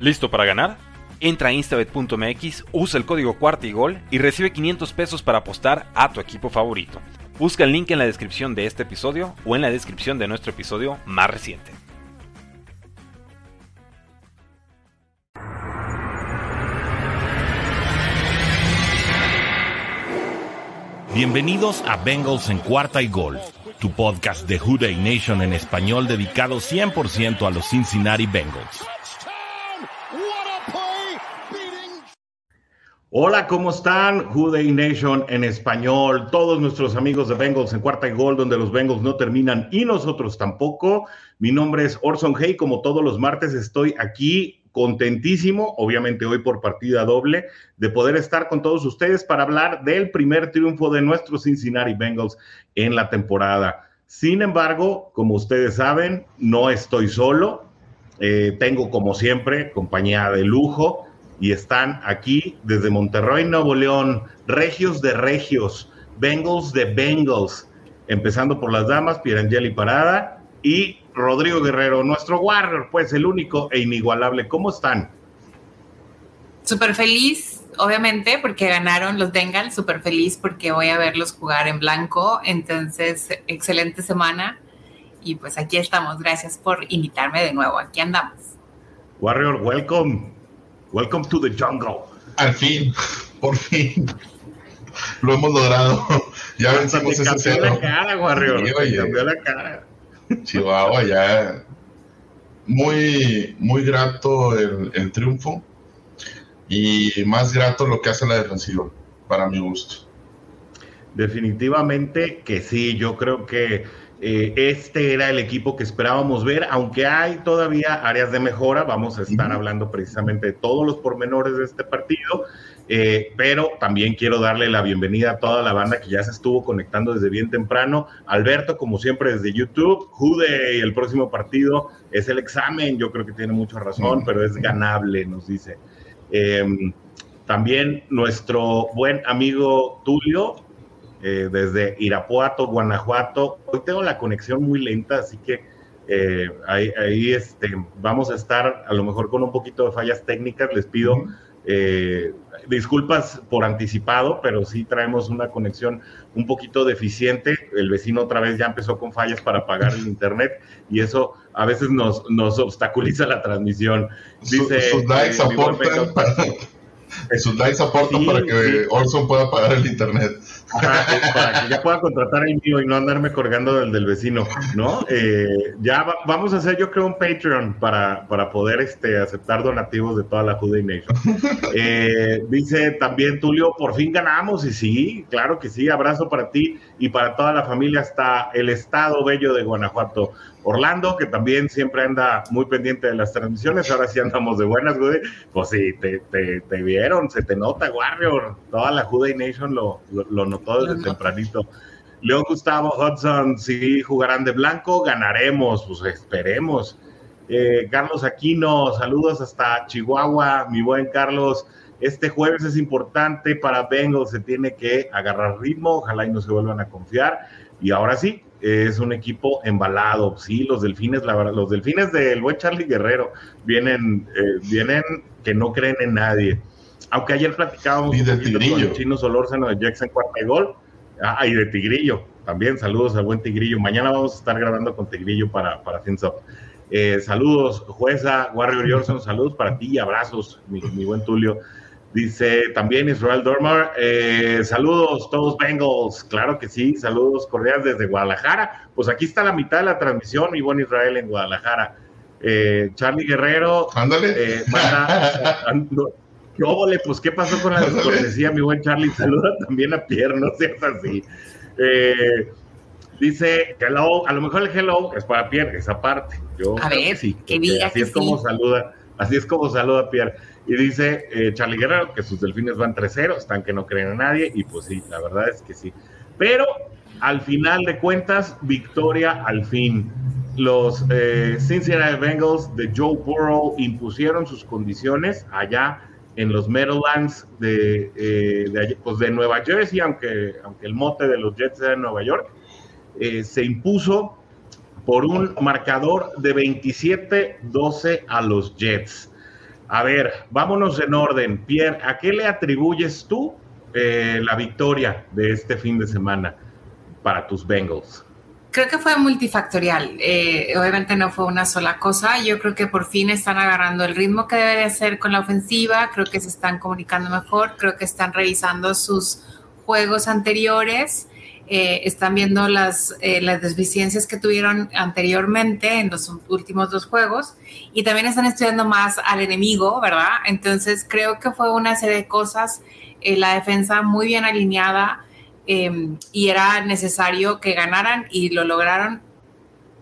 ¿Listo para ganar? Entra a instabet.mx, usa el código cuarta y gol y recibe 500 pesos para apostar a tu equipo favorito. Busca el link en la descripción de este episodio o en la descripción de nuestro episodio más reciente. Bienvenidos a Bengals en cuarta y gol, tu podcast de Houday Nation en español dedicado 100% a los Cincinnati Bengals. Hola, ¿cómo están? Houday Nation en español, todos nuestros amigos de Bengals en cuarta y gol, donde los Bengals no terminan y nosotros tampoco. Mi nombre es Orson Hay, como todos los martes estoy aquí contentísimo, obviamente hoy por partida doble, de poder estar con todos ustedes para hablar del primer triunfo de nuestros Cincinnati Bengals en la temporada. Sin embargo, como ustedes saben, no estoy solo. Eh, tengo, como siempre, compañía de lujo y están aquí desde Monterrey, Nuevo León, regios de regios, Bengals de Bengals, empezando por las damas, Pierangeli Parada y Rodrigo Guerrero, nuestro Warrior, pues el único e inigualable. ¿Cómo están? Súper feliz, obviamente, porque ganaron los Bengals, súper feliz porque voy a verlos jugar en blanco. Entonces, excelente semana. Y pues aquí estamos. Gracias por invitarme de nuevo. Aquí andamos. Warrior, welcome. Welcome to the jungle. Al fin, por fin. Lo hemos logrado. Ya vencimos ese cero. la cara, Warrior. Sí, cambió la cara. Chihuahua ya muy, muy grato el, el, triunfo y más grato lo que hace la defensiva, para mi gusto. Definitivamente que sí, yo creo que eh, este era el equipo que esperábamos ver, aunque hay todavía áreas de mejora, vamos a estar hablando precisamente de todos los pormenores de este partido. Eh, pero también quiero darle la bienvenida a toda la banda que ya se estuvo conectando desde bien temprano. Alberto, como siempre, desde YouTube. Jude, el próximo partido es el examen. Yo creo que tiene mucha razón, pero es ganable, nos dice. Em, también nuestro buen amigo Tulio, eh, desde Irapuato, Guanajuato. Hoy tengo la conexión muy lenta, así que eh, ahí, este, vamos a estar a lo mejor con un poquito de fallas técnicas. Les pido eh, disculpas por anticipado, pero sí traemos una conexión un poquito deficiente. El vecino otra vez ya empezó con fallas para pagar el internet y eso a veces nos, nos obstaculiza la transmisión. Dice, sus likes aportan, para, sus likes aportan para que Orson pueda pagar el internet. Para que ya pueda contratar el mío y no andarme colgando del del vecino, ¿no? Eh, ya vamos a hacer, yo creo, un Patreon para, para poder este, aceptar donativos de toda la Juday Nation. Eh, dice también Tulio, por fin ganamos, y sí, claro que sí, abrazo para ti y para toda la familia hasta el estado bello de Guanajuato. Orlando, que también siempre anda muy pendiente de las transmisiones, ahora sí andamos de buenas, güey. Pues sí, te, te, vieron, se te nota, Warrior. Toda la Juday Nation lo, lo, notó desde tempranito. León Gustavo Hudson, si jugarán de blanco, ganaremos, pues esperemos. Eh, Carlos Aquino, saludos hasta Chihuahua, mi buen Carlos. Este jueves es importante para Bengals, se tiene que agarrar ritmo, ojalá y no se vuelvan a confiar. Y ahora sí, es un equipo embalado. Sí, los delfines, la verdad, los delfines del buen Charlie Guerrero vienen, eh, vienen que no creen en nadie. Aunque ayer platicábamos y de Tigrillo. con el chino Solórzano de Jackson cuarta gol. Ah, y de Tigrillo. También saludos al buen Tigrillo. Mañana vamos a estar grabando con Tigrillo para, para eh, saludos, jueza, Warrior Jorson, saludos para ti y abrazos, mi, mi buen Tulio. Dice también Israel Dormar, eh, saludos todos Bengals, claro que sí, saludos cordiales desde Guadalajara. Pues aquí está la mitad de la transmisión, mi buen Israel en Guadalajara. Eh, Charlie Guerrero, ándale. Eh, manda, ¿Qué pues qué pasó con la descortesía, mi buen Charlie? Saluda también a Pierre, no seas así. Eh, dice hello, a lo mejor el hello es para Pierre, esa parte. Yo a ver, sí, así es como saluda, así es como saluda Pierre. Y dice eh, Charlie Guerrero que sus delfines van 3-0, están que no creen en nadie, y pues sí, la verdad es que sí. Pero al final de cuentas, victoria al fin. Los eh, Cincinnati Bengals de Joe Burrow impusieron sus condiciones allá en los Meadowlands de, eh, pues de Nueva Jersey, aunque, aunque el mote de los Jets era en Nueva York, eh, se impuso por un marcador de 27-12 a los Jets. A ver, vámonos en orden. Pierre, ¿a qué le atribuyes tú eh, la victoria de este fin de semana para tus Bengals? Creo que fue multifactorial. Eh, obviamente no fue una sola cosa. Yo creo que por fin están agarrando el ritmo que debe de hacer con la ofensiva. Creo que se están comunicando mejor. Creo que están revisando sus juegos anteriores. Eh, están viendo las, eh, las deficiencias que tuvieron anteriormente en los últimos dos juegos y también están estudiando más al enemigo, ¿verdad? Entonces creo que fue una serie de cosas, la defensa muy bien alineada, Em, y era necesario que ganaran y lo lograron.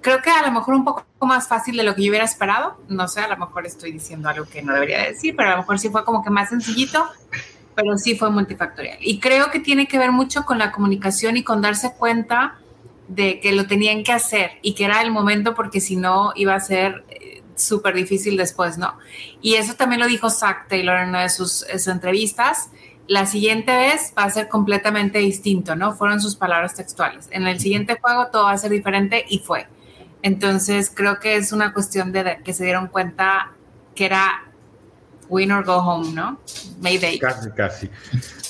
Creo que a lo mejor un poco más fácil de lo que yo hubiera esperado. No sé, a lo mejor estoy diciendo algo que no debería decir, pero a lo mejor sí fue como que más sencillito, pero sí fue multifactorial. Y creo que tiene que ver mucho con la comunicación y con darse cuenta de que lo tenían que hacer y que era el momento porque si no iba a ser eh, súper difícil después, ¿no? Y eso también lo dijo Zach Taylor en una de sus, sus entrevistas la siguiente vez va a ser completamente distinto, ¿no? Fueron sus palabras textuales. En el siguiente juego todo va a ser diferente y fue. Entonces creo que es una cuestión de que se dieron cuenta que era win or go home, ¿no? Mayday. Casi, casi.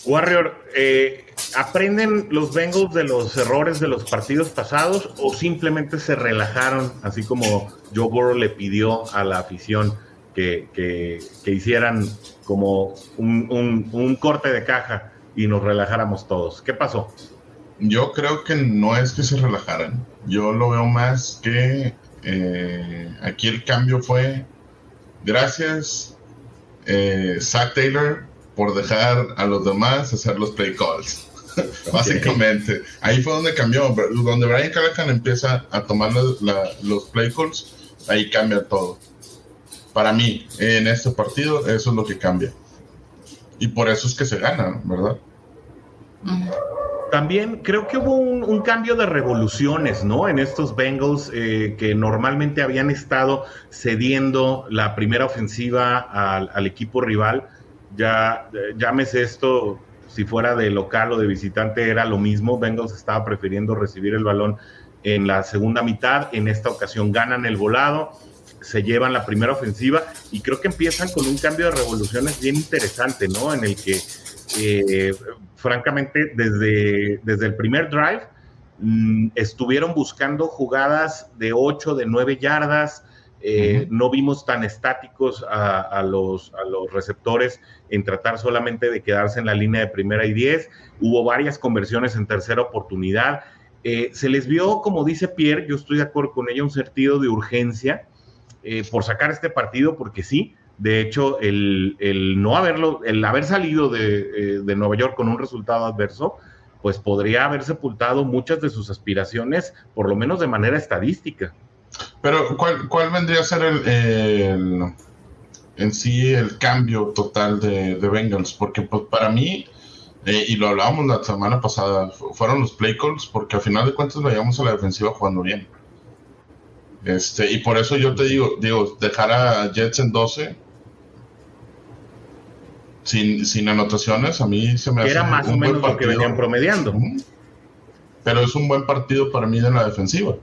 Warrior, eh, ¿aprenden los Bengals de los errores de los partidos pasados o simplemente se relajaron, así como Joe Burrow le pidió a la afición que, que, que hicieran como un, corte de caja y nos relajáramos todos. ¿Qué pasó? Yo creo que no es que se relajaran. Yo lo veo más que eh, aquí el cambio fue gracias eh, Zach Taylor por dejar a los demás hacer los play calls. Básicamente, ahí fue donde cambió. Donde Brian Callahan empieza a tomar los play calls, ahí cambia todo para mí, en este partido, eso es lo que cambia. Y por eso es que se gana, ¿verdad? También creo que hubo un, cambio de revoluciones, ¿no? En estos Bengals eh, que normalmente habían estado cediendo la primera ofensiva al, equipo rival. Ya, llámese esto, si fuera de local o de visitante, era lo mismo. Bengals estaba prefiriendo recibir el balón en la segunda mitad. En esta ocasión ganan el volado se llevan la primera ofensiva y creo que empiezan con un cambio de revoluciones bien interesante, ¿no? En el que, eh, francamente, desde, desde el primer drive mm, estuvieron buscando jugadas de 8, de 9 yardas. Eh, no vimos tan estáticos a, los, a los receptores en tratar solamente de quedarse en la línea de primera y 10. Hubo varias conversiones en tercera oportunidad. Eh, se les vio, como dice Pierre, yo estoy de acuerdo con ella, un sentido de urgencia eh, por sacar este partido, porque sí, de hecho, el, no haberlo, el haber salido eh, de, Nueva York con un resultado adverso, pues podría haber sepultado muchas de sus aspiraciones, por lo menos de manera estadística. Pero, ¿cuál, vendría a ser el, en sí el cambio total de, de Bengals? Porque pues, para mí, eh, y lo hablábamos la semana pasada, fueron los play calls, porque al final de cuentas veíamos a la defensiva jugando bien. Este, y por eso yo te digo, digo, dejar a Jets en 12 sin, sin anotaciones, a mí se me hace. Era más o menos lo que venían promediando. Pero es un buen partido para mí en la defensiva.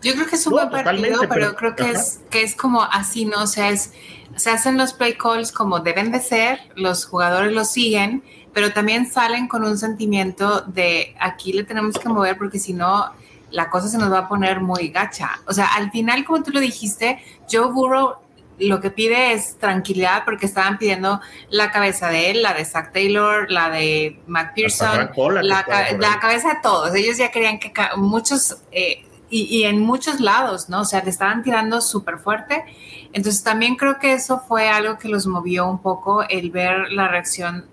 Yo creo que es un buen partido, pero, creo que es, que es como así, ¿no? O sea, es, se hacen los play calls como deben de ser, los jugadores los siguen, pero también salen con un sentimiento de aquí le tenemos que mover porque si no la cosa se nos va a poner muy gacha. O sea, al final, como tú lo dijiste, Joe Burrow lo que pide es tranquilidad porque estaban pidiendo la cabeza de él, la de Zach Taylor, la de McPherson, la, cabeza de todos. Ellos ya querían que muchos, eh, y, en muchos lados, ¿no? O sea, le estaban tirando súper fuerte. Entonces también creo que eso fue algo que los movió un poco, el ver la reacción,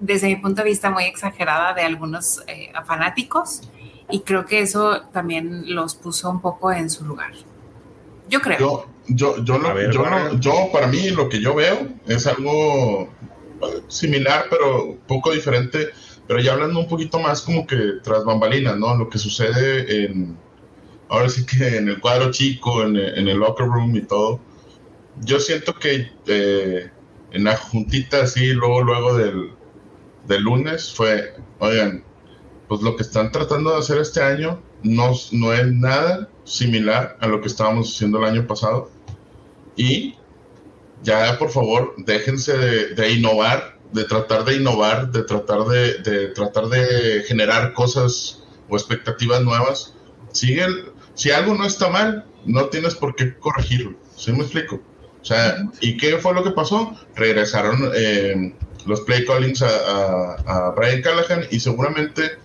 desde mi punto de vista, muy exagerada de algunos eh, fanáticos y creo que eso también los puso un poco en su lugar. Yo creo. Yo, yo, yo, yo, para mí lo que yo veo es algo eh, similar, pero poco diferente, pero ya hablando un poquito más como que tras bambalinas, ¿no? Lo que sucede en, ahora sí que en el cuadro chico, en, el locker room y todo. Yo siento que eh, en la juntita así, luego, luego del, del lunes, fue, oigan, pues lo que están tratando de hacer este año no, no es nada similar a lo que estábamos haciendo el año pasado. Y ya, por favor, déjense de, innovar, de tratar de innovar, de tratar de, tratar de generar cosas o expectativas nuevas. Sigue, si algo no está mal, no tienes por qué corregirlo. ¿Sí me explico? O sea, ¿y qué fue lo que pasó? Regresaron eh, los play callings a, Brian Callahan y seguramente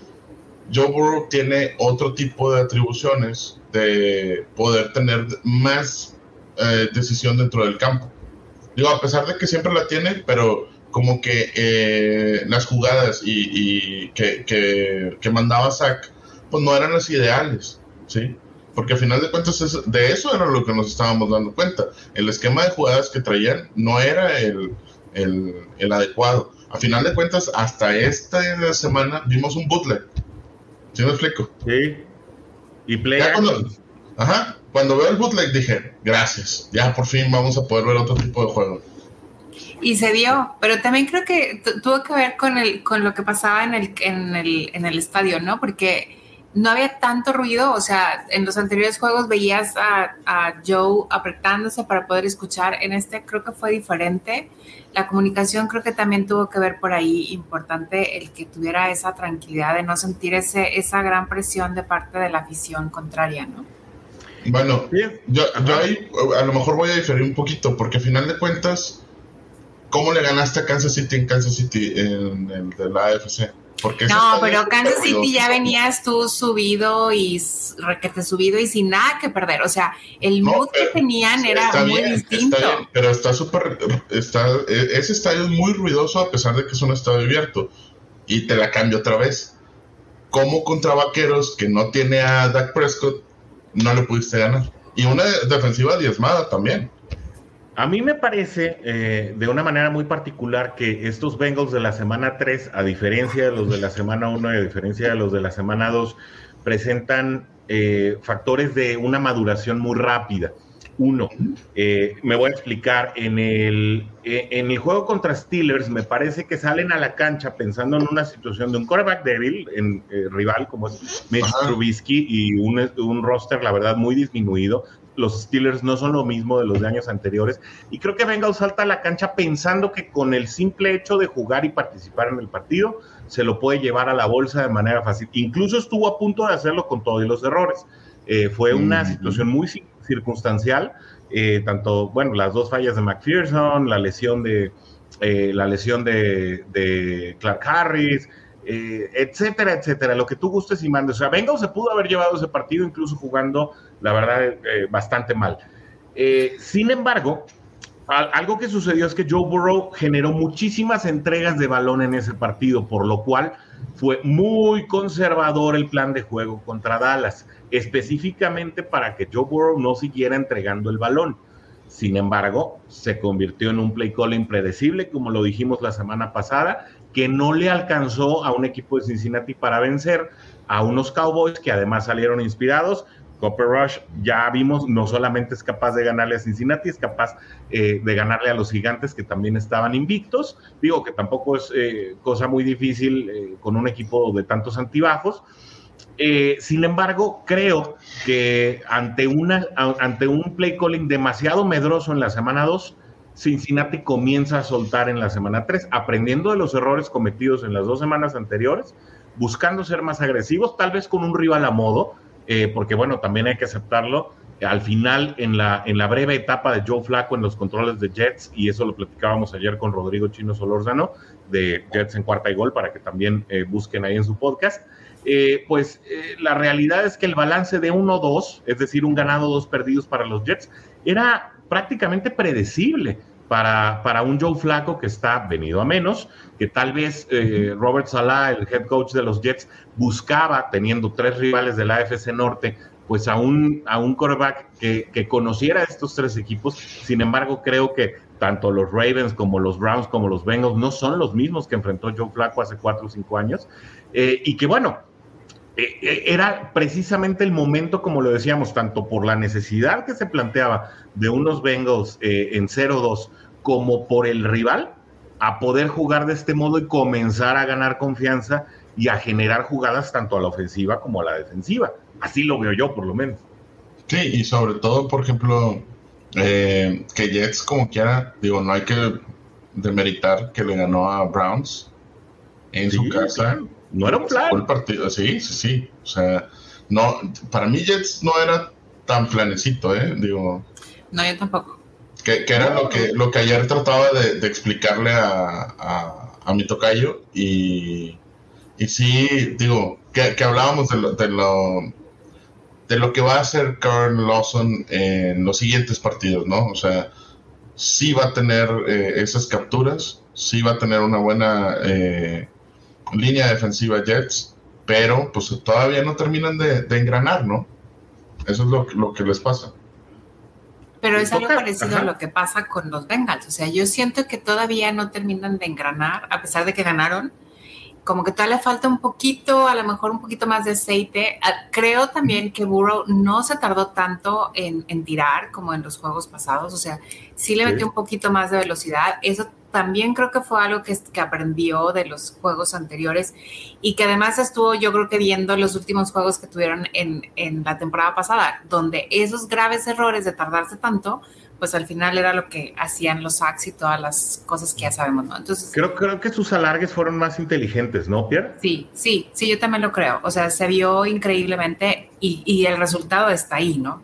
Joe Burrow tiene otro tipo de atribuciones de poder tener más eh, decisión dentro del campo. Digo, a pesar de que siempre la tiene, pero como que eh, las jugadas y, que, que, mandaba Zach, pues no eran las ideales, ¿sí? Porque al final de cuentas de eso era lo que nos estábamos dando cuenta. El esquema de jugadas que traían no era el, el, adecuado. A final de cuentas, hasta esta semana vimos un bootleg. ¿Sí me explico? Sí. Y play cuando, Ajá. Cuando veo el bootleg dije, gracias. Ya por fin vamos a poder ver otro tipo de juego. Y se dio, pero también creo que tuvo que ver con el con lo que pasaba en el, en el, en el estadio, ¿no? Porque no había tanto ruido, o sea, en los anteriores juegos veías a, a, Joe apretándose para poder escuchar, en este creo que fue diferente. La comunicación creo que también tuvo que ver por ahí, importante el que tuviera esa tranquilidad de no sentir ese, esa gran presión de parte de la afición contraria, ¿no? Bueno, yo, yo ahí a lo mejor voy a diferir un poquito, porque al final de cuentas, ¿cómo le ganaste a Kansas City en Kansas City en el de la AFC? No, pero Kansas City ya venías tú subido y requete subido y sin nada que perder. O sea, el mood que tenían era muy distinto. pero está súper, está, e, ese estadio es muy ruidoso a pesar de que es un estadio abierto. Y te la cambio otra vez. ¿Cómo contra Vaqueros, que no tiene a Dak Prescott, no le pudiste ganar? Y una defensiva diezmada también. A mí me parece eh, de una manera muy particular que estos Bengals de la semana 3, a diferencia de los de la semana 1 y a diferencia de los de la semana 2, presentan eh, factores de una maduración muy rápida. Uno, eh, me voy a explicar, en el, en el juego contra Steelers me parece que salen a la cancha pensando en una situación de un quarterback débil, en rival como es Mitch Trubisky y un, un roster, la verdad, muy disminuido, los Steelers no son lo mismo de los de años anteriores. Y creo que Bengals salta a la cancha pensando que con el simple hecho de jugar y participar en el partido, se lo puede llevar a la bolsa de manera fácil. Incluso estuvo a punto de hacerlo con todos los errores. Eh, fue una situación muy circunstancial, eh, tanto, bueno, las dos fallas de McPherson, la lesión de, eh, la lesión de, de Clark Harris, eh, etcétera, etcétera, lo que tú gustes y mandes. O sea, Bengals se pudo haber llevado ese partido incluso jugando, la verdad, eh, bastante mal. Eh, sin embargo, algo que sucedió es que Joe Burrow generó muchísimas entregas de balón en ese partido, por lo cual fue muy conservador el plan de juego contra Dallas, específicamente para que Joe Burrow no siguiera entregando el balón. Sin embargo, se convirtió en un play call impredecible, como lo dijimos la semana pasada, que no le alcanzó a un equipo de Cincinnati para vencer a unos Cowboys que además salieron inspirados. Copper Rush ya vimos, no solamente es capaz de ganarle a Cincinnati, es capaz eh, de ganarle a los gigantes que también estaban invictos. Digo que tampoco es eh, cosa muy difícil eh, con un equipo de tantos antibajos. sin embargo, creo que ante, una, ante un play calling demasiado medroso en la semana 2, Cincinnati comienza a soltar en la semana 3, aprendiendo de los errores cometidos en las dos semanas anteriores, buscando ser más agresivos, tal vez con un rival a modo, eh, porque bueno, también hay que aceptarlo. Al final, en la, en la breve etapa de Joe Flaco en los controles de Jets, y eso lo platicábamos ayer con Rodrigo Chino Solórzano, de Jets en cuarta y gol, para que también eh, busquen ahí en su podcast. Eh, pues la realidad es que el balance de 1-2, es decir, un ganado, dos perdidos para los Jets, era prácticamente predecible para, para un Joe Flaco que está venido a menos, que tal vez eh, Robert Salah, el head coach de los Jets, buscaba, teniendo tres rivales de la AFC Norte, pues a un, a un quarterback que, que conociera estos tres equipos. Sin embargo, creo que tanto los Ravens como los Browns como los Bengals no son los mismos que enfrentó Joe Flaco hace cuatro o cinco años. Eh, y que bueno, era precisamente el momento, como lo decíamos, tanto por la necesidad que se planteaba de unos Bengals eh, en 0-2 como por el rival, a poder jugar de este modo y comenzar a ganar confianza y a generar jugadas tanto a la ofensiva como a la defensiva. Así lo veo yo, por lo menos. Sí, y sobre todo, por ejemplo, Eh, que Jets, como quiera, digo, no hay que demeritar que le ganó a Browns en su casa. No era un plan. El partido. Sí, sí, sí. O sea, no, para mí Jets no era tan planecito, ¿eh? Digo. No, yo tampoco. Que, era lo que, lo que ayer trataba de, explicarle a, a, mi tocayo y, y sí, digo, que, hablábamos de lo, de lo, de lo que va a hacer Karen Lawson en los siguientes partidos, ¿no? O sea, sí va a tener eh, esas capturas, sí va a tener una buena eh, línea defensiva Jets, pero pues todavía no terminan de, engranar, ¿no? Eso es lo, lo que les pasa. Pero es algo parecido a lo que pasa con los Bengals. O sea, yo siento que todavía no terminan de engranar, a pesar de que ganaron. Como que todavía le falta un poquito, a lo mejor un poquito más de aceite. Ah, creo también que Burrow no se tardó tanto en, tirar como en los juegos pasados. O sea, sí le metió un poquito más de velocidad. Eso también creo que fue algo que, que, aprendió de los juegos anteriores y que además estuvo yo creo que viendo los últimos juegos que tuvieron en, en, la temporada pasada, donde esos graves errores de tardarse tanto, pues al final era lo que hacían los sacks y todas las cosas que ya sabemos, ¿no? Entonces... Creo, creo que sus alargues fueron más inteligentes, ¿no, Pierre? Sí, sí, sí, yo también lo creo. O sea, se vio increíblemente y, y el resultado está ahí, ¿no?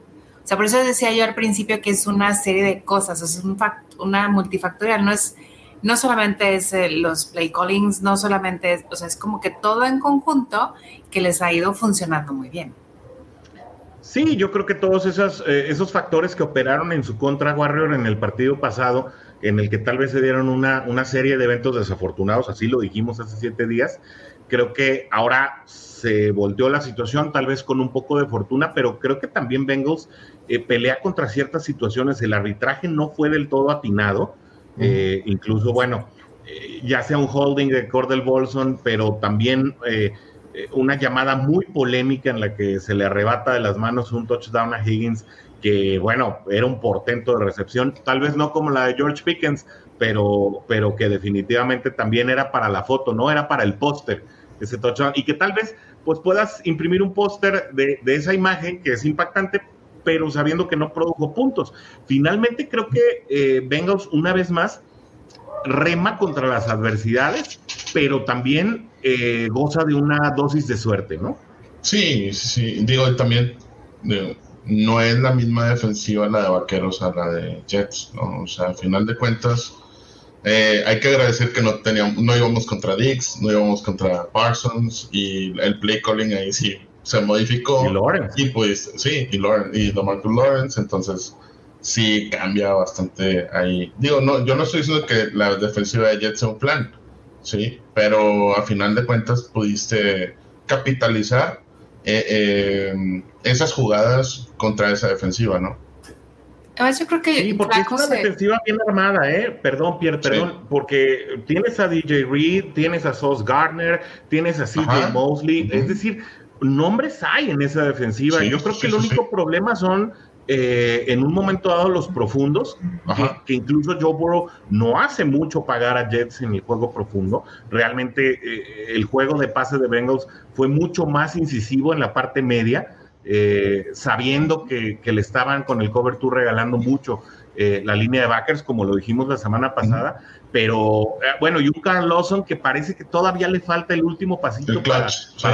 O sea, por eso decía yo al principio que es una serie de cosas, es un una multifactorial, no es no solamente es eh, los play callings, no solamente es, o sea, es como que todo en conjunto que les ha ido funcionando muy bien. Sí, yo creo que todos esos, eh, esos factores que operaron en su contra Warrior en el partido pasado, en el que tal vez se dieron una, una serie de eventos desafortunados, así lo dijimos hace siete días, creo que ahora se volteó la situación, tal vez con un poco de fortuna, pero creo que también Bengals eh, pelea contra ciertas situaciones. El arbitraje no fue del todo atinado eh, incluso, bueno, eh, ya sea un holding de Cordell Bolson, pero también eh, una llamada muy polémica en la que se le arrebata de las manos un touchdown a Higgins, que bueno, era un portento de recepción, tal vez no como la de George Pickens, pero, pero que definitivamente también era para la foto, no era para el póster ese touchdown, y que tal vez pues puedas imprimir un póster de, de esa imagen que es impactante, pero sabiendo que no produjo puntos. Finalmente creo que eh, Bengals una vez más rema contra las adversidades, pero también eh, goza de una dosis de suerte, ¿no? Sí, sí, digo, también no es la misma defensiva la de Vaqueros a la de Jets, ¿no? O sea, al final de cuentas, eh, hay que agradecer que no teníamos, no íbamos contra Dix, no íbamos contra Parsons y el play calling ahí sí se modificó. Y pues sí, y, Lawrence, y Lawrence, entonces sí cambia bastante ahí. Digo, no, yo no estoy diciendo que la defensiva de Jets sea un plan, sí, pero a final de cuentas pudiste capitalizar eh, eh, esas jugadas contra esa defensiva, ¿no? Además, yo creo que. Sí, porque es una defensiva bien armada, ¿eh? Perdón, Pierre, perdón. Porque tienes a DJ Reed, tienes a Sauce Gardner, tienes a CJ Mosley. Es decir, nombres hay en esa defensiva. Yo creo que el único problema son eh, en un momento dado los profundos, que, incluso Joe Burrow no hace mucho pagar a Jets en el juego profundo. Realmente eh, el juego de pase de Bengals fue mucho más incisivo en la parte media, eh, sabiendo que, le estaban con el cover 2 regalando mucho la línea de backers, como lo dijimos la semana pasada. Pero eh, bueno, y un Carl Lawson que parece que todavía le falta el último pasito para,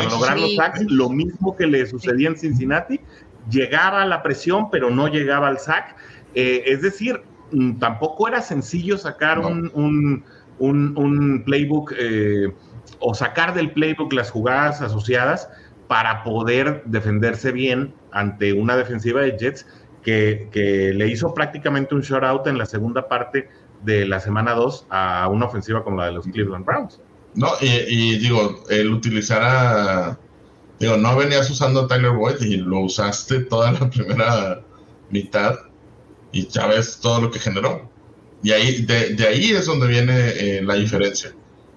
lograr los sacks, lo mismo que le sucedía en Cincinnati, llegaba a la presión, pero no llegaba al sack. Eh, es decir, mm, tampoco era sencillo sacar un, playbook eh, o sacar del playbook las jugadas asociadas para poder defenderse bien ante una defensiva de Jets que, que le hizo prácticamente un shutout en la segunda parte de la semana 2 a una ofensiva como la de los Cleveland Browns. No, y, digo, el utilizar a. Digo, no venías usando a Tyler Boyd y lo usaste toda la primera mitad y ya ves todo lo que generó. Y ahí, de, ahí es donde viene eh, la diferencia.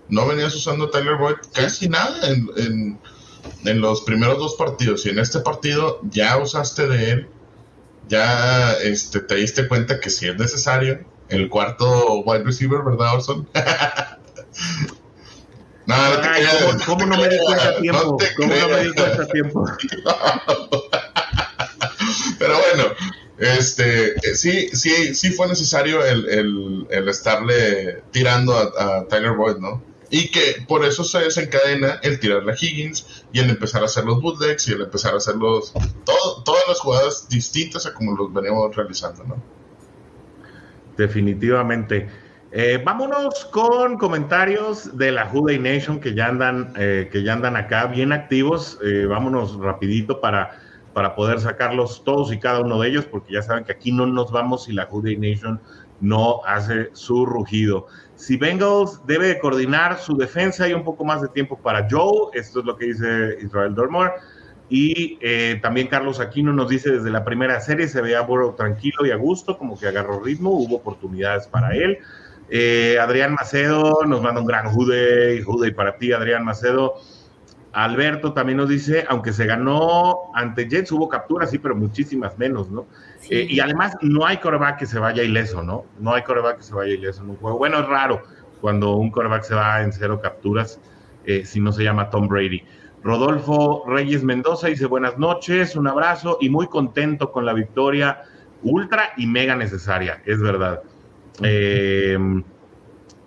No venías usando a Tyler Boyd casi nada en, en los primeros dos partidos y en este partido ya usaste de él, ya este, te diste cuenta que si es necesario, el cuarto wide receiver, ¿verdad, Orson? no, no te ¿cómo, ¿cómo, no me di cuenta a tiempo? No ¿Cómo no me di cuenta a tiempo? Pero bueno, Este, eh, sí, sí, sí fue necesario el, estarle tirando a, Tyler Boyd, ¿no? Y que por eso se desencadena el tirarle a Higgins y el empezar a hacer los bootlegs y el empezar a hacer los, todas las jugadas distintas a como los veníamos realizando, ¿no? Definitivamente. Eh, vámonos con comentarios de la Juday Nation que ya andan, eh, que ya andan acá bien activos. vámonos rapidito para para poder sacarlos todos y cada uno de ellos, porque ya saben que aquí no nos vamos si la Judy Nation no hace su rugido. Si Bengals debe de coordinar su defensa y un poco más de tiempo para Joe, esto es lo que dice Israel Dormore. Y eh, también Carlos Aquino nos dice desde la primera serie se veía Burrow tranquilo y a gusto, como que agarró ritmo, hubo oportunidades para él. Eh, Adrián Macedo nos manda un gran Jude, Jude para ti, Adrián Macedo. Alberto también nos dice, aunque se ganó ante Jets, hubo capturas, sí, pero muchísimas menos, ¿no? Eh, y además no hay coreback que se vaya ileso, ¿no? No hay coreback que se vaya ileso en un juego. Bueno, es raro cuando un coreback se va en cero capturas, eh, si no se llama Tom Brady. Rodolfo Reyes Mendoza dice buenas noches, un abrazo y muy contento con la victoria ultra y mega necesaria, es verdad. Eh,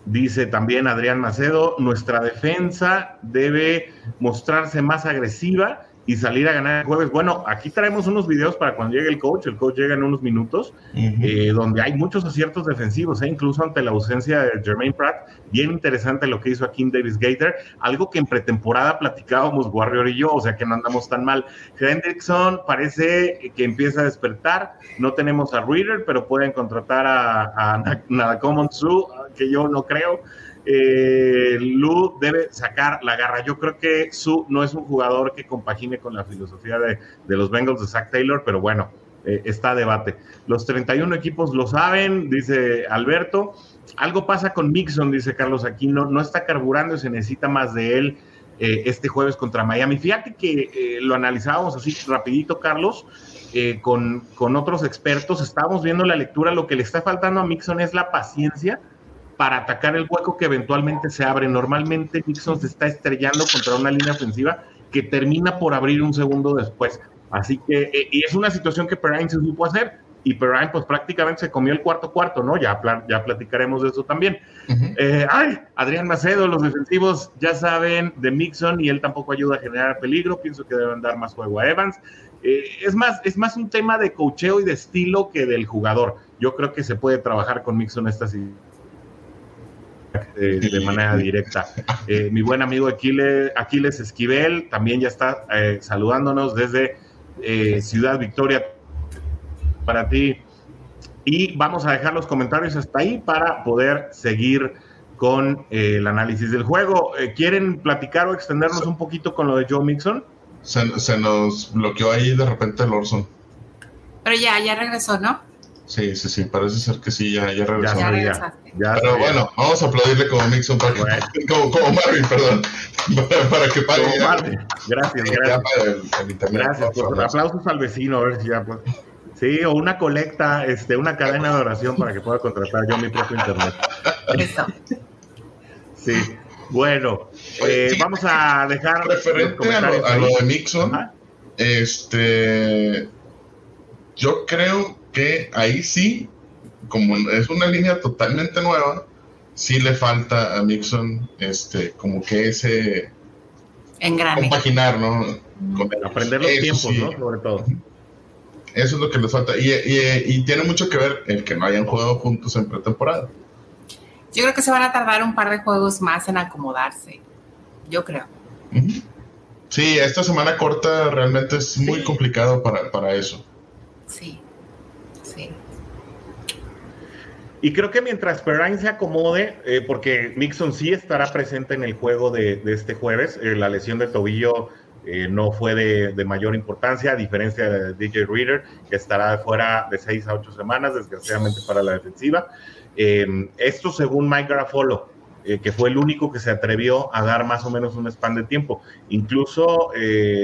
Dice también Adrián Macedo, nuestra defensa debe mostrarse más agresiva y salir a ganar el jueves. Bueno, aquí traemos unos videos para cuando llegue el coach. El coach llega en unos minutos, eh, donde hay muchos aciertos defensivos, eh, incluso ante la ausencia de Jermaine Pratt. Bien interesante lo que hizo aquí en Davis Gator, algo que en pretemporada platicábamos Warrior y yo, o sea que no andamos tan mal. Hendrickson parece que empieza a despertar. No tenemos a Reader, pero pueden contratar a, a Nadakomon Su, que yo no creo eh, Lu debe sacar la garra. Yo creo que Su no es un jugador que compagine con la filosofía de, los Bengals de Zach Taylor, pero bueno, eh, está debate. Los 31 equipos lo saben, dice Alberto. Algo pasa con Mixon, dice Carlos Aquino, no está carburando se necesita más de él eh, este jueves contra Miami. Fíjate que eh, lo analizábamos así rapidito, Carlos, con, con otros expertos, estábamos viendo la lectura, lo que le está faltando a Mixon es la paciencia para atacar el hueco que eventualmente se abre. Normalmente Nixon se está estrellando contra una línea ofensiva que termina por abrir un segundo después. Así que, eh, y es una situación que Perrine se supo hacer, y Perrine pues prácticamente se comió el cuarto cuarto, ¿no? Ya, ya platicaremos de eso también. Eh, ay, Adrián Macedo, los defensivos ya saben de Mixon y él tampoco ayuda a generar peligro, pienso que deben dar más juego a Evans. Eh, es, más, es más un tema de cocheo y de estilo que del jugador. Yo creo que se puede trabajar con Mixon esta situación de manera directa. Eh, mi buen amigo Aquiles, Aquiles Esquivel también ya está eh, saludándonos desde eh, Ciudad Victoria para ti. Y vamos a dejar los comentarios hasta ahí para poder seguir con el análisis del juego. ¿Quieren platicar o extendernos un poquito con lo de Joe Mixon? Se, nos bloqueó ahí de repente el Orson. Pero ya, ya regresó, ¿no? Sí, sí, sí, parece ser que sí, ya, ya regresó. Ya, Pero bueno, vamos a aplaudirle como Mixon, para que, como, como, Marvin, perdón, para, que pague. Como Marvin. Gracias, gracias. El, gracias, pues, aplausos al vecino, a ver si ya pues. Sí, o una colecta, este, una cadena de oración para que pueda contratar yo mi propio internet. Eso. Sí, bueno, eh, vamos a dejar. Referente a lo, a lo, de Mixon, este, yo creo que ahí sí, como es una línea totalmente nueva, sí le falta a Mixon este, como que ese Engrane. compaginar, ¿no? Aprender los tiempos, ¿no? Sobre todo. Eso es lo que le falta. Y, tiene mucho que ver el que no hayan jugado juntos en pretemporada. Yo creo que se van a tardar un par de juegos más en acomodarse. Yo creo. Sí, esta semana corta realmente es muy complicado para, para eso. Sí. Y creo que mientras Perrine se acomode, eh, porque Mixon sí estará presente en el juego de, este jueves, eh, la lesión del tobillo eh, no fue de, mayor importancia, a diferencia de DJ Reader, que estará fuera de seis a ocho semanas, desgraciadamente para la defensiva. Em, esto según Mike Garafolo, que fue el único que se atrevió a dar más o menos un span de tiempo. Incluso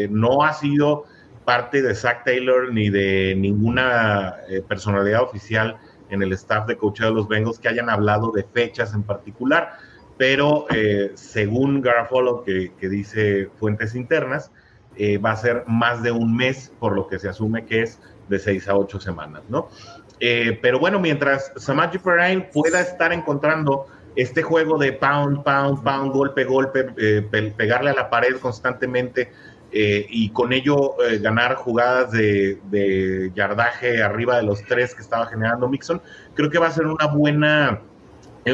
no ha sido parte de Zach Taylor ni de ninguna personalidad oficial en el staff de coach de los Bengals que hayan hablado de fechas en particular, pero eh, según Garafolo, que, dice fuentes internas, eh, va a ser más de un mes, por lo que se asume que es de seis a ocho semanas, ¿no? Eh, pero bueno, mientras Samaji Perrine pueda estar encontrando este juego de pound, pound, pound, golpe, golpe, pegarle a la pared constantemente eh, y con ello ganar jugadas de, yardaje arriba de los tres que estaba generando Mixon, creo que va a ser una buena,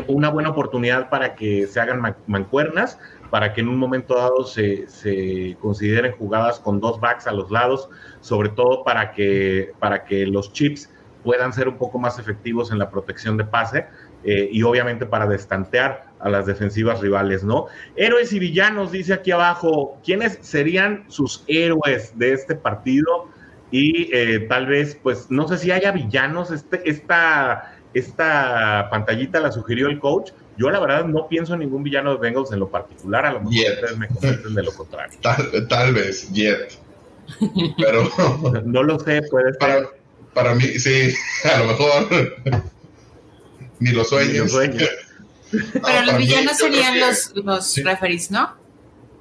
una buena oportunidad para que se hagan mancuernas, para que en un momento dado se, se, consideren jugadas con dos backs a los lados, sobre todo para que, para que los chips puedan ser un poco más efectivos en la protección de pase eh, y obviamente para destantear a las defensivas rivales, ¿no? Héroes y villanos, dice aquí abajo, ¿quiénes serían sus héroes de este partido? Y eh, tal vez, pues, no sé si haya villanos, este, esta, esta pantallita la sugirió el coach. Yo la verdad no pienso en ningún villano de Bengals en lo particular, a lo mejor ustedes me convencen de lo contrario. Tal, tal vez, yet. Pero no lo sé, puede ser. Para mí, sí, a lo mejor ni los sueños. Pero los villanos serían los, los referees, ¿no?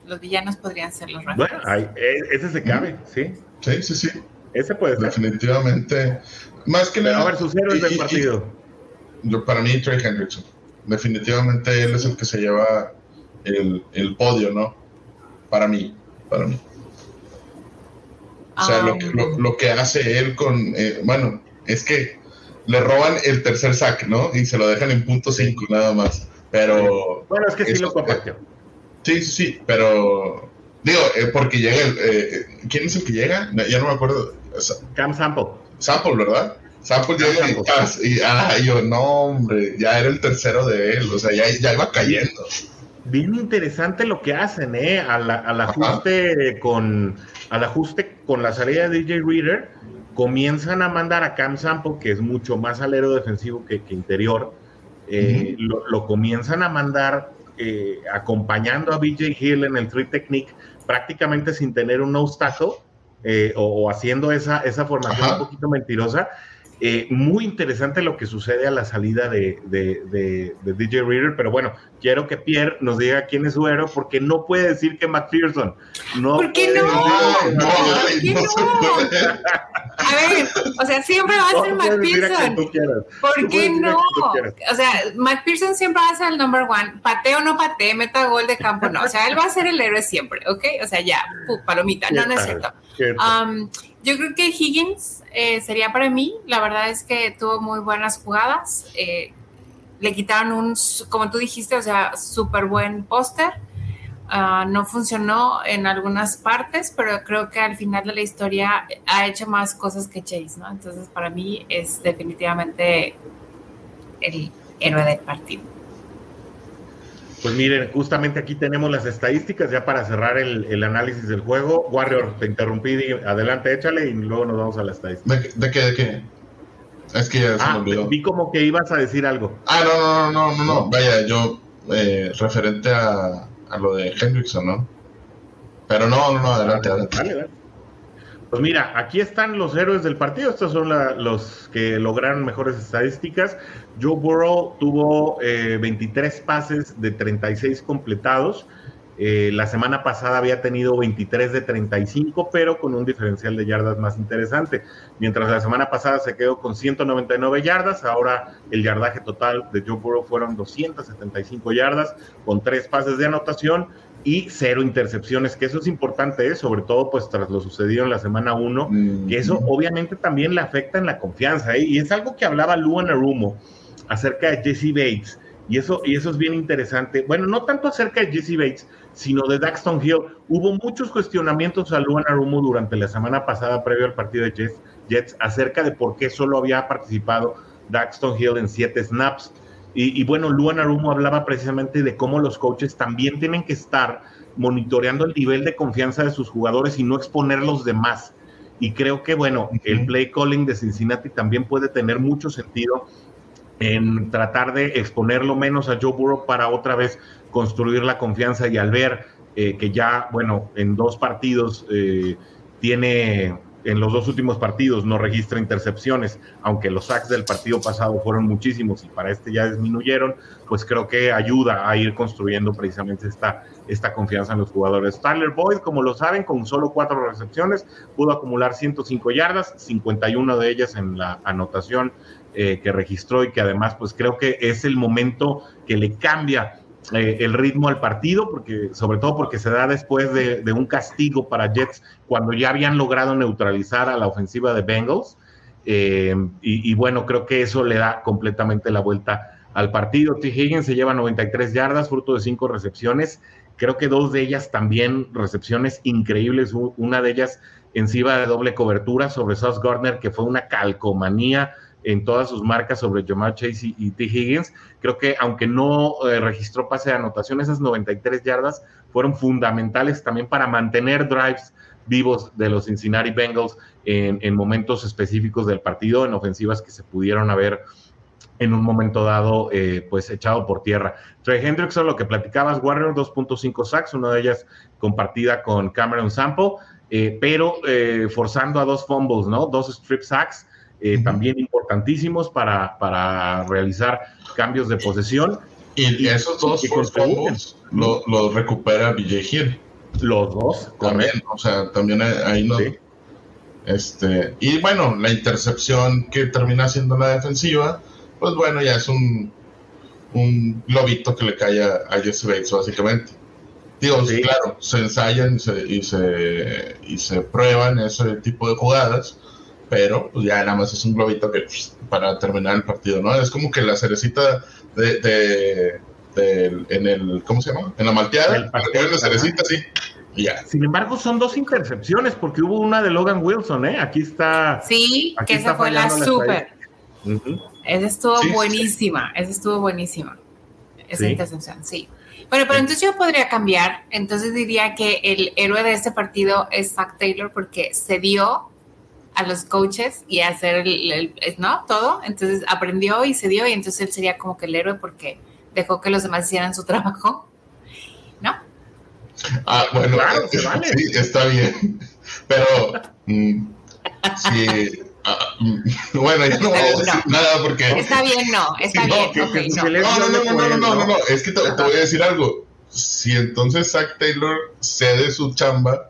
Los villanos podrían ser los referees. Bueno, e, ese se cabe, sí. Sí, sí, sí. Ese puede ser. Definitivamente. Más que nada. A ver, sus héroes del partido. yo, para mí, Trey Hendrickson. Definitivamente él es el que se lleva el, el podio, ¿no? Para mí, para mí. O sea, lo, lo, que hace él con, eh, bueno, es que le roban el tercer sack, ¿no? Y se lo dejan en punto 5 nada más. Pero... Bueno, es que sí lo compartió. Sí, sí, sí, pero... Digo, eh, porque llega el... Eh, ¿Quién es el que llega? ya no me acuerdo. Cam Sample. Sample, ¿verdad? Sample llega y, y, ah, yo, no, hombre, ya era el tercero de él, o sea, ya, ya iba cayendo. Bien interesante lo que hacen, ¿eh? Al, al ajuste con al ajuste con la salida de DJ Reader, comienzan a mandar a Cam Sample, que es mucho más alero defensivo que, interior, eh, lo, comienzan a mandar eh, acompañando a BJ Hill en el three technique, prácticamente sin tener un obstáculo eh, o, haciendo esa, esa formación un poquito mentirosa. Eh, muy interesante lo que sucede a la salida de, DJ Reader, pero bueno, quiero que Pierre nos diga quién es su héroe, porque no puede decir que McPherson. No ¿Por qué no? ¿Por qué no? A ver, o sea, siempre va a ser McPherson. ¿Por qué no? O sea, McPherson siempre va a ser el number one. Pateo o no patee, meta gol de campo, no. O sea, él va a ser el héroe siempre, ¿ok? O sea, ya, palomita. No, no es cierto. Um, yo creo que Higgins eh, sería para mí. La verdad es que tuvo muy buenas jugadas. Eh, le quitaron un, como tú dijiste, o sea, súper buen póster. Ah, no funcionó en algunas partes, pero creo que al final de la historia ha hecho más cosas que Chase, ¿no? Entonces, para mí es definitivamente el héroe del partido. Pues miren, justamente aquí tenemos las estadísticas ya para cerrar el, análisis del juego. Warrior, te interrumpí, adelante, échale y luego nos vamos a la estadística. ¿De, qué? ¿De qué? Es que ya se me ah, olvidó. Vi como que ibas a decir algo. Ah, no, no, no, no, no. Vaya, yo, eh, referente a, a, lo de Hendrickson, ¿no? Pero no, no, no, adelante, adelante. Pues mira, aquí están los héroes del partido. Estos son los que lograron mejores estadísticas. Joe Burrow tuvo 23 eh, pases de 36 completados. Eh, la semana pasada había tenido 23 de 35, pero con un diferencial de yardas más interesante. Mientras la semana pasada se quedó con 199 yardas, ahora el yardaje total de Joe Burrow fueron 275 yardas, con tres pases de anotación y cero intercepciones, que eso es importante, ¿eh? sobre todo pues tras lo sucedido en la semana 1, que eso obviamente también le afecta en la confianza, ¿eh? y es algo que hablaba Luan Arumo acerca de Jesse Bates, y eso, y eso es bien interesante, bueno, no tanto acerca de Jesse Bates, sino de Daxton Hill, hubo muchos cuestionamientos a Luan Arumo durante la semana pasada, previo al partido de Jets, Jets acerca de por qué solo había participado Daxton Hill en siete snaps, y, bueno, Luan Arumo hablaba precisamente de cómo los coaches también tienen que estar monitoreando el nivel de confianza de sus jugadores y no exponerlos de más. Y creo que, bueno, el play calling de Cincinnati también puede tener mucho sentido en tratar de exponerlo menos a Joe Burrow para otra vez construir la confianza y al ver eh, que ya, bueno, en dos partidos eh, tiene en los dos últimos partidos no registra intercepciones, aunque los sacks del partido pasado fueron muchísimos y para este ya disminuyeron, pues creo que ayuda a ir construyendo precisamente esta, esta confianza en los jugadores. Tyler Boyd, como lo saben, con solo cuatro recepciones, pudo acumular 105 yardas, 51 de ellas en la anotación eh, que registró y que además, pues creo que es el momento que le cambia eh, el ritmo al partido, porque, sobre todo porque se da después de, un castigo para Jets cuando ya habían logrado neutralizar a la ofensiva de Bengals. Eh, y, bueno, creo que eso le da completamente la vuelta al partido. T. Higgins se lleva 93 yardas, fruto de cinco recepciones. Creo que dos de ellas también recepciones increíbles. Una de ellas encima de doble cobertura sobre Sauce Gardner, que fue una calcomanía en todas sus marcas sobre Jamar Chase y, T. Higgins. Creo que aunque no eh, registró pase de anotación, esas 93 yardas fueron fundamentales también para mantener drives vivos de los Cincinnati Bengals en, momentos específicos del partido, en ofensivas que se pudieron haber en un momento dado, eh, pues echado por tierra. Trey Hendrickson, lo que platicabas, Warner 2.5 sacks, una de ellas compartida con Cameron Sample, eh, pero forzando a dos fumbles, ¿no? Dos strip sacks, eh, también importantísimos para, para, realizar cambios de posesión. Y, esos dos los lo, recupera. Los dos. También, o sea, también ahí no. Este, y bueno, la intercepción que termina siendo la defensiva, pues bueno, ya es un, un globito que le cae a, a Jesse Bates, básicamente. Digo, claro, se ensayan y se, y se, y se prueban ese tipo de jugadas, pero pues ya nada más es un globito que para terminar el partido, ¿no? Es como que la cerecita de, de, en el, ¿cómo se llama? En la malteada, la cerecita, sí. ya. Sin embargo, son dos intercepciones, porque hubo una de Logan Wilson, ¿eh? Aquí está. Sí, que esa fue la súper. Esa estuvo buenísima, esa estuvo buenísima. Esa intercepción, sí. Bueno, pero entonces yo podría cambiar. Entonces diría que el héroe de este partido es Zach Taylor porque se dio a los coaches y hacer el, ¿no? Todo. Entonces aprendió y se dio y entonces él sería como que el héroe porque dejó que los demás hicieran su trabajo, ¿no? Ah, bueno, sí, está bien. Pero, mm, sí, ah, mm, bueno, ya no voy a decir nada porque... Está bien, no, está bien. no. No, no, no, no, no, no, no, es que te, te voy a decir algo. Si entonces Zach Taylor cede su chamba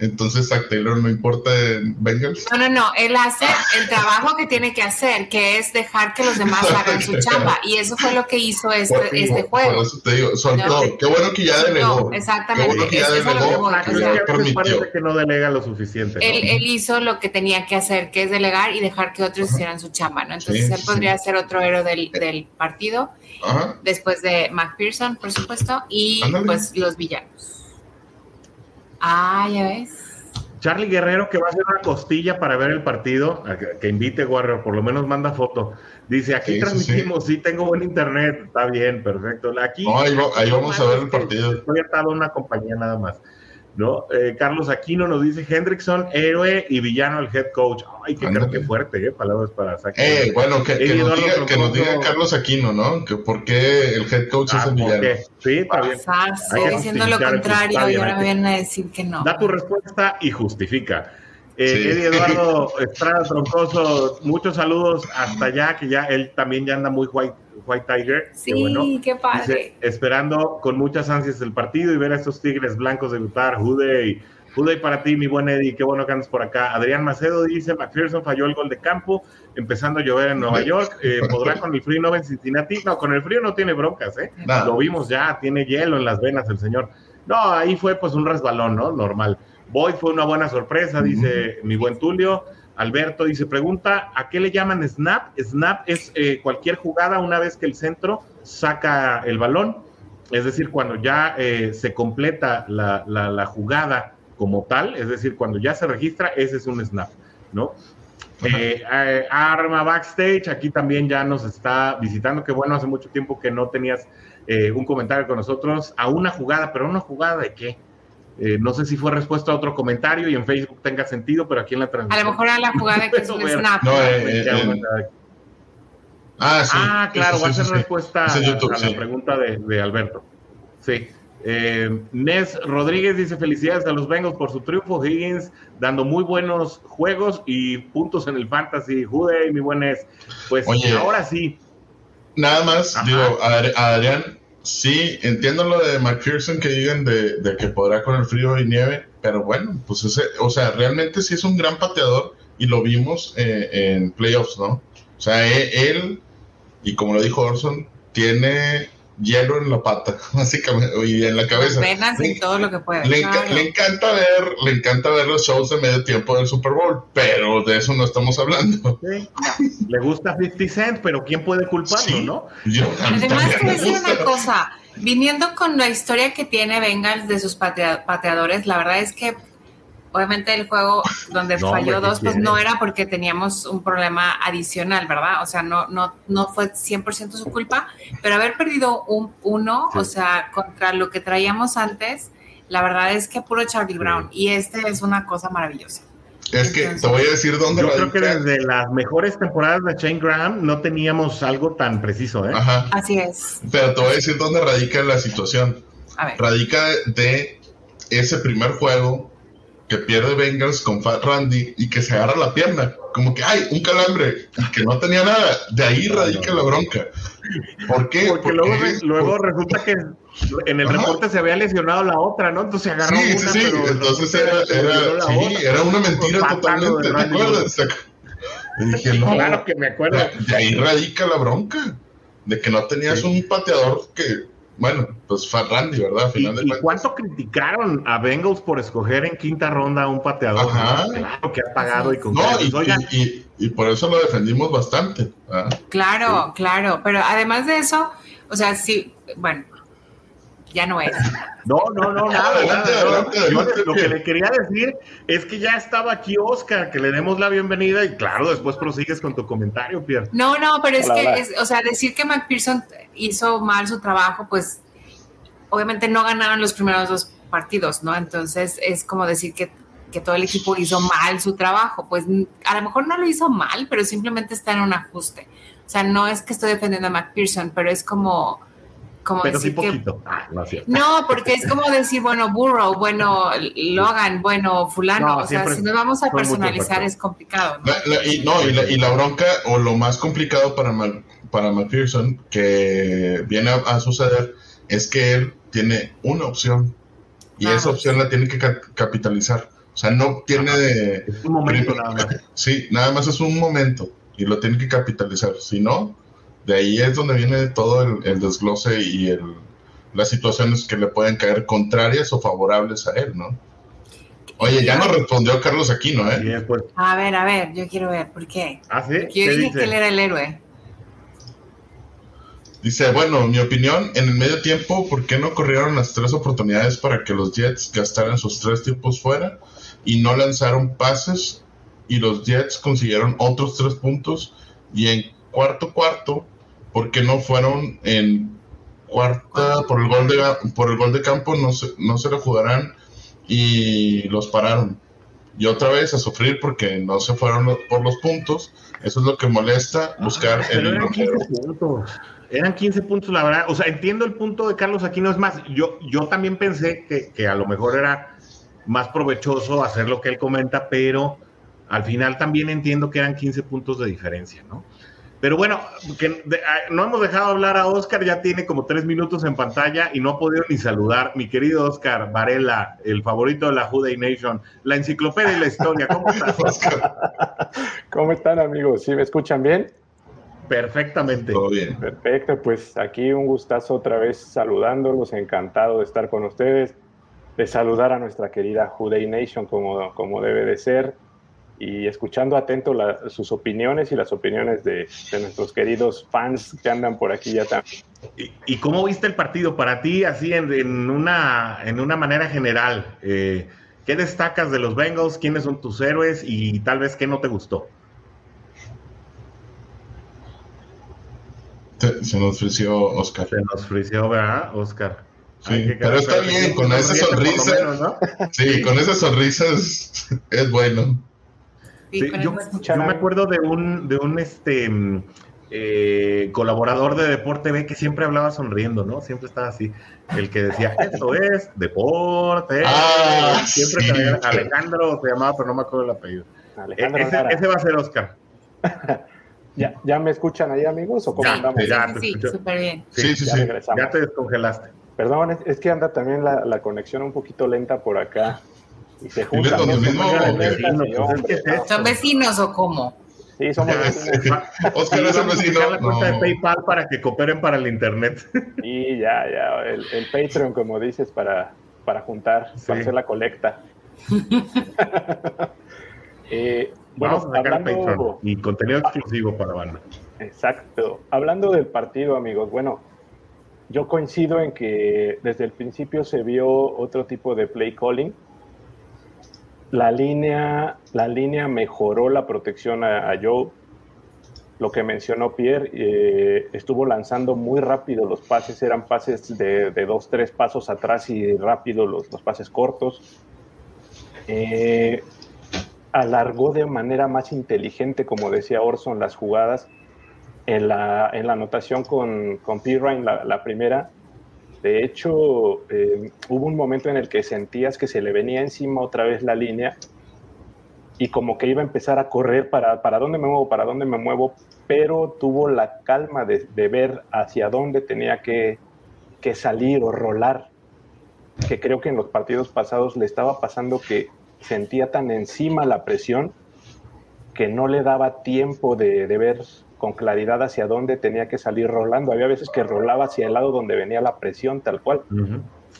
entonces Zach Taylor no importa en Bengals. No, no, no, él hace el trabajo que tiene que hacer, que es dejar que los demás hagan su chamba. Y eso fue lo que hizo este, este juego. Por eso te digo, soltó. Qué bueno que ya delegó. exactamente. Qué bueno que ya delegó. parece que no delega lo suficiente. Él, él, hizo lo que tenía que hacer, que es delegar y dejar que otros hicieran su chamba, ¿no? Entonces él podría ser otro héroe del, del partido, después de McPherson, por supuesto, y pues los villanos. Ah, ya ves. Charlie Guerrero, que va a hacer una costilla para ver el partido, que invite Warrior, por lo menos manda foto. Dice, aquí transmitimos, sí, tengo buen internet, está bien, perfecto. Aquí, ahí, vamos a ver el partido. Estoy atado a una compañía nada más. ¿No? Eh, Carlos Aquino nos dice Hendrickson, héroe y villano el head coach. Ay, qué, creo que fuerte, ¿eh? Palabras para sacar. Eh, bueno, que, nos diga, que, nos diga, Carlos Aquino, ¿no? Que por qué el head coach es ah, el villano. Sí, está bien. Estoy diciendo lo contrario y ahora me vienen a decir que no. Da tu respuesta y justifica. Eh, Eddie Eduardo Estrada Troncoso, muchos saludos hasta allá, que ya él también ya anda muy white, white Tiger. Sí, qué, padre. esperando con muchas ansias el partido y ver a estos tigres blancos debutar. Jude y para ti, mi buen Eddie, qué bueno que andas por acá. Adrián Macedo dice, McPherson falló el gol de campo, empezando a llover en Nueva York. Eh, ¿Podrá con el frío no en Cincinnati? No, con el frío no tiene broncas, ¿eh? Lo vimos ya, tiene hielo en las venas el señor. No, ahí fue pues un resbalón, ¿no? Normal. Boyd fue una buena sorpresa, dice mi buen Tulio. Alberto dice, pregunta, ¿a qué le llaman snap? Snap es eh, cualquier jugada una vez que el centro saca el balón, es decir, cuando ya eh, se completa la, jugada como tal, es decir, cuando ya se registra, ese es un snap, ¿no? Eh, Arma Backstage, aquí también ya nos está visitando, que bueno, hace mucho tiempo que no tenías un comentario con nosotros, a una jugada, pero una jugada de qué? Eh, no sé si fue respuesta a otro comentario y en Facebook tenga sentido, pero aquí en la transmisión. A lo mejor a la jugada que es un snap. Eh, eh, ah, sí. Ah, claro, va a ser respuesta a, la pregunta de, Alberto. Sí. Eh, Nes Rodríguez dice felicidades a los Bengals por su triunfo. Higgins dando muy buenos juegos y puntos en el fantasy. Jude, mi buen Nes. Pues ahora sí. Nada más, digo, a Adrián, sí, entiendo lo de McPherson que digan de, de, que podrá con el frío y nieve, pero bueno, pues ese, o sea, realmente sí es un gran pateador y lo vimos eh, en playoffs, ¿no? O sea, e, él, y como lo dijo Orson, tiene hielo en la pata, básicamente, y en la cabeza. Venas y todo lo que puede. Le, encanta ver, le encanta ver los shows de medio tiempo del Super Bowl, pero de eso no estamos hablando. Le gusta 50 Cent, pero ¿quién puede culparlo, no? Además, te decir una cosa, viniendo con la historia que tiene Bengals de sus pateadores, la verdad es que obviamente el juego donde falló dos, pues no era porque teníamos un problema adicional, ¿verdad? O sea, no, no, no fue 100% su culpa, pero haber perdido un uno, o sea, contra lo que traíamos antes, la verdad es que puro Charlie Brown. Y este es una cosa maravillosa. Es que te voy a decir dónde Yo creo que desde las mejores temporadas de Shane Graham no teníamos algo tan preciso, ¿eh? Ajá. Así es. Pero te voy a decir dónde radica la situación. A ver. Radica de ese primer juego que pierde Bengals con Fat Randy y que se agarra la pierna, como que hay un calambre y que no tenía nada. De ahí radica la bronca. ¿Por qué? Porque, luego, luego resulta que en el reporte se había lesionado la otra, ¿no? Entonces se agarró sí, una, sí, sí. Entonces era, era, sí, era una mentira totalmente, ¿te acuerdas? Y dije, no, claro que me acuerdo. De ahí radica la bronca, de que no tenías un pateador que bueno, pues fue Randy, ¿verdad? ¿Y, ¿Y, cuánto criticaron a Bengals por escoger en quinta ronda a un pateador? Claro que ha pagado y con no, y, y, por eso lo defendimos bastante. Claro, claro, pero además de eso, o sea, sí, bueno, ya no es. No, no, no, nada, nada. lo que le quería decir es que ya estaba aquí Oscar, que le demos la bienvenida y claro, después prosigues con tu comentario, Pierre. No, no, pero es que, o sea, decir que McPherson hizo mal su trabajo, pues obviamente no ganaron los primeros dos partidos, ¿no? Entonces es como decir que, que todo el equipo hizo mal su trabajo. Pues a lo mejor no lo hizo mal, pero simplemente está en un ajuste. O sea, no es que estoy defendiendo a McPherson, pero es como pero sí poquito. Ah, no, porque es como decir, bueno, Burrow, bueno, Logan, bueno, fulano. o sea, si nos vamos a personalizar es complicado. ¿no? y, no y, la, bronca o lo más complicado para, para McPherson que viene a, suceder es que él tiene una opción y esa opción la tiene que capitalizar. O sea, no tiene de... Es un momento nada más. Sí, nada más es un momento y lo tiene que capitalizar. Si no, de ahí es donde viene todo el, desglose y el, las situaciones que le pueden caer contrarias o favorables a él, ¿no? Oye, ya no respondió Carlos Aquino, ¿eh? A ver, a ver, yo quiero ver, ¿por qué? ¿Ah, sí? Yo dije que él era el héroe. Dice, bueno, mi opinión, en el medio tiempo, ¿por qué no corrieron las tres oportunidades para que los Jets gastaran sus tres tiempos fuera y no lanzaron pases y los Jets consiguieron otros tres puntos y en cuarto cuarto porque no fueron en cuarta por el gol de por el gol de campo no se, no se lo jugarán y los pararon. Y otra vez a sufrir porque no se fueron por los puntos. Eso es lo que molesta buscar el eran 15 puntos eran 15 puntos la verdad. O sea entiendo el punto de Carlos aquí no es más yo yo también pensé que, que a lo mejor era más provechoso hacer lo que él comenta pero al final también entiendo que eran 15 puntos de diferencia no pero bueno, que ah, no hemos dejado hablar a Oscar, ya tiene como tres minutos en pantalla y no ha podido ni saludar. Mi querido Oscar Varela, el favorito de la Juday Nation, la enciclopedia y la historia. ¿Cómo estás, Oscar? ¿Cómo están, amigos? ¿Sí me escuchan bien? Perfectamente. Todo bien. Perfecto, pues aquí un gustazo otra vez saludándolos, encantado de estar con ustedes, de saludar a nuestra querida Juday Nation como, como debe de ser y escuchando atento sus opiniones y las opiniones de, nuestros queridos fans que andan por aquí ya también. ¿Y, cómo viste el partido para ti, así en, una, en una manera general? Eh, ¿Qué destacas de los Bengals? ¿Quiénes son tus héroes? Y tal vez qué no te gustó. Se, nos ofreció Oscar. Se nos ofreció, ¿verdad, Oscar? Sí, pero está bien, con esa sonrisa. Sí, con esa sonrisa es bueno yo, me acuerdo de un, de un este eh, colaborador de Deporte B que siempre hablaba sonriendo, ¿no? Siempre estaba así. El que decía, esto es Deporte. Ah, siempre sí. tenía- Alejandro se llamaba, pero no me acuerdo el apellido. E- ese, ese va a ser Oscar. ¿Ya, ¿Ya me escuchan ahí, amigos? ¿O cómo Ya, andamos? ya. Sí, súper bien. Sí, sí, Ya sí. Ya te descongelaste. Perdón, es, es que anda también la, la conexión un poquito lenta por acá. Y se ¿Vives juntan mismo. ¿Son vecinos o cómo? Sí, somos Ya vecinos. Oscar es a vecino. la cuenta de. PayPal para que cooperen para el internet. Y ya, ya, el, el Patreon, como dices, para, para juntar, Sí. para hacer la colecta. Eh, bueno, Vamos a sacar hablando, Patreon y contenido exclusivo para banda. exacto. Hablando del partido, amigos, bueno, yo coincido en que desde el principio se vio otro tipo de play calling. La línea, la línea mejoró la protección a, Joe. Lo que mencionó Pierre, eh, estuvo lanzando muy rápido los pases, eran pases de, dos, tres pasos atrás y rápido los, los pases cortos. Eh, alargó de manera más inteligente, como decía Orson, las jugadas. En la, en la anotación con, con Pirine, la primera, de hecho, eh, hubo un momento en el que sentías que se le venía encima otra vez la línea y como que iba a empezar a correr para, para dónde me muevo, para dónde me muevo, pero tuvo la calma de, de ver hacia dónde tenía que, que salir o rolar, que creo que en los partidos pasados le estaba pasando que sentía tan encima la presión que no le daba tiempo de, de ver con claridad hacia dónde tenía que salir rolando. Había veces que rolaba hacia el lado donde venía la presión, tal cual.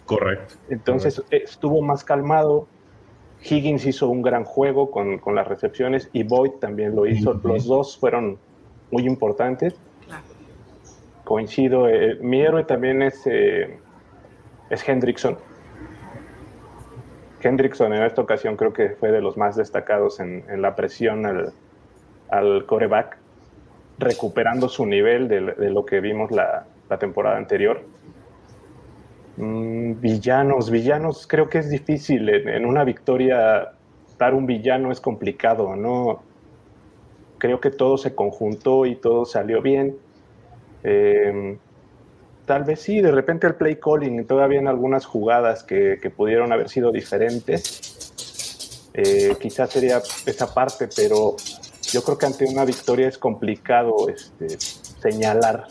Correcto. Entonces eh, estuvo más calmado. Higgins hizo un gran juego con, con las recepciones y Boyd también lo hizo. Los dos fueron muy importantes. Claro. Coincido. eh, mi héroe también es, eh, es Hendrickson. Hendrickson en esta ocasión creo que fue de los más destacados en, en la presión al, al coreback, recuperando su nivel de, lo que vimos la, temporada anterior. Mm, villanos, villanos, creo que es difícil. En, una victoria, dar un villano es complicado, ¿no? Creo que todo se conjuntó y todo salió bien. Eh, tal vez sí, de repente el play calling, todavía en algunas jugadas que, que pudieron haber sido diferentes. Eh, quizás sería esa parte, pero yo creo que ante una victoria es complicado este, señalar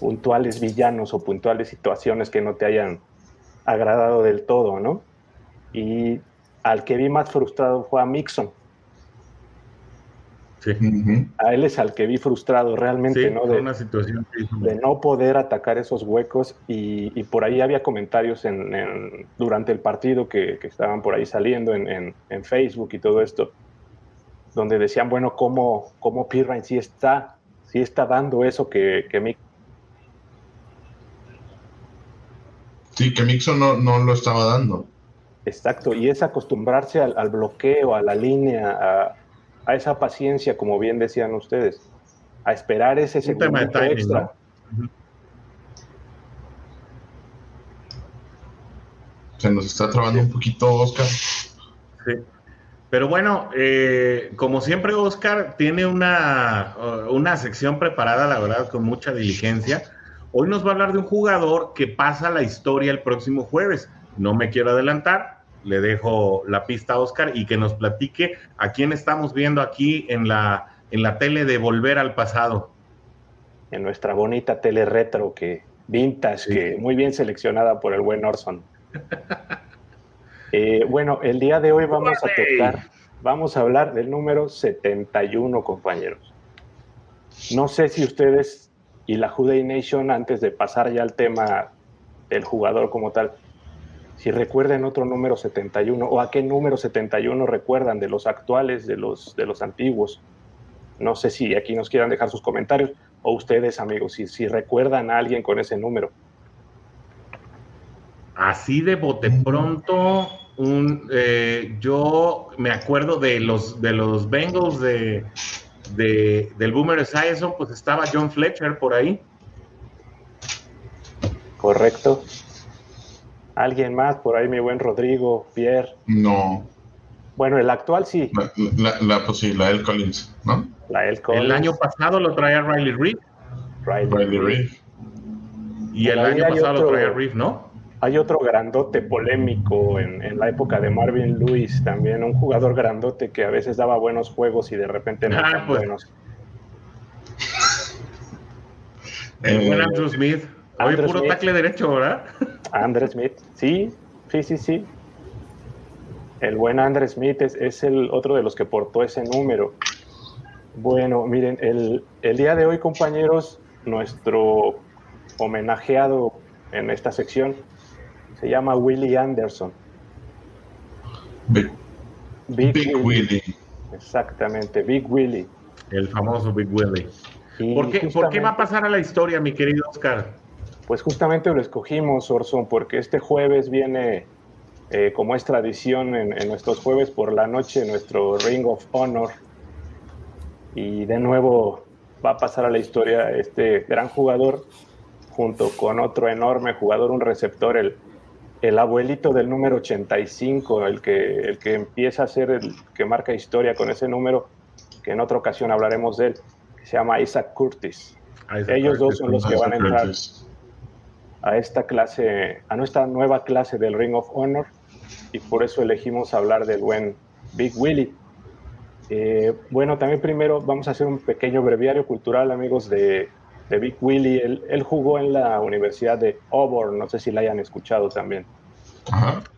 puntuales villanos o puntuales situaciones que no te hayan agradado del todo, ¿no? Y al que vi más frustrado fue a Mixon. Sí. A él es al que vi frustrado realmente, Sí, ¿no? De, una situación de no poder atacar esos huecos y, y por ahí había comentarios en, en- durante el partido que, que estaban por ahí saliendo en, en- en Facebook y todo esto, donde decían, bueno, cómo, cómo Pirine sí está, sí está dando eso que, que Mixon Sí, que Mixon no, no lo estaba dando. Exacto, y es acostumbrarse al, al bloqueo, a la línea, a, a esa paciencia, como bien decían ustedes, a esperar ese Un tema de segundo timing, extra. ¿no? Se nos está trabando un poquito, Oscar. Sí. Pero bueno, eh, como siempre, Oscar tiene una, uh, una sección preparada, la verdad, con mucha diligencia. Hoy nos va a hablar de un jugador que pasa la historia el próximo jueves. No me quiero adelantar, le dejo la pista a Oscar y que nos platique a quién estamos viendo aquí en la, en la tele de Volver al Pasado. En nuestra bonita tele retro que vintage, Sí. que muy bien seleccionada por el buen Orson. Eh, bueno, el día de hoy vamos a tocar, vamos a hablar del número 71, compañeros. No sé si ustedes y la Juday Nation, antes de pasar ya al tema del jugador como tal, si recuerden otro número 71 o a qué número 71 recuerdan de los actuales, de los, de los antiguos. No sé si aquí nos quieran dejar sus comentarios o ustedes, amigos, si, si recuerdan a alguien con ese número. Así de bote pronto, un, eh, yo me acuerdo de los, de los Bengals de, de- del Boomer Esiason, pues estaba John Fletcher por ahí. ¿Correcto? ¿Alguien más? Por ahí mi buen Rodrigo, Pierre. No. Bueno, el actual sí. La, la, la, pues sí, la del Collins, ¿no? el año pasado lo traía Riley Reef. Riley, Reef. Y el año pasado lo traía Reef, ¿no? Hay otro grandote polémico en, la época de Marvin Lewis, también un jugador grandote que a veces daba buenos juegos y de repente no ah, pues. buenos. El buen Andrew Smith. Hoy puro tackle derecho, ¿verdad? Andrew Smith, sí, sí, sí, sí. El buen Andrew Smith es, el otro de los que portó ese número. Bueno, miren, el, el día de hoy, compañeros, nuestro homenajeado en esta sección se llama Willie Anderson. Big, Big, Willie. Exactamente, Big Willie. El famoso Big Willie. ¿Por qué, ¿Por qué, va a pasar a la historia, mi querido Oscar? Pues justamente lo escogimos, Orson, porque este jueves viene, eh, como es tradición en, en, nuestros jueves por la noche, nuestro Ring of Honor. Y de nuevo va a pasar a la historia este gran jugador, junto con otro enorme jugador, un receptor, el el abuelito del número 85, el que, el que empieza a ser el que marca historia con ese número, que en otra ocasión hablaremos de él, que se llama Isaac Curtis. Ellos dos son los que van a entrar a esta clase, a nuestra nueva clase del Ring of Honor, y por eso elegimos hablar del buen Big Willie. Eh, bueno, también primero vamos a hacer un pequeño breviario cultural, amigos, de, de Big Willie. Él, jugó en la Universidad de Auburn, no sé si la hayan escuchado también.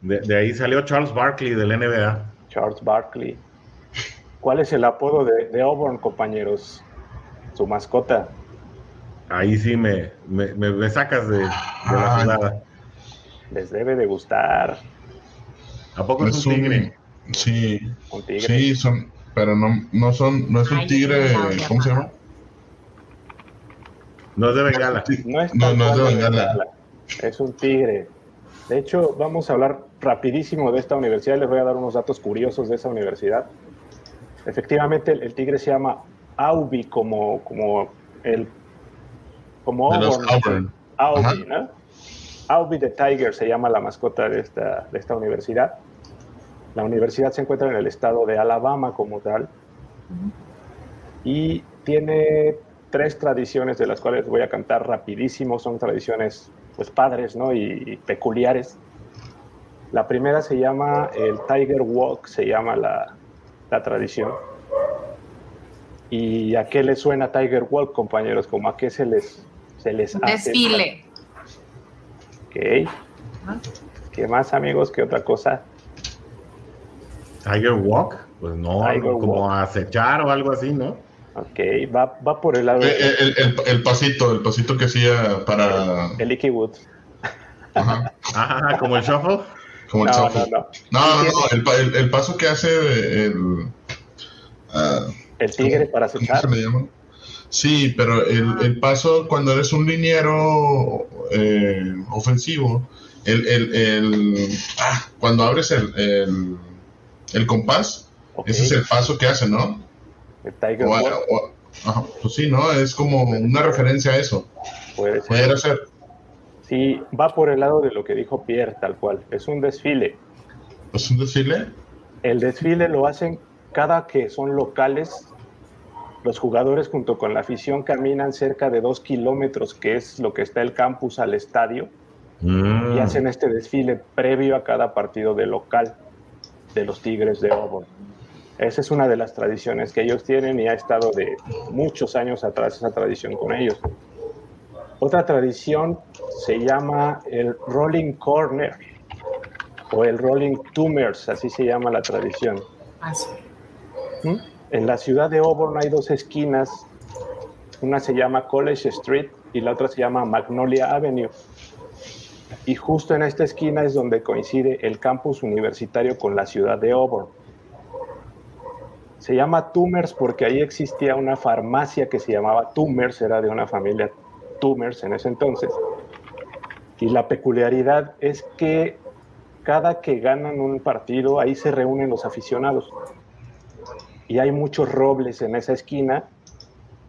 De, ahí salió Charles Barkley del NBA. Charles Barkley. ¿Cuál es el apodo de, Auburn, compañeros? Su mascota. Ahí sí me, me, sacas de, la jugada. Les debe de gustar. ¿A poco es, un tigre? Sí. Sí, son, pero no, no son, no es un tigre, ¿cómo se llama? No es de Bengala. No es, de Bengala. Es un tigre. De hecho, vamos a hablar rapidísimo de esta universidad. Les voy a dar unos datos curiosos de esa universidad. Efectivamente, el, tigre se llama Aubi, como, como el como Auburn. Aubi, ¿no? Aubi the Tiger se llama la mascota de esta, de esta universidad. La universidad se encuentra en el estado de Alabama como tal. Y tiene tres tradiciones de las cuales voy a cantar rapidísimo, son tradiciones pues padres ¿no? y, peculiares. La primera se llama el Tiger Walk, se llama la, la tradición. ¿Y a qué les suena Tiger Walk, compañeros? ¿Cómo a qué se les, se les hace? Desfile. Ok. ¿Qué más, amigos? ¿Qué otra cosa? Tiger Walk, pues no, como acechar o algo así, ¿no? Ok, va, va por el lado. Eh, eh, el, el, el, pasito, el pasito que hacía para. El Icky Wood. Ajá. Ah, como el shuffle. Como el no, shuffle. No, no, no, el, el, paso que hace el. Uh, el tigre para acechar. ¿Cómo se llama? Sí, pero el, el, paso cuando eres un liniero eh, ofensivo, el, el, el ah, cuando abres el, el, el compás, okay. ese es el paso que hace, ¿no? Tiger pues sí, ¿no? Es como una referencia a eso. Puede ser. ser. Sí, va por el lado de lo que dijo Pierre, tal cual. Es un desfile. ¿Es un desfile? El desfile lo hacen cada que son locales. Los jugadores junto con la afición caminan cerca de dos kilómetros, que es lo que está el campus al estadio, y mm. hacen este desfile previo a cada partido de local de los Tigres de Auburn. Esa es una de las tradiciones que ellos tienen y ha estado de muchos años atrás esa tradición con ellos. Otra tradición se llama el Rolling Corner o el Rolling Tumors, así se llama la tradición. Ah, ¿Mm? En la ciudad de Auburn hay dos esquinas, una se llama College Street y la otra se llama Magnolia Avenue. Y justo en esta esquina es donde coincide el campus universitario con la ciudad de Auburn. Se llama Tumers porque ahí existía una farmacia que se llamaba Tumers, era de una familia Tumers en ese entonces. Y la peculiaridad es que cada que ganan un partido, ahí se reúnen los aficionados. Y hay muchos robles en esa esquina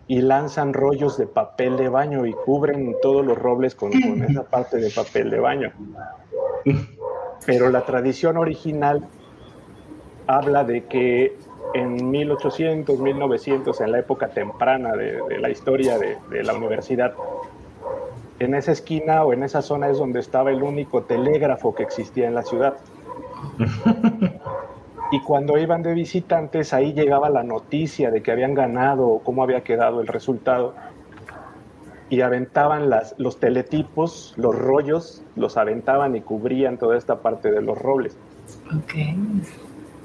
y lanzan rollos de papel de baño y cubren todos los robles con, con esa parte de papel de baño. Pero la tradición original habla de que en 1800, 1900, en la época temprana de, de la historia de, de, la universidad, en esa esquina o en esa zona es donde estaba el único telégrafo que existía en la ciudad. y cuando iban de visitantes, ahí llegaba la noticia de que habían ganado o cómo había quedado el resultado. Y aventaban las, los teletipos, los rollos, los aventaban y cubrían toda esta parte de los robles. Ok.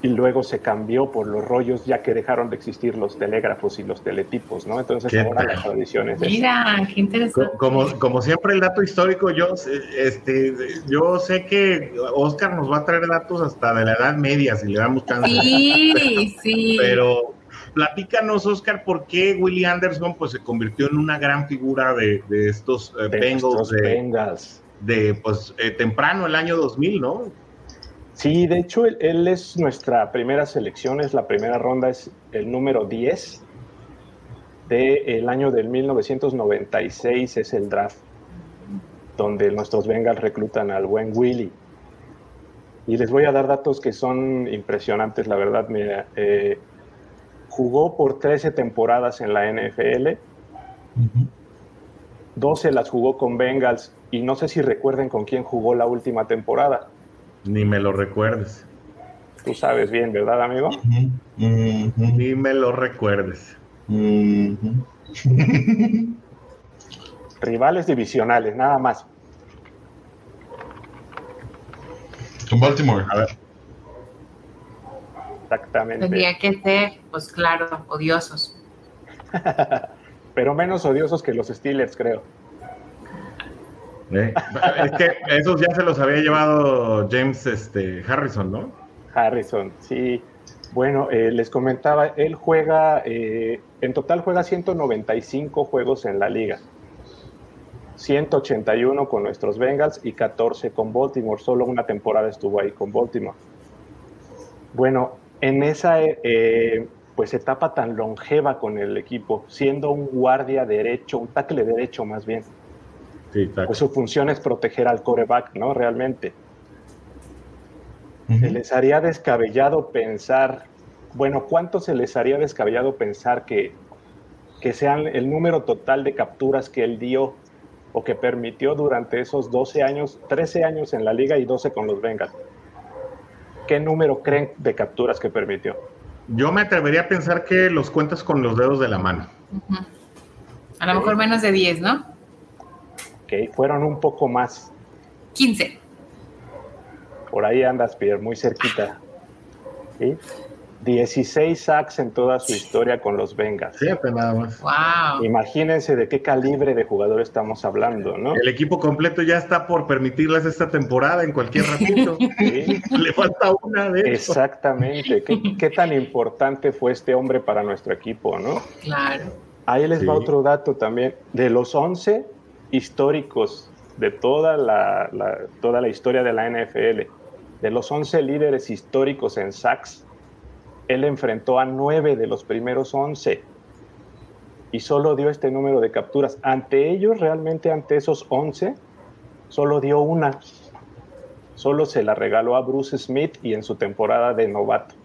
Y luego se cambió por los rollos ya que dejaron de existir los telégrafos y los teletipos, ¿no? Entonces ¿Qué ahora tal? las tradiciones. Mira, qué interesante. Como, como siempre el dato histórico, yo, este, yo sé que Oscar nos va a traer datos hasta de la Edad Media si le damos chance. Sí, sí. Pero platícanos, Oscar, por qué Willie Anderson pues, se convirtió en una gran figura de, de estos eh, de Bengals nuestros de, Bengals. de, pues, eh, temprano, el año 2000, ¿no? Sí, de hecho, él, él es nuestra primera selección, es la primera ronda, es el número 10 del año del 1996, es el draft, donde nuestros Bengals reclutan al buen Willy. Y les voy a dar datos que son impresionantes, la verdad. Mira, eh, jugó por 13 temporadas en la NFL, 12 las jugó con Bengals, y no sé si recuerden con quién jugó la última temporada. Ni me lo recuerdes. Tú sabes bien, ¿verdad, amigo? Ni me lo recuerdes. Rivales divisionales, nada más. Con Baltimore. A ver, Exactamente. Tendría que ser, pues claro, odiosos. Pero menos odiosos que los Steelers, creo. Eh, es que esos ya se los había llevado James este, Harrison, ¿no? Harrison, sí. Bueno, eh, les comentaba, él juega, eh, en total juega 195 juegos en la liga. 181 con nuestros Bengals y 14 con Baltimore. Solo una temporada estuvo ahí con Baltimore. Bueno, en esa eh, pues etapa tan longeva con el equipo, siendo un guardia derecho, un tackle derecho más bien, Sí, exacto. pues su función es proteger al coreback, ¿no? Realmente. Se les haría descabellado pensar, bueno, ¿cuánto se les haría descabellado pensar que, que sean el número total de capturas que él dio o que permitió durante esos 12 años, 13 años en la liga y 12 con los Bengals? ¿Qué número creen de capturas que permitió? Yo me atrevería a pensar que los cuentas con los dedos de la mano. A lo mejor menos de 10, ¿no? Que fueron un poco más. 15. Por ahí andas, Pierre, muy cerquita. ¿Sí? 16 sacks en toda su historia con los Bengals. Fíjate nada más. Wow. Imagínense de qué calibre de jugador estamos hablando, ¿no? El equipo completo ya está por permitirles esta temporada en cualquier ratito. Sí, Le falta una de exactamente. ¿Qué, qué tan importante fue este hombre para nuestro equipo, no? Claro. Ahí les va otro dato también. De los 11 históricos de toda la, toda la historia de la NFL, de los 11 líderes históricos en sacks, él enfrentó a 9 de los primeros 11 y solo dio este número de capturas. Ante ellos, realmente ante esos 11, solo dio una. Solo se la regaló a Bruce Smith y en su temporada de novato.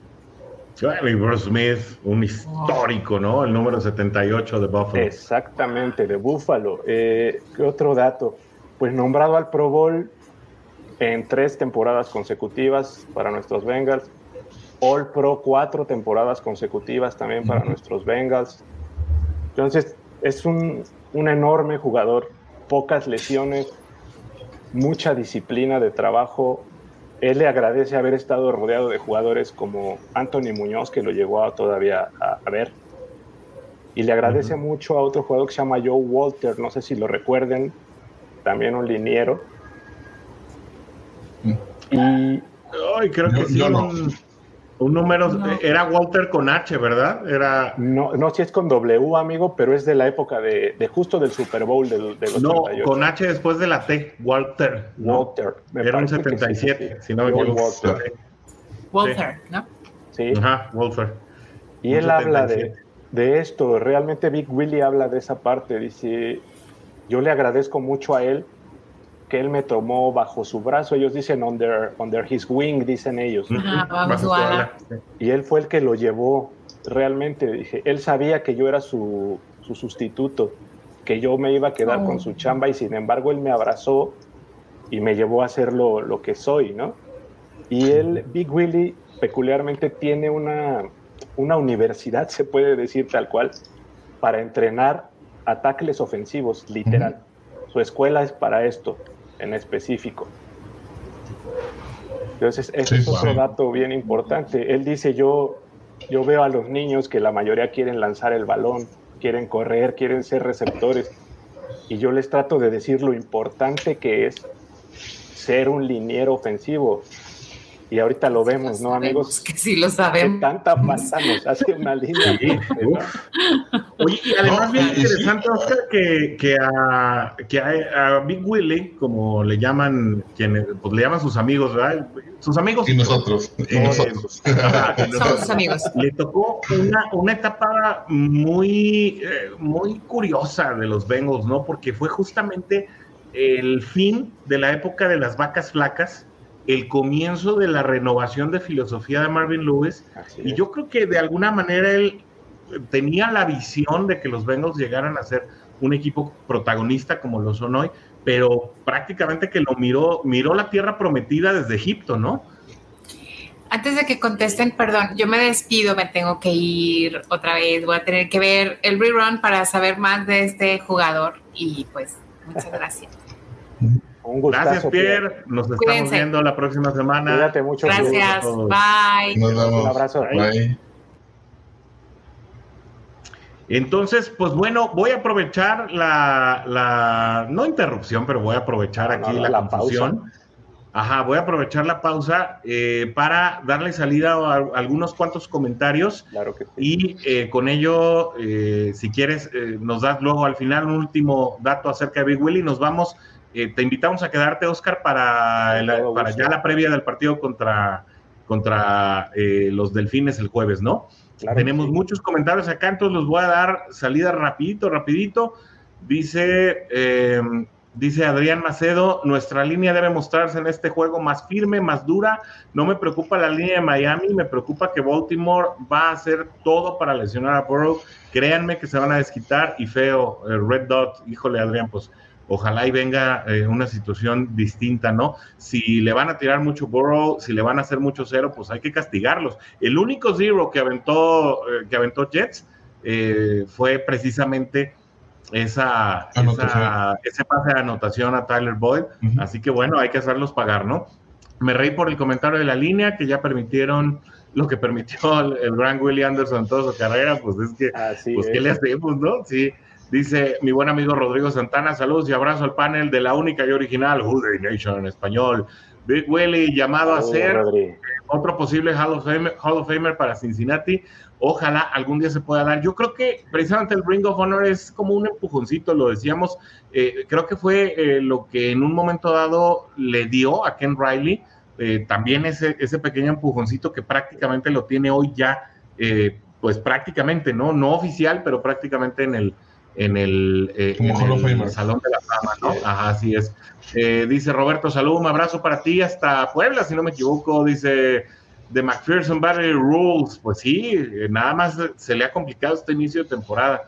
Bueno, y Bruce Smith, un histórico, ¿no? El número 78 de Buffalo. Exactamente, de Buffalo. Eh, ¿Qué otro dato? Pues nombrado al Pro Bowl en tres temporadas consecutivas para nuestros Bengals. All Pro cuatro temporadas consecutivas también para nuestros Bengals. Entonces, es un, un enorme jugador, pocas lesiones, mucha disciplina de trabajo. Él le agradece haber estado rodeado de jugadores como Anthony Muñoz, que lo llegó a todavía a, a ver. Y le agradece mucho a otro jugador que se llama Joe Walter, no sé si lo recuerden, también un liniero. Y Ay, creo que Yo- sí. yo no. un, un número. No. Era Walter con H, ¿verdad? Era. no, no si es con W, amigo, pero es de la época de, de justo del Super Bowl del, del No, 88. con H después de la T. Walter. ¿no? Walter. Me Era un parece que sí, 77, sí. si no me equivoco. Walter, Walter, ¿no? sí. Ajá, Walter. Y Un él habla de, 77. de esto, realmente Big Willie habla de esa parte, dice, yo le agradezco mucho a él que él me tomó bajo su brazo. Ellos dicen under, under his wing, dicen ellos. Y él fue el que lo llevó realmente. Dije, él sabía que yo era su, su sustituto, que yo me iba a quedar con oh. su chamba y sin embargo él me abrazó y me llevó a ser lo, lo que soy, ¿no? Y él, Big Willie, peculiarmente tiene una, una universidad, se puede decir tal cual, para entrenar ataques ofensivos, literal. Su escuela es para esto, en específico. Entonces, ese es otro dato bien importante. Él dice, yo, yo veo a los niños que la mayoría quieren lanzar el balón, quieren correr, quieren ser receptores. Y yo les trato de decir lo importante que es ser un liniero ofensivo. Y ahorita lo vemos, ¿no, amigos? Que sí lo sabemos. tanta falta nos hace una línea. Oye, y además bien interesante, Oscar, que, que, a, que a, Big Willie, como le llaman, quienes, pues le llaman sus amigos, ¿verdad? Sus amigos. Y nosotros. Y eh, nosotros. Somos sus amigos. Le tocó una, una etapa muy, eh, muy curiosa de los Bengals, ¿no? Porque fue justamente el fin de la época de las vacas flacas el comienzo de la renovación de filosofía de Marvin Lewis. Y yo creo que de alguna manera él tenía la visión de que los Bengals llegaran a ser un equipo protagonista como lo son hoy, pero prácticamente que lo miró, miró la tierra prometida desde Egipto, ¿no? Antes de que contesten, perdón, yo me despido, me tengo que ir otra vez, voy a tener que ver el rerun para saber más de este jugador y pues muchas gracias. Gracias, Pierre. Nos estamos viendo la próxima semana. Cuídate mucho. Gracias. Bye. Un abrazo. Bye. Entonces, pues bueno, voy a aprovechar la, no interrupción, pero voy a aprovechar aquí la, confusión. Ajá, voy a aprovechar la pausa eh, para darle salida a, algunos cuantos comentarios. Claro que sí. Y eh, con ello, eh, si quieres, nos das luego al final un último dato acerca de Big Willy. Nos vamos eh, te invitamos a quedarte, Oscar, para, para ya la previa del partido contra, contra eh, los Delfines el jueves, ¿no? Tenemos muchos comentarios acá, entonces los voy a dar salida rapidito, rapidito. Dice, em, dice Adrián Macedo, nuestra línea debe mostrarse en este juego más firme, más dura. No me preocupa la línea de Miami, me preocupa que Baltimore va a hacer todo para lesionar a Burrow. Créanme que se van a desquitar y feo, el Red Dot, híjole Adrián, pues ojalá y venga eh, una situación distinta, ¿no? Si le van a tirar mucho Burrow, si le van a hacer mucho cero, pues hay que castigarlos. El único zero que aventó, eh, que aventó Jets eh, fue precisamente esa, ese pase de anotación a Tyler Boyd. Así que bueno, hay que hacerlos pagar, ¿no? Me reí por el comentario de la línea que ya permitieron lo que permitió el, gran Willie Anderson en toda su carrera, pues es que, pues, ¿qué le hacemos, no? Sí, Dice mi buen amigo Rodrigo Santana, saludos y abrazo al panel de la única y original Hoodie Nation en español. Big Willie llamado a ser otro posible Hall of, Famer, para Cincinnati. Ojalá algún día se pueda dar. Yo creo que precisamente el Ring of Honor es como un empujoncito, lo decíamos. Eh, creo que fue eh, lo que en un momento dado le dio a Ken Riley. Eh, también ese, ese pequeño empujoncito que prácticamente lo tiene hoy ya, pues prácticamente, ¿no? No oficial, pero prácticamente en el, en el, eh, Salón de la Fama, ¿no? Ajá, así es. Eh, dice Roberto, salud, un abrazo para ti hasta Puebla, si no me equivoco, dice de McPherson Battery Rules. Pues sí, eh, nada más se le ha complicado este inicio de temporada.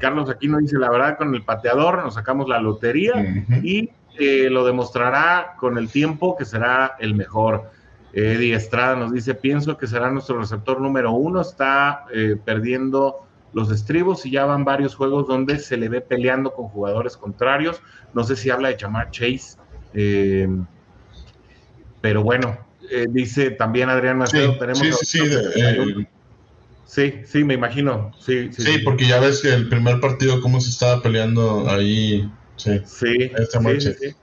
Carlos aquí nos dice, la verdad, con el pateador nos sacamos la lotería y lo demostrará con el tiempo que será el mejor. Eddie Estrada nos dice, pienso que será nuestro receptor número uno, está perdiendo los estribos y ya van varios juegos donde se le ve peleando con jugadores contrarios. No sé si habla de Jamar Chase, eh, pero bueno, eh, dice también Adrián Macedo, sí, tenemos... Sí, sí, eh, sí, sí, me imagino. Sí, sí, porque ya ves que el primer partido, cómo se estaba peleando ahí. Sí, sí, sí,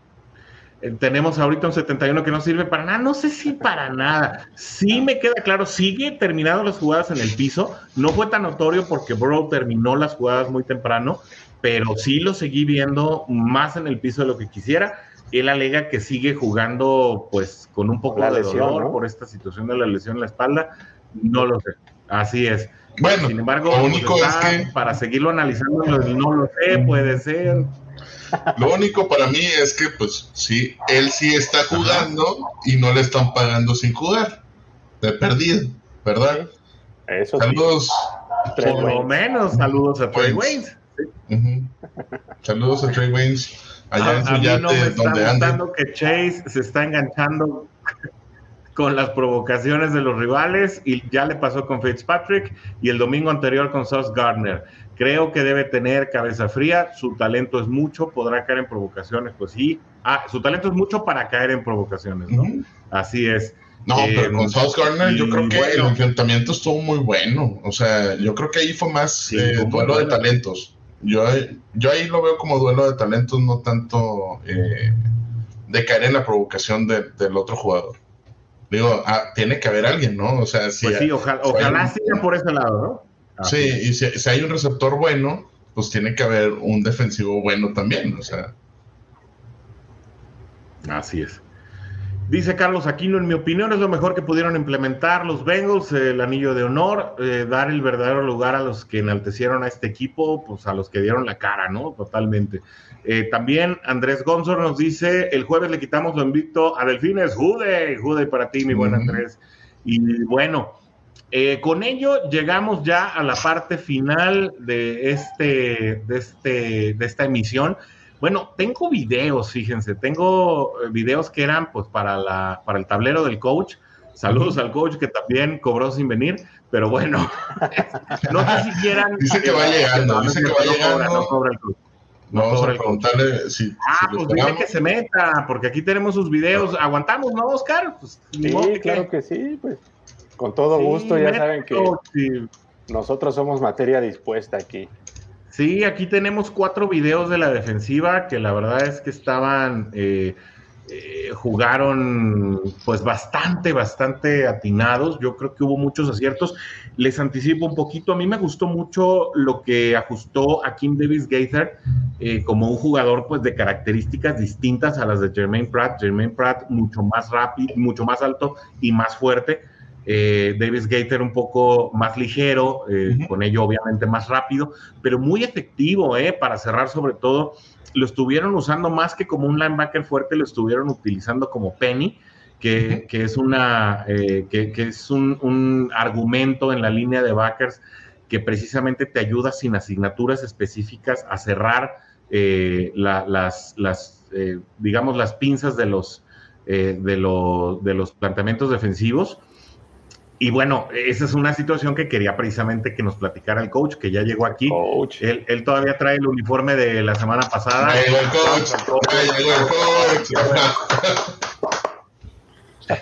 tenemos ahorita un 71 que no sirve para nada, no sé si para nada. Sí me queda claro, sigue terminando las jugadas en el piso. No fue tan notorio porque Burrow terminó las jugadas muy temprano, pero sí lo seguí viendo más en el piso de lo que quisiera. Él alega que sigue jugando pues con un poco de dolor por esta situación de la lesión en la espalda. No lo sé. Así es. Bueno, sin embargo, lo único es que... para seguirlo analizando, no lo sé, puede ser Lo único para mí es que, pues, sí, él sí está jugando y no le están pagando sin jugar. De perdido, ¿verdad? Eso Saludos. Por lo menos, saludos a Trey Waynes. Waynes. Ujú. Saludos a Trey Waynes allá en A- su a mí yate no me está donde anda. que Chase se está enganchando con las provocaciones de los rivales y ya le pasó con Fitzpatrick y el domingo anterior con Sauce Gardner. Creo que debe tener cabeza fría, su talento es mucho, podrá caer en provocaciones, pues sí. Ah, su talento es mucho para caer en provocaciones, ¿no? Así es. No, Eh, pero con South Gardner yo creo que el enfrentamiento estuvo muy bueno. O sea, yo creo que ahí fue más Sí, eh, duelo de talentos. Yo, yo ahí lo veo como duelo de talentos, no tanto eh, de caer en la provocación de- del otro jugador. Digo, ah, tiene que haber alguien, ¿no? O sea, si, Pues sí, ojalá, ojalá siga por ese lado, ¿no? Sí, Así es. y si, si hay un receptor bueno, pues tiene que haber un defensivo bueno también. O sea, Así es. Dice Carlos Aquino, en mi opinión es lo mejor que pudieron implementar los Bengals, eh, el anillo de honor, eh, dar el verdadero lugar a los que enaltecieron a este equipo, pues a los que dieron la cara, ¿no? Totalmente. Eh, también Andrés Gonzor nos dice, el jueves le quitamos lo invicto a Delfines, Jude, Jude para ti, mi buen. Andrés. Y bueno, eh, con ello llegamos ya a la parte final de, este, de, este, de esta emisión. Bueno, tengo videos, fíjense, tengo eh, videos que eran pues para, la, para el tablero del coach. Saludos al coach que también cobró sin venir, pero bueno, no sé si quieran. Dice que va llegando, dice que va no cobra, llegando. no cobra el coach. No vamos cobra a el coach. preguntarle si, Ah, si pues dile que se meta, porque aquí tenemos sus videos. ¿Aguantamos, no, Oscar? Pues, Sí, que- claro que sí, pues. Con todo Sí, gusto, ya saben que sí. nosotros somos materia dispuesta aquí. Sí, aquí tenemos cuatro videos de la defensiva que la verdad es que estaban, eh, eh, jugaron pues bastante, bastante atinados. Yo creo que hubo muchos aciertos. Les anticipo un poquito. A mí me gustó mucho lo que ajustó a Kim Davis Gaither eh, como un jugador pues de características distintas a las de Jermaine Pratt. Jermaine Pratt mucho más rápido, mucho más alto y más fuerte. Eh, Davis Gaither un poco más ligero, eh, con ello obviamente más rápido, pero muy efectivo eh, para cerrar sobre todo. Lo estuvieron usando más que como un linebacker fuerte, lo estuvieron utilizando como penny, que, que es, una, eh, que, que es un, un argumento en la línea de backers que precisamente te ayuda sin asignaturas específicas a cerrar la- las, las digamos, las pinzas de los, de, lo- de los planteamientos defensivos. Y bueno, esa es una situación que quería precisamente que nos platicara el coach, que ya llegó aquí. Coach. Él, él todavía trae el uniforme de la semana pasada. Llegó el coach, ahí llegó el coach.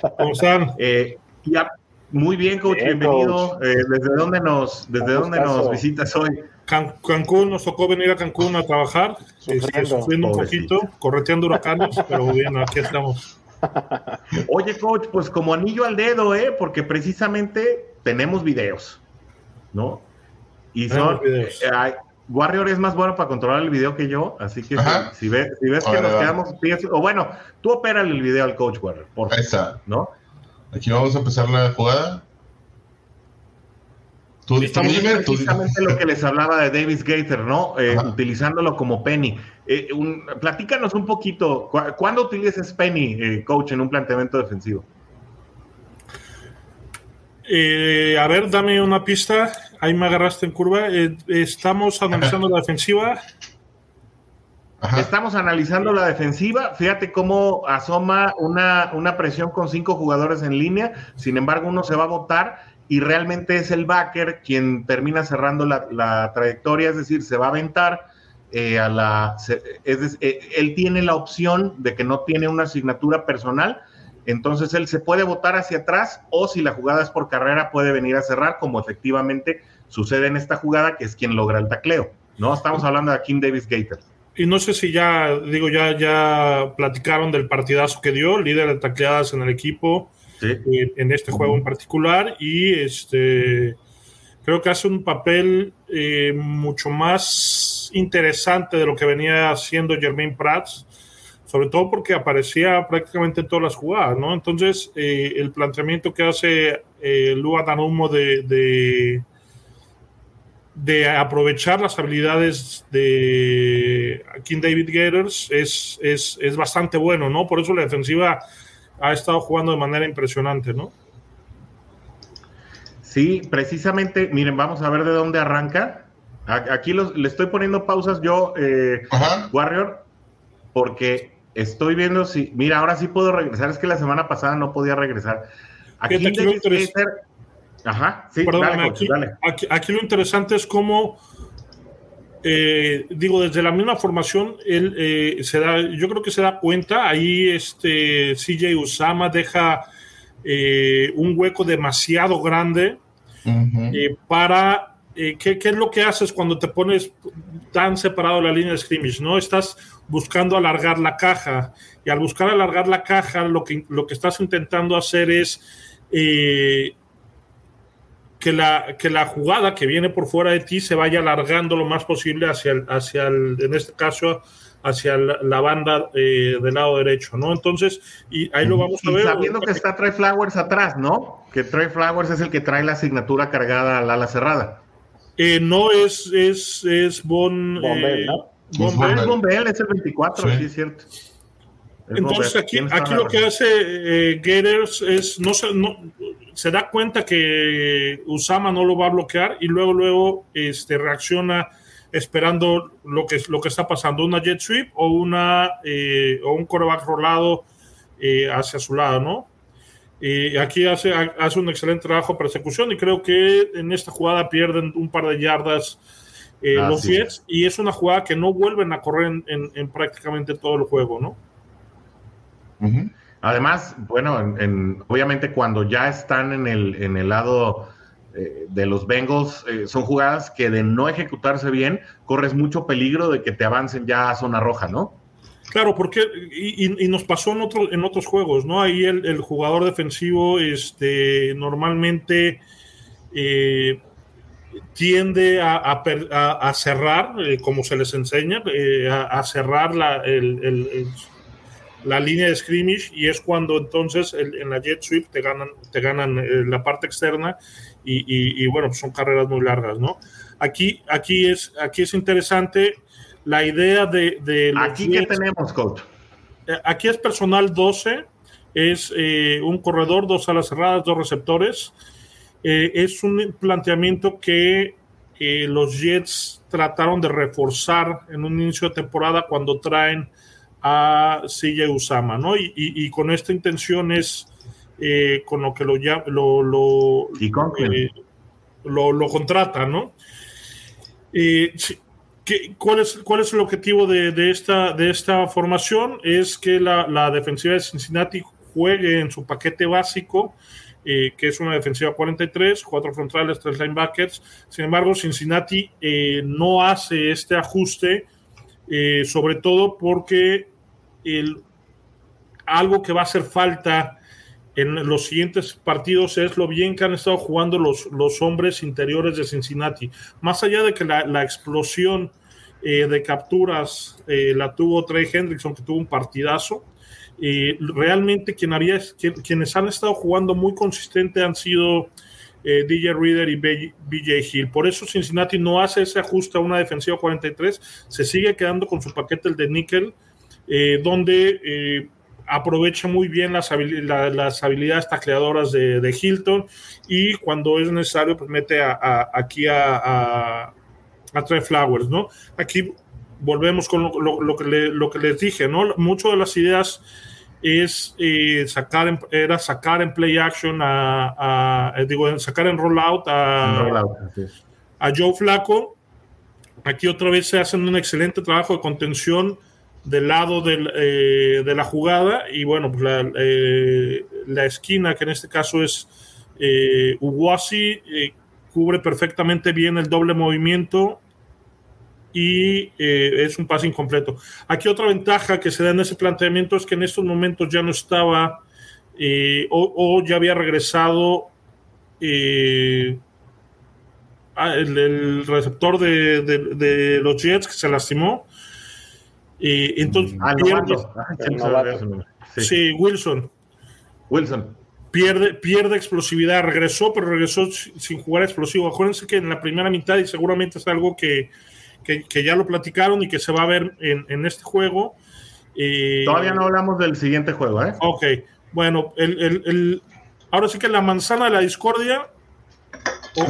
¿Cómo están? Eh, ya, muy bien, coach, Bien, bienvenido. Eh, ¿Desde dónde nos, desde Un dónde nos visitas hoy? Can- Cancún, nos tocó venir a Cancún a trabajar, Sufriendo. este, sufriendo un Pobrecito. poquito, correteando huracanes, pero bien, aquí estamos. Oye, coach, pues como anillo al dedo, ¿eh? Porque precisamente tenemos videos, ¿no? Y son. Videos. eh, Warrior es más bueno para controlar el video que yo, así que si, si ves, si ves que nos quedamos. pies- O bueno, tú opérale el video al coach, Warrior, por Ahí favor, está. ¿no? Aquí vamos a empezar la jugada. Tú, dime. precisamente lo que les hablaba de Davis Gaither, ¿no? Eh, utilizándolo como penny. Eh, un- platícanos un poquito, ¿cu- ¿cuándo utilizas penny, eh, coach, en un planteamiento defensivo? Eh, a ver, dame una pista. Ahí me agarraste en curva. Eh, estamos analizando la defensiva. Ajá. Estamos analizando la defensiva. Fíjate cómo asoma una, una presión con cinco jugadores en línea. Sin embargo, uno se va a votar y realmente es el backer quien termina cerrando la, la trayectoria, es decir, se va a aventar. eh, a la, es eh, él tiene la opción de que no tiene una asignatura personal, entonces él se puede votar hacia atrás o si la jugada es por carrera puede venir a cerrar, como efectivamente sucede en esta jugada, que es quien logra el tacleo. No estamos hablando de Kim Davis Gator. Y no sé si ya, digo, ya, ya platicaron del partidazo que dio, líder de tacleadas en el equipo, Sí. en este juego en particular, y este creo que hace un papel eh, mucho más interesante de lo que venía haciendo Jermaine Prats, sobre todo porque aparecía prácticamente en todas las jugadas, ¿no? Entonces, eh, el planteamiento que hace eh, Lua Danumo de, de, de aprovechar las habilidades de King David Gators es, es, es, bastante bueno, ¿no? Por eso la defensiva ha estado jugando de manera impresionante, ¿no? Sí, precisamente, miren, vamos a ver de dónde arranca. Aquí le estoy poniendo pausas yo, eh, Warrior, porque estoy viendo si, mira, ahora sí puedo regresar, es que la semana pasada no podía regresar. Aquí, Ajá, sí, aquí, lo interesante es cómo, eh, digo, desde la misma formación, él eh, se da, yo creo que se da cuenta, ahí este CJ Usama deja eh, un hueco demasiado grande para ¿qué, ¿qué, es lo que haces cuando te pones tan separado de la línea de scrimmage? ¿no? Estás buscando alargar la caja y al buscar alargar la caja lo que, lo que estás intentando hacer es que la, que la jugada que viene por fuera de ti se vaya alargando lo más posible hacia el, hacia el, en este caso, hacia la, banda eh, del lado derecho, ¿no? Entonces, y ahí lo vamos a ver. Sabiendo que está Trey Flowers atrás, ¿no? Que Trey Flowers es el que trae la asignatura cargada al ala cerrada. Eh, no es, es, es Bon. Bombel, eh, ¿no? Bombel. es el 24, sí, es cierto. Entonces aquí, aquí lo que hace eh, Gators es, no, no, se da cuenta que Usama no lo va a bloquear y luego, luego este, reacciona esperando lo que, lo que está pasando, una jet sweep o, una, eh, o un coreback rolado eh, hacia su lado, ¿no? Y aquí hace, hace un excelente trabajo de persecución y creo que en esta jugada pierden un par de yardas eh, los Jets y es una jugada que no vuelven a correr en, prácticamente todo el juego, ¿no? Además, bueno, obviamente cuando ya están en el, en el lado eh, de los Bengals, eh, son jugadas que de no ejecutarse bien, corres mucho peligro de que te avancen ya a zona roja, ¿no? Claro, porque y, nos pasó en, otro, en otros juegos, ¿no? Ahí el, jugador defensivo este, normalmente eh, tiende a, cerrar, como se les enseña, a, cerrar la, el, la línea de scrimmage y es cuando entonces en la jet sweep te ganan, te ganan eh, la parte externa y, bueno, pues son carreras muy largas, ¿no? Aquí, aquí, es, aquí es interesante la idea de... aquí que tenemos, coach. Eh, aquí es personal 12, es eh, un corredor, dos alas cerradas, dos receptores. es un planteamiento que los Jets trataron de reforzar en un inicio de temporada cuando traen a Silla Usama, ¿no? Y, con esta intención es eh, con lo que lo, lo, lo, eh, lo, lo contrata, ¿no? Eh, cuál, es, ¿Cuál es el objetivo de, esta, de esta formación? Es que la, defensiva de Cincinnati juegue en su paquete básico, que es una defensiva 43, cuatro frontales, tres linebackers. Sin embargo, Cincinnati no hace este ajuste, sobre todo porque el, algo que va a hacer falta en los siguientes partidos es lo bien que han estado jugando los, los hombres interiores de Cincinnati. Más allá de que la, explosión eh, de capturas eh, la tuvo Trey Hendrickson, que tuvo un partidazo, eh, realmente quien había, quienes han estado jugando muy consistente han sido DJ Reader y BJ Hill. Por eso Cincinnati no hace ese ajuste a una defensiva 43, se sigue quedando con su paquete el de níquel eh, donde eh, aprovecha muy bien las, habilidades tacleadoras de, Hilton y cuando es necesario, pues mete aquí a, a, Trey Flowers, ¿no? Aquí volvemos con lo, que, lo que les dije, ¿no? Muchas de las ideas es eh, sacar era sacar en play action a, digo sacar en rollout a, a Joe Flaco aquí otra vez se hacen un excelente trabajo de contención del lado eh, de la jugada y bueno, pues la, eh, la, esquina que en este caso es eh, eh cubre perfectamente bien el doble movimiento y es un pase incompleto. Aquí otra ventaja que se da en ese planteamiento es que en estos momentos ya no estaba o, ya había regresado ah, el, receptor de, de los Jets que se lastimó y entonces, ah, sí. Wilson. Wilson. pierde, pierde explosividad, regresó, pero regresó sin jugar explosivo. Acuérdense que en la primera mitad, y seguramente es algo que, que, ya lo platicaron y que se va a ver en, en este juego. Eh, Todavía no hablamos del siguiente juego, ¿eh? Ok, bueno, el, el, el, ahora sí que la manzana de la discordia.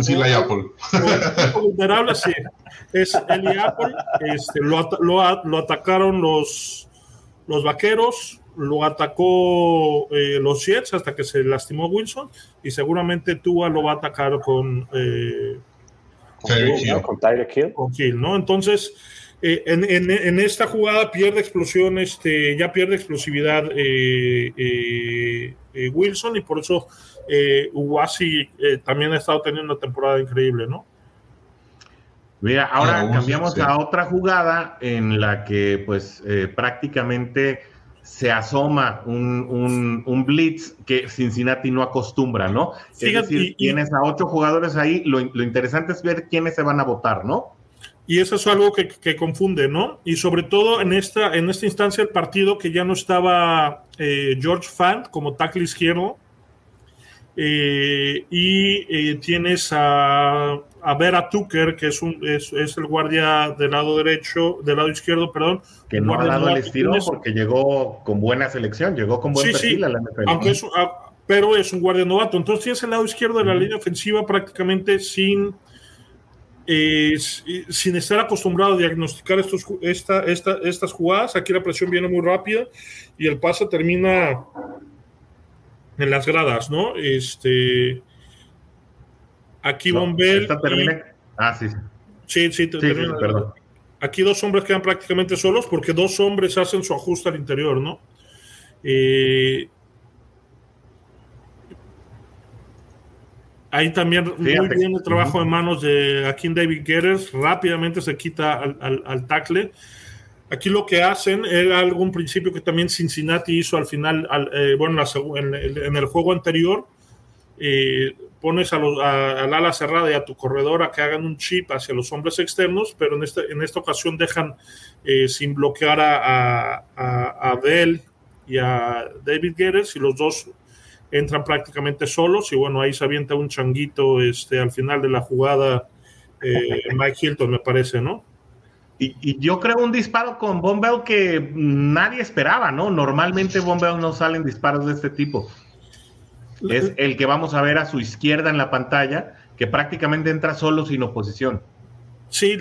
sí, la Apple. vulnerable, sí. Es el Apple. Este, lo, lo, lo atacaron los, los vaqueros, lo atacó eh, los Jets hasta que se lastimó Wilson y seguramente Tua lo va a atacar con, eh, con, Tyler Con ¿no? Entonces, eh, en, en, en, esta jugada pierde explosión, este, ya pierde explosividad Wilson y por eso Uwasi también ha estado teniendo una temporada increíble, ¿no? Mira, ahora cambiamos a otra jugada en la que pues prácticamente se asoma un, un, blitz que Cincinnati no acostumbra, ¿no? es decir, tienes a ocho jugadores ahí, lo, interesante es ver quiénes se van a votar, ¿no? Y eso es algo que, confunde, ¿no? Y sobre todo en esta, en esta instancia del partido que ya no estaba eh, George Fant como tackle izquierdo, eh, y eh, tienes a, a Vera Tucker, que es, un, es, es, el guardia del lado derecho, del lado izquierdo, perdón. Que no ha dado el estilo porque llegó con buena selección, llegó con buen perfil a la NFL. Aunque es, ah, pero es un guardia novato. Entonces tienes el lado izquierdo de la línea ofensiva prácticamente sin, eh, sin estar acostumbrado a diagnosticar estos, esta, esta, estas jugadas. Aquí la presión viene muy rápida y el pase termina en las gradas, ¿no? Este. Aquí no, Bombel. Ah, sí. Sí, sí, perdón. Aquí dos hombres quedan prácticamente solos porque dos hombres hacen su ajuste al interior, ¿no? Eh, ahí también muy bien el trabajo de manos de Akin David Guerres. Rápidamente se quita al, al, al tackle. Aquí lo que hacen era algún principio que también Cincinnati hizo al final, eh, bueno, en, el juego anterior, eh, pones a al ala cerrada y a tu corredor a que hagan un chip hacia los hombres externos, pero en, este, en esta ocasión dejan eh, sin bloquear a, a, Bell y a David Guerres y los dos entran prácticamente solos y bueno, ahí se avienta un changuito este, al final de la jugada Mike Hilton, me parece, ¿no? Y, yo creo un disparo con Bombell que nadie esperaba, ¿no? Normalmente Bombell no salen disparos de este tipo. Es el que vamos a ver a su izquierda en la pantalla, que prácticamente entra solo sin oposición. Sí,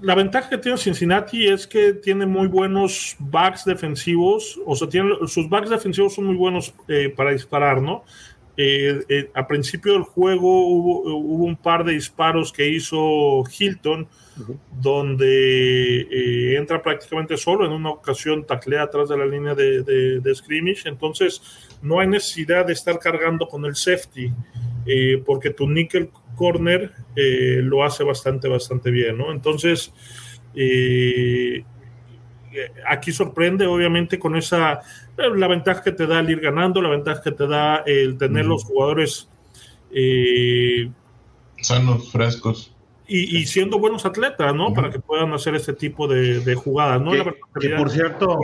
la ventaja que tiene Cincinnati es que tiene muy buenos backs defensivos, o sea, tiene, sus backs defensivos son muy buenos eh, para disparar, ¿no? Eh, eh, a principio del juego hubo, hubo, un par de disparos que hizo Hilton, donde eh, entra prácticamente solo, en una ocasión taclea atrás de la línea de, de, scrimmage, entonces no hay necesidad de estar cargando con el safety, eh, porque tu nickel corner eh, lo hace bastante, bastante bien, ¿no? Entonces, aquí sorprende, obviamente, con esa, la ventaja que te da el ir ganando, la ventaja que te da el tener los jugadores sanos, frescos y, siendo buenos atletas, ¿no? Para que puedan hacer este tipo de, jugadas, ¿no? Que, por cierto,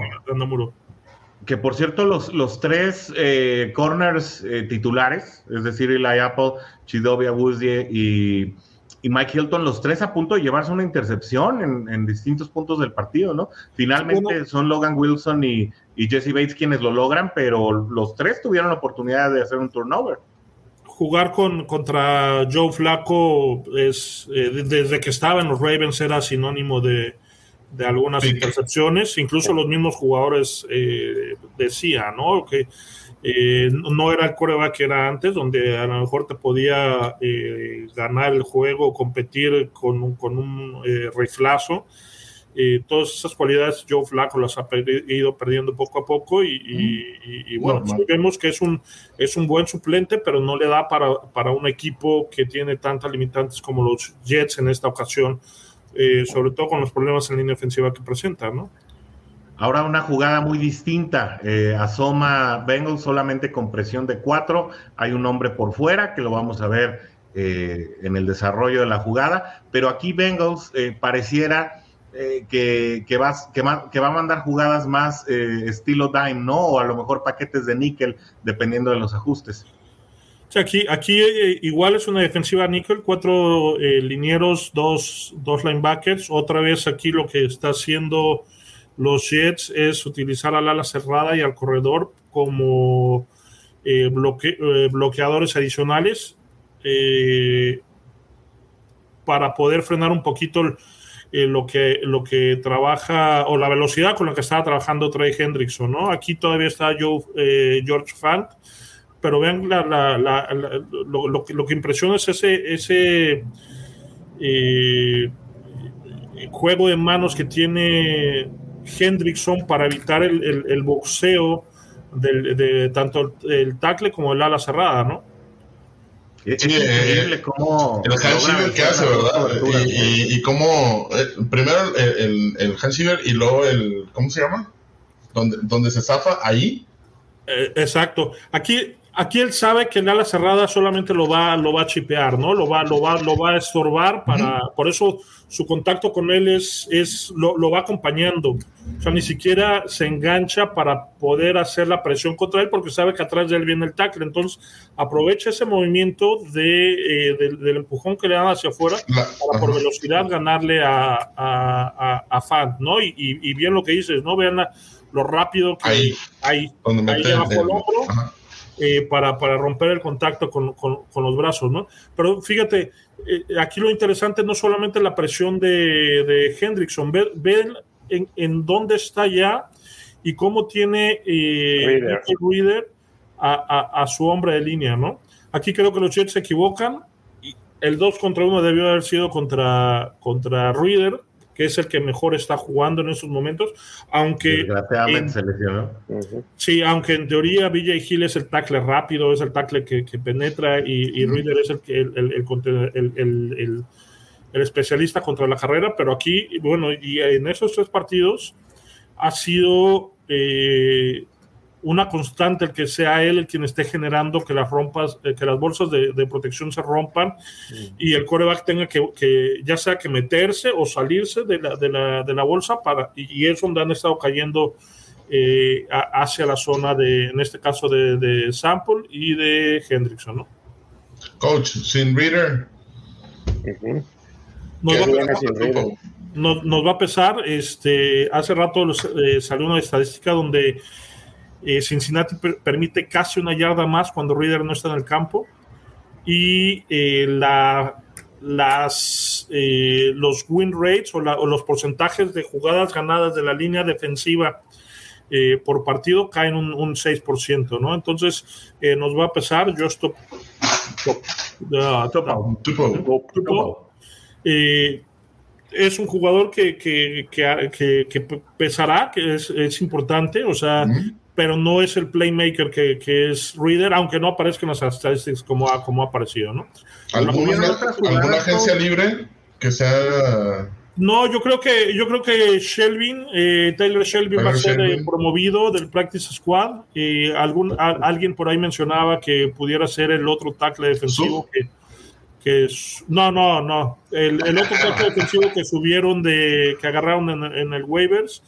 que por cierto, los, los tres eh, corners eh, titulares, es decir, Eli Apple, Chidovia Wuzie y, y, Mike Hilton, los tres a punto de llevarse una intercepción en, distintos puntos del partido, ¿no? Finalmente son Logan Wilson y, y Jesse Bates quienes lo logran, pero los tres tuvieron la oportunidad de hacer un turnover jugar con, contra Joe Flaco es, eh, desde que estaba en los Ravens era sinónimo de, de algunas intercepciones, incluso los mismos jugadores eh, decían, ¿no? Que eh, no era el coreback que era antes, donde a lo mejor te podía ganar el juego, competir con, un, con un riflazo. Todas esas cualidades Joe Flaco las ha ido perdiendo poco a poco y, bueno, pues vemos que es un, es un buen suplente, pero no le da para, para un equipo que tiene tantas limitantes como los Jets en esta ocasión, eh, sobre todo con los problemas en línea ofensiva que presenta, ¿no? Ahora una jugada muy distinta. Eh, asoma Bengals solamente con presión de cuatro. Hay un hombre por fuera que lo vamos a ver eh, en el desarrollo de la jugada. Pero aquí Bengals pareciera eh, que, que, que, va a mandar jugadas más eh, estilo dime, ¿no? O a lo mejor paquetes de níquel, dependiendo de los ajustes. Aquí, aquí eh, igual es una defensiva níquel, cuatro eh, linieros, dos, dos linebackers. Otra vez aquí lo que está haciendo los Jets es utilizar al ala cerrada y al corredor como eh, bloqueadores adicionales para poder frenar un poquito lo, que, lo que trabaja o la velocidad con la que estaba trabajando Trey Hendrickson. ¿no? Aquí todavía está Joe, George Fant pero vean lo, que impresiona es ese, ese eh, juego de manos que tiene Hendrickson para evitar el, boxeo de tanto el tackle como el ala cerrada, ¿no? Es increíble eh, cómo. El Hans que hace, ¿verdad? Y, y, cómo. Eh, primero el, el Hans y luego el. ¿Cómo se llama? Donde, donde se zafa ahí. exacto. Aquí aquí él sabe que en ala cerrada solamente lo va, lo va a chipear, ¿no? Lo va, lo va, lo va a estorbar para, por eso su contacto con él es, es lo, lo, va acompañando. O sea, ni siquiera se engancha para poder hacer la presión contra él porque sabe que atrás de él viene el tackle. Entonces, aprovecha ese movimiento de, eh, del, empujón que le dan hacia afuera para por velocidad ganarle a, a, a, Fan, ¿no? Y, y, bien lo que dices, ¿no? Vean lo rápido que ahí, ahí, ahí el hombro. Eh, para, para, romper el contacto con, con, los brazos, ¿no? Pero fíjate, eh, aquí lo interesante no solamente la presión de, de Hendrickson, ven, en, en, dónde está ya y cómo tiene eh, Reader, a, a, a, su hombre de línea, ¿no? Aquí creo que los Jets se equivocan. El 2 contra 1 debió haber sido contra, contra Reader, que es el que mejor está jugando en estos momentos, aunque... se lesionó. Sí, aunque en teoría BJ Hill es el tackle rápido, es el tackle que, penetra y, y Reader es el, el, el, el, especialista contra la carrera, pero aquí, bueno, y en esos tres partidos ha sido... Eh, una constante el que sea él el quien esté generando que las rompas, eh, que las bolsas de, protección se rompan y el coreback tenga que, ya sea que meterse o salirse de la, de la, de la bolsa para, y, es donde han estado cayendo eh, hacia la zona de, en este caso de, de Sample y de Hendrickson, ¿no? Coach, sin reader. nos, va a pesar, este, hace rato eh, salió una estadística donde eh, Cincinnati permite casi una yarda más cuando Reader no está en el campo. Y eh, la, las, eh, los win rates o, los porcentajes de jugadas ganadas de la línea defensiva por partido caen un, un 6%, ¿no? Entonces nos va a pesar. Yo estoy. es un jugador que, que, que, que pesará, que es, es importante, o sea, pero no es el playmaker que, que, es Reader, aunque no aparezca en las estadísticas como ha, como ha aparecido, ¿no? ¿Alguna, ¿alguna agencia libre que sea no, yo creo que yo creo que Shelvin, eh, Taylor Shelvin va a ser eh, promovido del practice squad. y algún alguien por ahí mencionaba que pudiera ser el otro tackle defensivo que, que es, no, no, no, el, el otro tackle defensivo que subieron de que agarraron en, en el waivers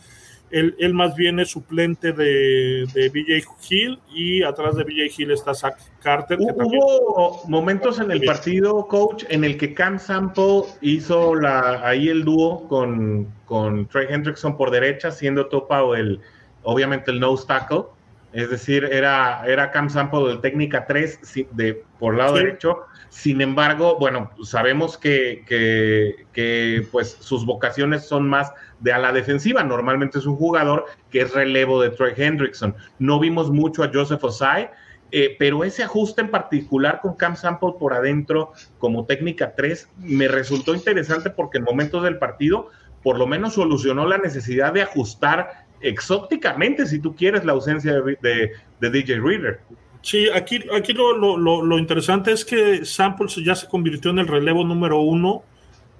él, más bien es suplente de, de BJ Hill y atrás de BJ Hill está Zach Carter. Hubo momentos en el partido, coach, en el que Cam Sample hizo la, ahí el dúo con, con Trey Hendrickson por derecha, siendo topado el, obviamente el nose tackle. Es decir, era, era Cam Sample de técnica 3 de, por lado derecho. Sin embargo, bueno, sabemos que, que, pues sus vocaciones son más de a la defensiva. Normalmente es un jugador que es relevo de Troy Hendrickson. No vimos mucho a Joseph Osai, eh, pero ese ajuste en particular con Cam Sample por adentro como técnica 3 me resultó interesante porque en momentos del partido por lo menos solucionó la necesidad de ajustar exóticamente, si tú quieres, la ausencia de, DJ Reader. Sí, aquí, aquí lo, lo, lo, interesante es que Sample ya se convirtió en el relevo número uno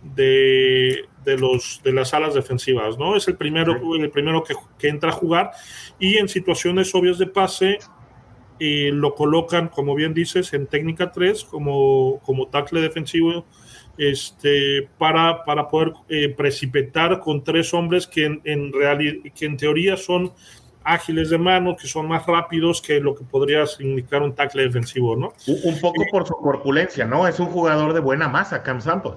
de, de, los, de las alas defensivas, ¿no? Es el primero, el primero que, que, entra a jugar y en situaciones obvias de pase eh, lo colocan, como bien dices, en técnica 3 como, como tackle defensivo este, para, para poder eh, precipitar con tres hombres que en, en, realidad, que en teoría son ágiles de mano, que son más rápidos que lo que podría significar un tackle defensivo, ¿no? Un poco por su corpulencia, ¿no? Es un jugador de buena masa, Cam Sample.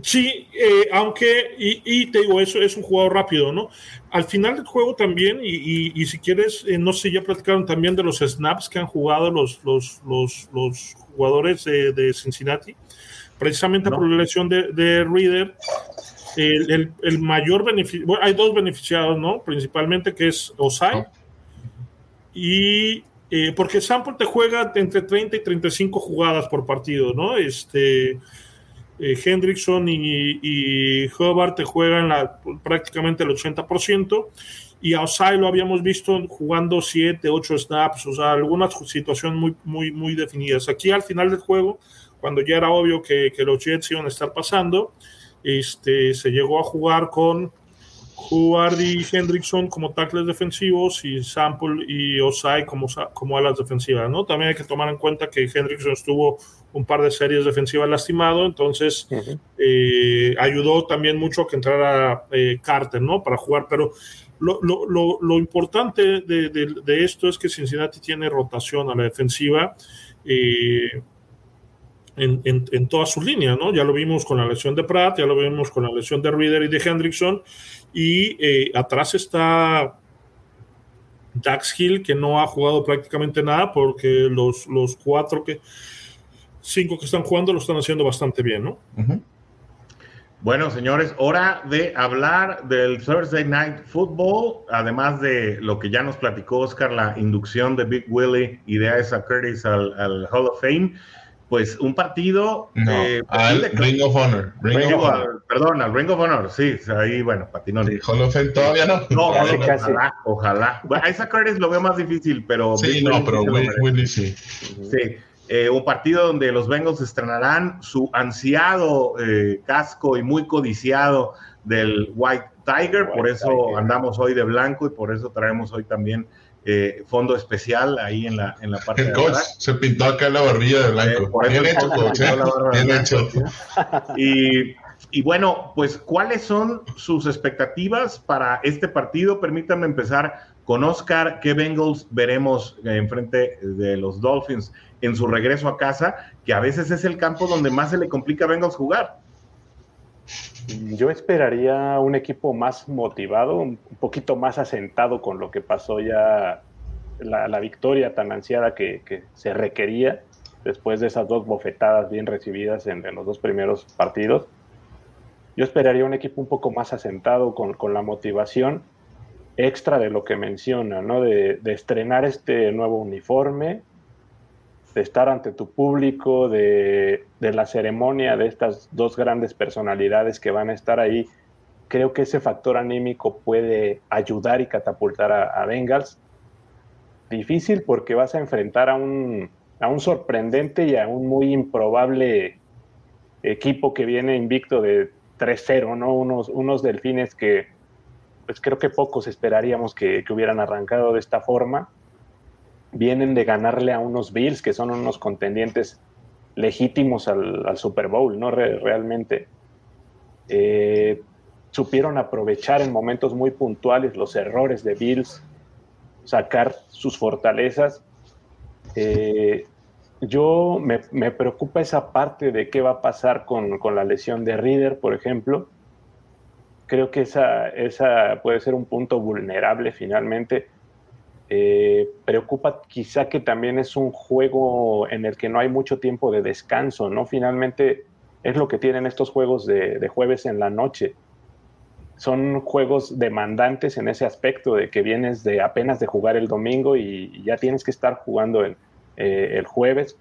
Sí, eh, aunque, y, te digo, eso es un jugador rápido, ¿no? Al final del juego también, y, si quieres, eh, no sé, ya platicaron también de los snaps que han jugado los, los, los, jugadores de, Cincinnati, precisamente por la lesión de, de Reader. El, el, mayor beneficio, bueno, hay dos beneficiados, ¿no? Principalmente que es Osai, y eh, porque Sample te juega entre 30 y 35 jugadas por partido, ¿no? Este eh, Hendrickson y, y Hobart te juegan la, prácticamente el 80%, y a Osai lo habíamos visto jugando 7, 8 snaps, o sea, algunas situaciones muy, muy, muy definidas. Aquí al final del juego, cuando ya era obvio que, que los Jets iban a estar pasando, este, se llegó a jugar con Huard y Hendrickson como tackles defensivos y Sample y Osai como, como alas defensivas, ¿no? También hay que tomar en cuenta que Hendrickson estuvo un par de series defensivas lastimado, entonces eh, ayudó también mucho que entrara eh, Carter, ¿no? Para jugar, pero lo, lo, lo, lo importante de, de, esto es que Cincinnati tiene rotación a la defensiva. Eh, en, en, en, toda su línea, ¿no? Ya lo vimos con la lesión de Pratt, ya lo vimos con la lesión de Reader y de Hendrickson, y eh, atrás está Dax Hill, que no ha jugado prácticamente nada, porque los, los cuatro que, cinco que están jugando lo están haciendo bastante bien, ¿no? Bueno, señores, hora de hablar del Thursday Night Football, además de lo que ya nos platicó Oscar, la inducción de Big Willie y de Isaac Curtis al Hall of Fame pues un partido. Eh, al Ring of Honor. Perdón, al Ring of Honor, sí, ahí, bueno, patinón. Sí, Hall of Fame todavía no. No, ojalá, ojalá. Bueno, Isaac Curtis lo veo más difícil, pero. Sí, no, pero Willy sí. Sí. Eh, un partido donde los Bengals estrenarán su ansiado eh, casco y muy codiciado del White Tiger, por eso andamos hoy de blanco y por eso traemos hoy también eh, fondo especial ahí en la, en la parte el coach se pintó acá la barbilla de blanco. Eh, bien hecho, coach. ¿eh? Bien hecho. Y, y, bueno, pues, ¿cuáles son sus expectativas para este partido? Permítanme empezar con Oscar. ¿Qué Bengals veremos en frente de los Dolphins en su regreso a casa? Que a veces es el campo donde más se le complica a Bengals jugar. Yo esperaría un equipo más motivado, un poquito más asentado con lo que pasó ya, la, victoria tan ansiada que, se requería después de esas dos bofetadas bien recibidas en, los dos primeros partidos. Yo esperaría un equipo un poco más asentado con, la motivación extra de lo que menciona, ¿no? de estrenar este nuevo uniforme, de estar ante tu público, de, la ceremonia de estas dos grandes personalidades que van a estar ahí, creo que ese factor anímico puede ayudar y catapultar a, Bengals. Difícil porque vas a enfrentar a un, a un sorprendente y a un muy improbable equipo que viene invicto de 3-0, ¿no? Unos, unos delfines que pues creo que pocos esperaríamos que, que hubieran arrancado de esta forma vienen de ganarle a unos Bills que son unos contendientes legítimos al, Super Bowl, ¿no? realmente. Eh, supieron aprovechar en momentos muy puntuales los errores de Bills, sacar sus fortalezas. Eh, yo me, preocupa esa parte de qué va a pasar con, con, la lesión de Reader, por ejemplo. Creo que esa, esa puede ser un punto vulnerable finalmente eh, preocupa quizá que también es un juego en el que no hay mucho tiempo de descanso, ¿no? Finalmente es lo que tienen estos juegos de, jueves en la noche. Son juegos demandantes en ese aspecto de que vienes de apenas de jugar el domingo y, ya tienes que estar jugando el, eh, el jueves.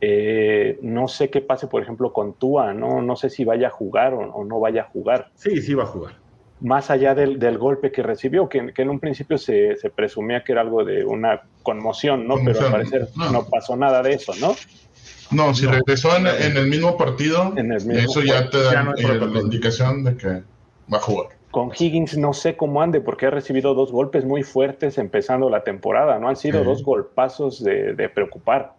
Eh, no sé qué pase, por ejemplo, con Tua, ¿no? No sé si vaya a jugar o no vaya a jugar. Sí, sí va a jugar más allá del, golpe que recibió, que, en un principio se, presumía que era algo de una conmoción, ¿no? Pero al parecer no. pasó nada de eso, ¿no? No, si regresó en, el mismo partido, eso ya te da la indicación de que va a jugar. Con Higgins no sé cómo ande, porque ha recibido dos golpes muy fuertes empezando la temporada, ¿no? Han sido dos golpazos de, preocupar.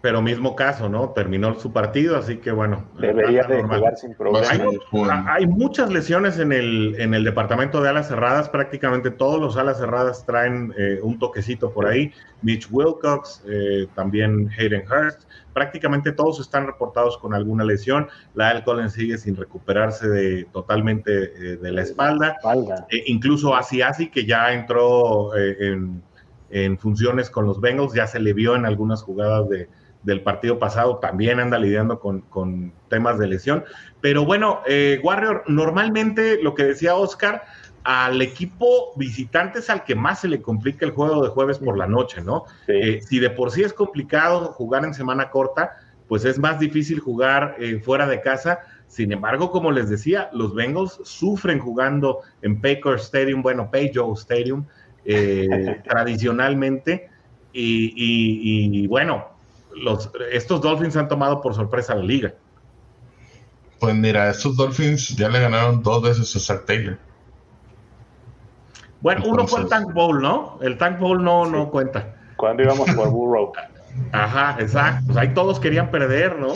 Pero mismo caso, ¿no? Terminó su partido, así que bueno. Debería de jugar sin problema. Hay, muchas lesiones en el, en el departamento de alas cerradas, prácticamente todos los alas cerradas traen eh, un toquecito por ahí. Mitch Wilcox, eh, también Hayden Hurst, prácticamente todos están reportados con alguna lesión. Lyle Collins sigue sin recuperarse de, totalmente eh, de la espalda. incluso Asiasi, que ya entró en en funciones con los Bengals, ya se le vio en algunas jugadas de, del partido pasado, también anda lidiando con, temas de lesión. Pero bueno, eh, Warrior, normalmente lo que decía Oscar, al equipo visitante es al que más se le complica el juego de jueves por la noche, ¿no? Eh, si de por sí es complicado jugar en semana corta, pues es más difícil jugar eh, fuera de casa. Sin embargo, como les decía, los Bengals sufren jugando en Baker Stadium, bueno, Payjoe Stadium, eh, tradicionalmente. Y, bueno, los, estos Dolphins han tomado por sorpresa la liga. Pues mira, estos Dolphins ya le ganaron dos veces a Zach Taylor. Bueno, uno fue el Tank Bowl, ¿no? El Tank Bowl no, no cuenta. Cuando íbamos por Burrow. Ajá, exacto. Pues ahí todos querían perder, ¿no?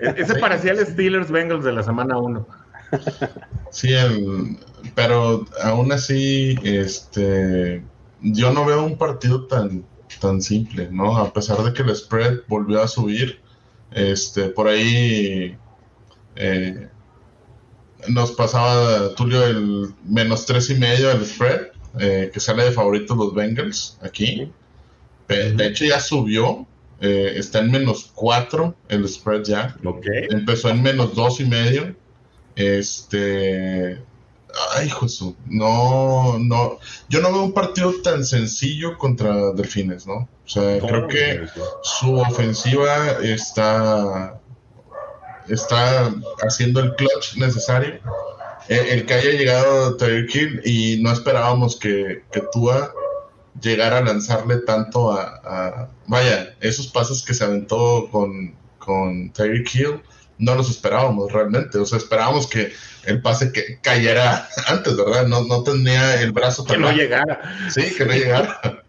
E-, ese parecía el Steelers Bengals de la semana 1. Sí, pero aún así, este, yo no veo un partido tan, tan simple, ¿no? A pesar de que el spread volvió a subir, este, por ahí eh, nos pasaba Tulio el menos tres y medio del spread, eh, que sale de favoritos los Bengals aquí. De hecho ya subió, eh, está en menos cuatro el spread ya. Empezó en menos dos y medio. Este, Ay, Jesús, no, no, yo no veo un partido tan sencillo contra Delfines, ¿no? O sea, creo que su ofensiva está, está haciendo el clutch necesario. El, que haya llegado Tyreek Hill y no esperábamos que, que Tua llegara a lanzarle tanto a, vaya, esos pasos que se aventó con, con Tyreek Hill, no los esperábamos realmente. O sea, esperábamos que el pase que cayera antes, ¿verdad? No, no tenía el brazo Que no llegara. Sí, que no llegara.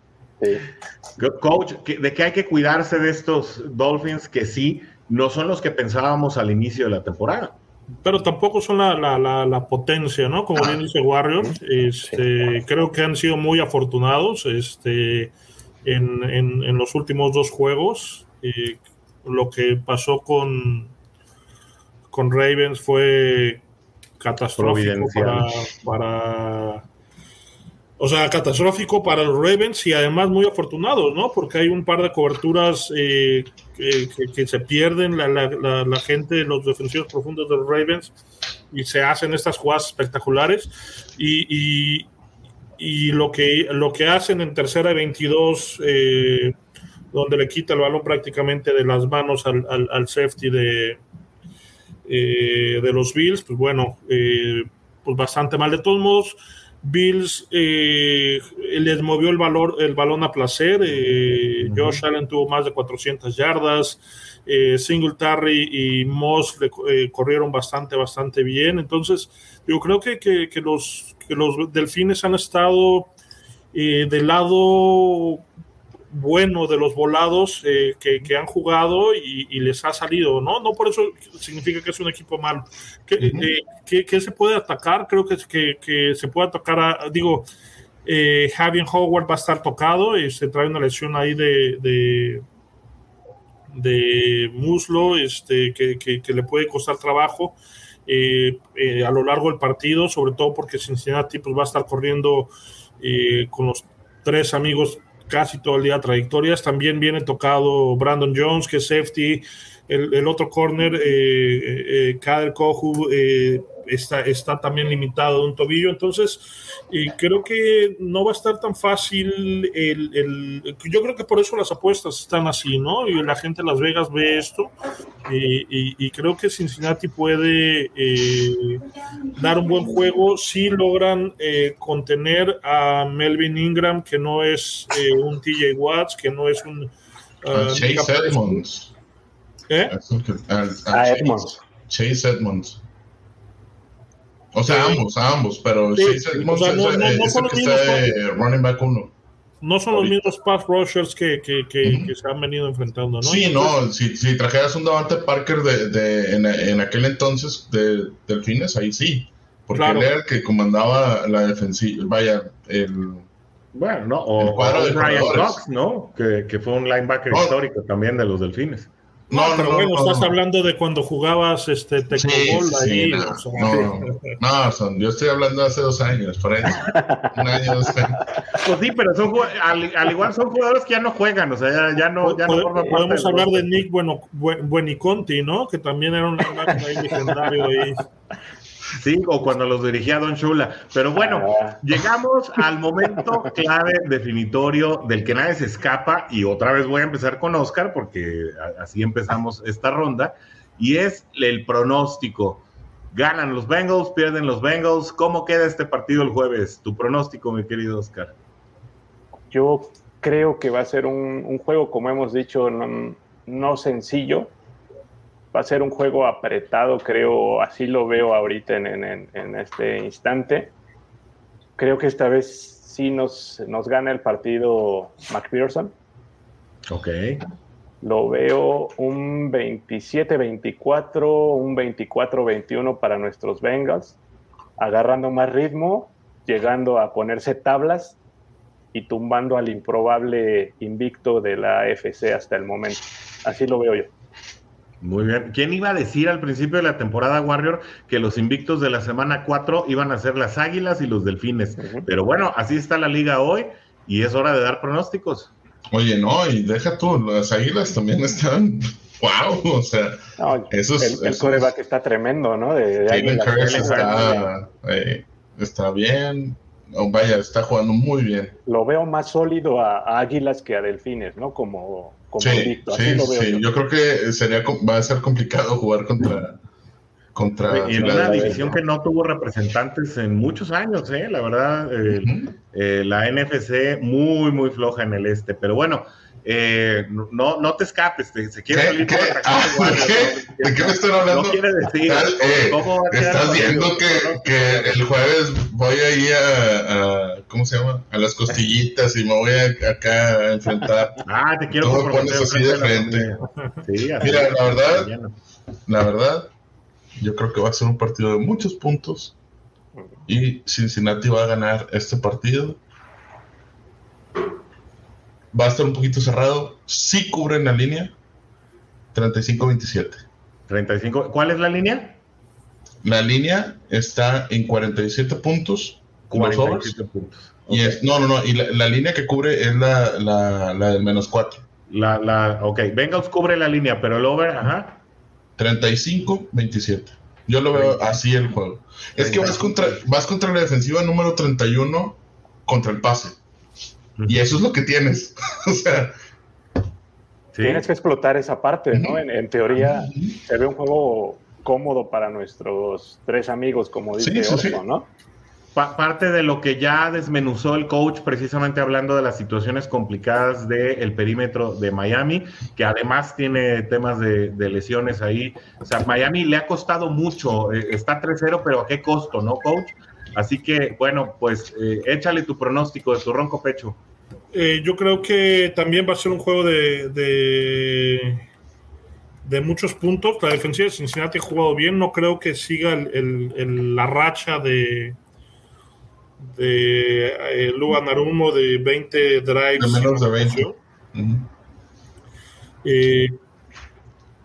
Coach, ¿de qué hay que cuidarse de estos Dolphins que sí no son los que pensábamos al inicio de la temporada? Pero tampoco son la, la, la, potencia, ¿no? Como bien dice Warriors, este, creo que han sido muy afortunados este, en, en, los últimos dos juegos. Eh, lo que pasó con, con Ravens fue catastrófico para, o sea, catastrófico para los Ravens y además muy afortunados, ¿no? Porque hay un par de coberturas eh, que, se pierden la, la, la, gente, los defensivos profundos de los Ravens y se hacen estas jugadas espectaculares y, y, y lo, que, lo que hacen en tercera y 22, eh, donde le quita el balón prácticamente de las manos al, al, al safety de, eh, de los Bills, pues bueno, eh, pues bastante mal. De todos modos, Bills eh, les movió el, valor, el balón a placer. Josh Allen tuvo más de 400 yardas. Singletary y Moss corrieron bastante, bastante bien. Entonces, yo creo que, que, los, que los delfines han estado del lado bueno de los volados eh, que, han jugado y, les ha salido, ¿no? No por eso significa que es un equipo malo. ¿Qué, eh, se puede atacar? Creo que, que, que se puede atacar a, digo, eh, Javier Howard va a estar tocado y se trae una lesión ahí de, de, muslo este, que, le puede costar trabajo. a lo largo del partido, sobre todo porque Cincinnati pues, va a estar corriendo con los tres amigos casi todo el día trayectorias. También viene tocado Brandon Jones, que es safety. El, otro corner, eh, eh, eh Kader Kohu, eh, está, está también limitado de un tobillo. Entonces, creo que no va a estar tan fácil. El, yo creo que por eso las apuestas están así, ¿no? Y la gente de Las Vegas ve esto. y, creo que Cincinnati puede eh, dar un buen juego si logran eh, contener a Melvin Ingram, que no es eh, un TJ Watts, que no es un. Uh, Chase Edmonds. ¿Eh? Ah, Edmonds. Chase Edmonds. O sea, ambos, ambos, pero sí, es, el que está running back uno. no son los mismos pass rushers que, que, que, se han venido enfrentando, ¿no? Sí, no, si, si, trajeras un Davante Parker de, de en, en, aquel entonces de Delfines, ahí sí. Porque él era el que comandaba la defensiva, vaya, el... Bueno, no, o, el cuadro de Ryan Cox, ¿no? Que, que, fue un linebacker histórico también de los Delfines. No, pero bueno, estás hablando de cuando jugabas este Tecnobol ahí. No, son, yo estoy hablando de hace dos años, por ahí. Un año, dos Pues sí, pero son al, igual son jugadores que ya no juegan, o sea, ya, ya no, ya no forman Podemos hablar de Nick bueno, Bueniconti, ¿no? Que también era un ahí legendario ahí. Sí, o cuando los dirigía Don Chula. Pero bueno, ah. llegamos al momento clave definitorio del que nadie se escapa. Y otra vez voy a empezar con Oscar, porque así empezamos esta ronda. Y es el pronóstico. Ganan los Bengals, pierden los Bengals. ¿Cómo queda este partido el jueves? Tu pronóstico, mi querido Oscar. Yo creo que va a ser un, juego, como hemos dicho, no sencillo va a ser un juego apretado, creo, así lo veo ahorita en, este instante. Creo que esta vez sí nos, nos gana el partido McPherson. Ok. Lo veo un 27-24, un 24-21 para nuestros Bengals, agarrando más ritmo, llegando a ponerse tablas y tumbando al improbable invicto de la FC hasta el momento. Así lo veo yo. Muy bien. ¿Quién iba a decir al principio de la temporada Warrior que los invictos de la semana 4 iban a ser las Águilas y los Delfines? Pero bueno, así está la liga hoy y es hora de dar pronósticos. Oye, no, y deja tú, las Águilas también están wow, o sea, eso es, el, coreback está tremendo, ¿no? De, está, eh, está bien, vaya, está jugando muy bien. Lo veo más sólido a Águilas que a Delfines, ¿no? Como sí, Sí, yo. creo que sería va a ser complicado jugar contra contra y en una división que no tuvo representantes en muchos años, ¿eh? la verdad, eh, la NFC muy, muy floja en el este, pero bueno, eh, no, no te escapes, se quiere salir ¿Qué? Ah, ¿qué? ¿De qué me están hablando? No quiere decir. Eh, ¿Estás viendo que, que, el jueves voy ahí a, a, ¿cómo se llama? A las costillitas y me voy a, acá a enfrentar. Ah, te quiero Todo pones así de frente. Sí, así Mira, la verdad, la verdad, yo creo que va a ser un partido de muchos puntos y Cincinnati va a ganar este partido va a estar un poquito cerrado. Sí cubren la línea. 35-27. 35. ¿Cuál es la línea? La línea está en 47 puntos. 47 puntos. Y es, no, no, no. Y la, línea que cubre es la, la, la del menos 4. La, la, ok, Bengals cubre la línea, pero el over, ajá. 35-27. Yo lo veo así el juego. Es que vas contra, vas contra la defensiva número 31 contra el pase. Y eso es lo que tienes. o sea. Tienes que explotar esa parte, ¿no? En, teoría se ve un juego cómodo para nuestros tres amigos, como dice sí, ¿no? parte de lo que ya desmenuzó el coach, precisamente hablando de las situaciones complicadas del perímetro de Miami, que además tiene temas de, lesiones ahí. O sea, Miami le ha costado mucho, eh, está 3-0, pero ¿a qué costo, no, coach? Así que, bueno, pues eh, échale tu pronóstico de tu ronco pecho. Eh, yo creo que también va a ser un juego de, de, muchos puntos. La defensiva de Cincinnati ha jugado bien. No creo que siga el, la racha de, de eh, Luga Narumo de 20 drives. De menos de 20. Eh,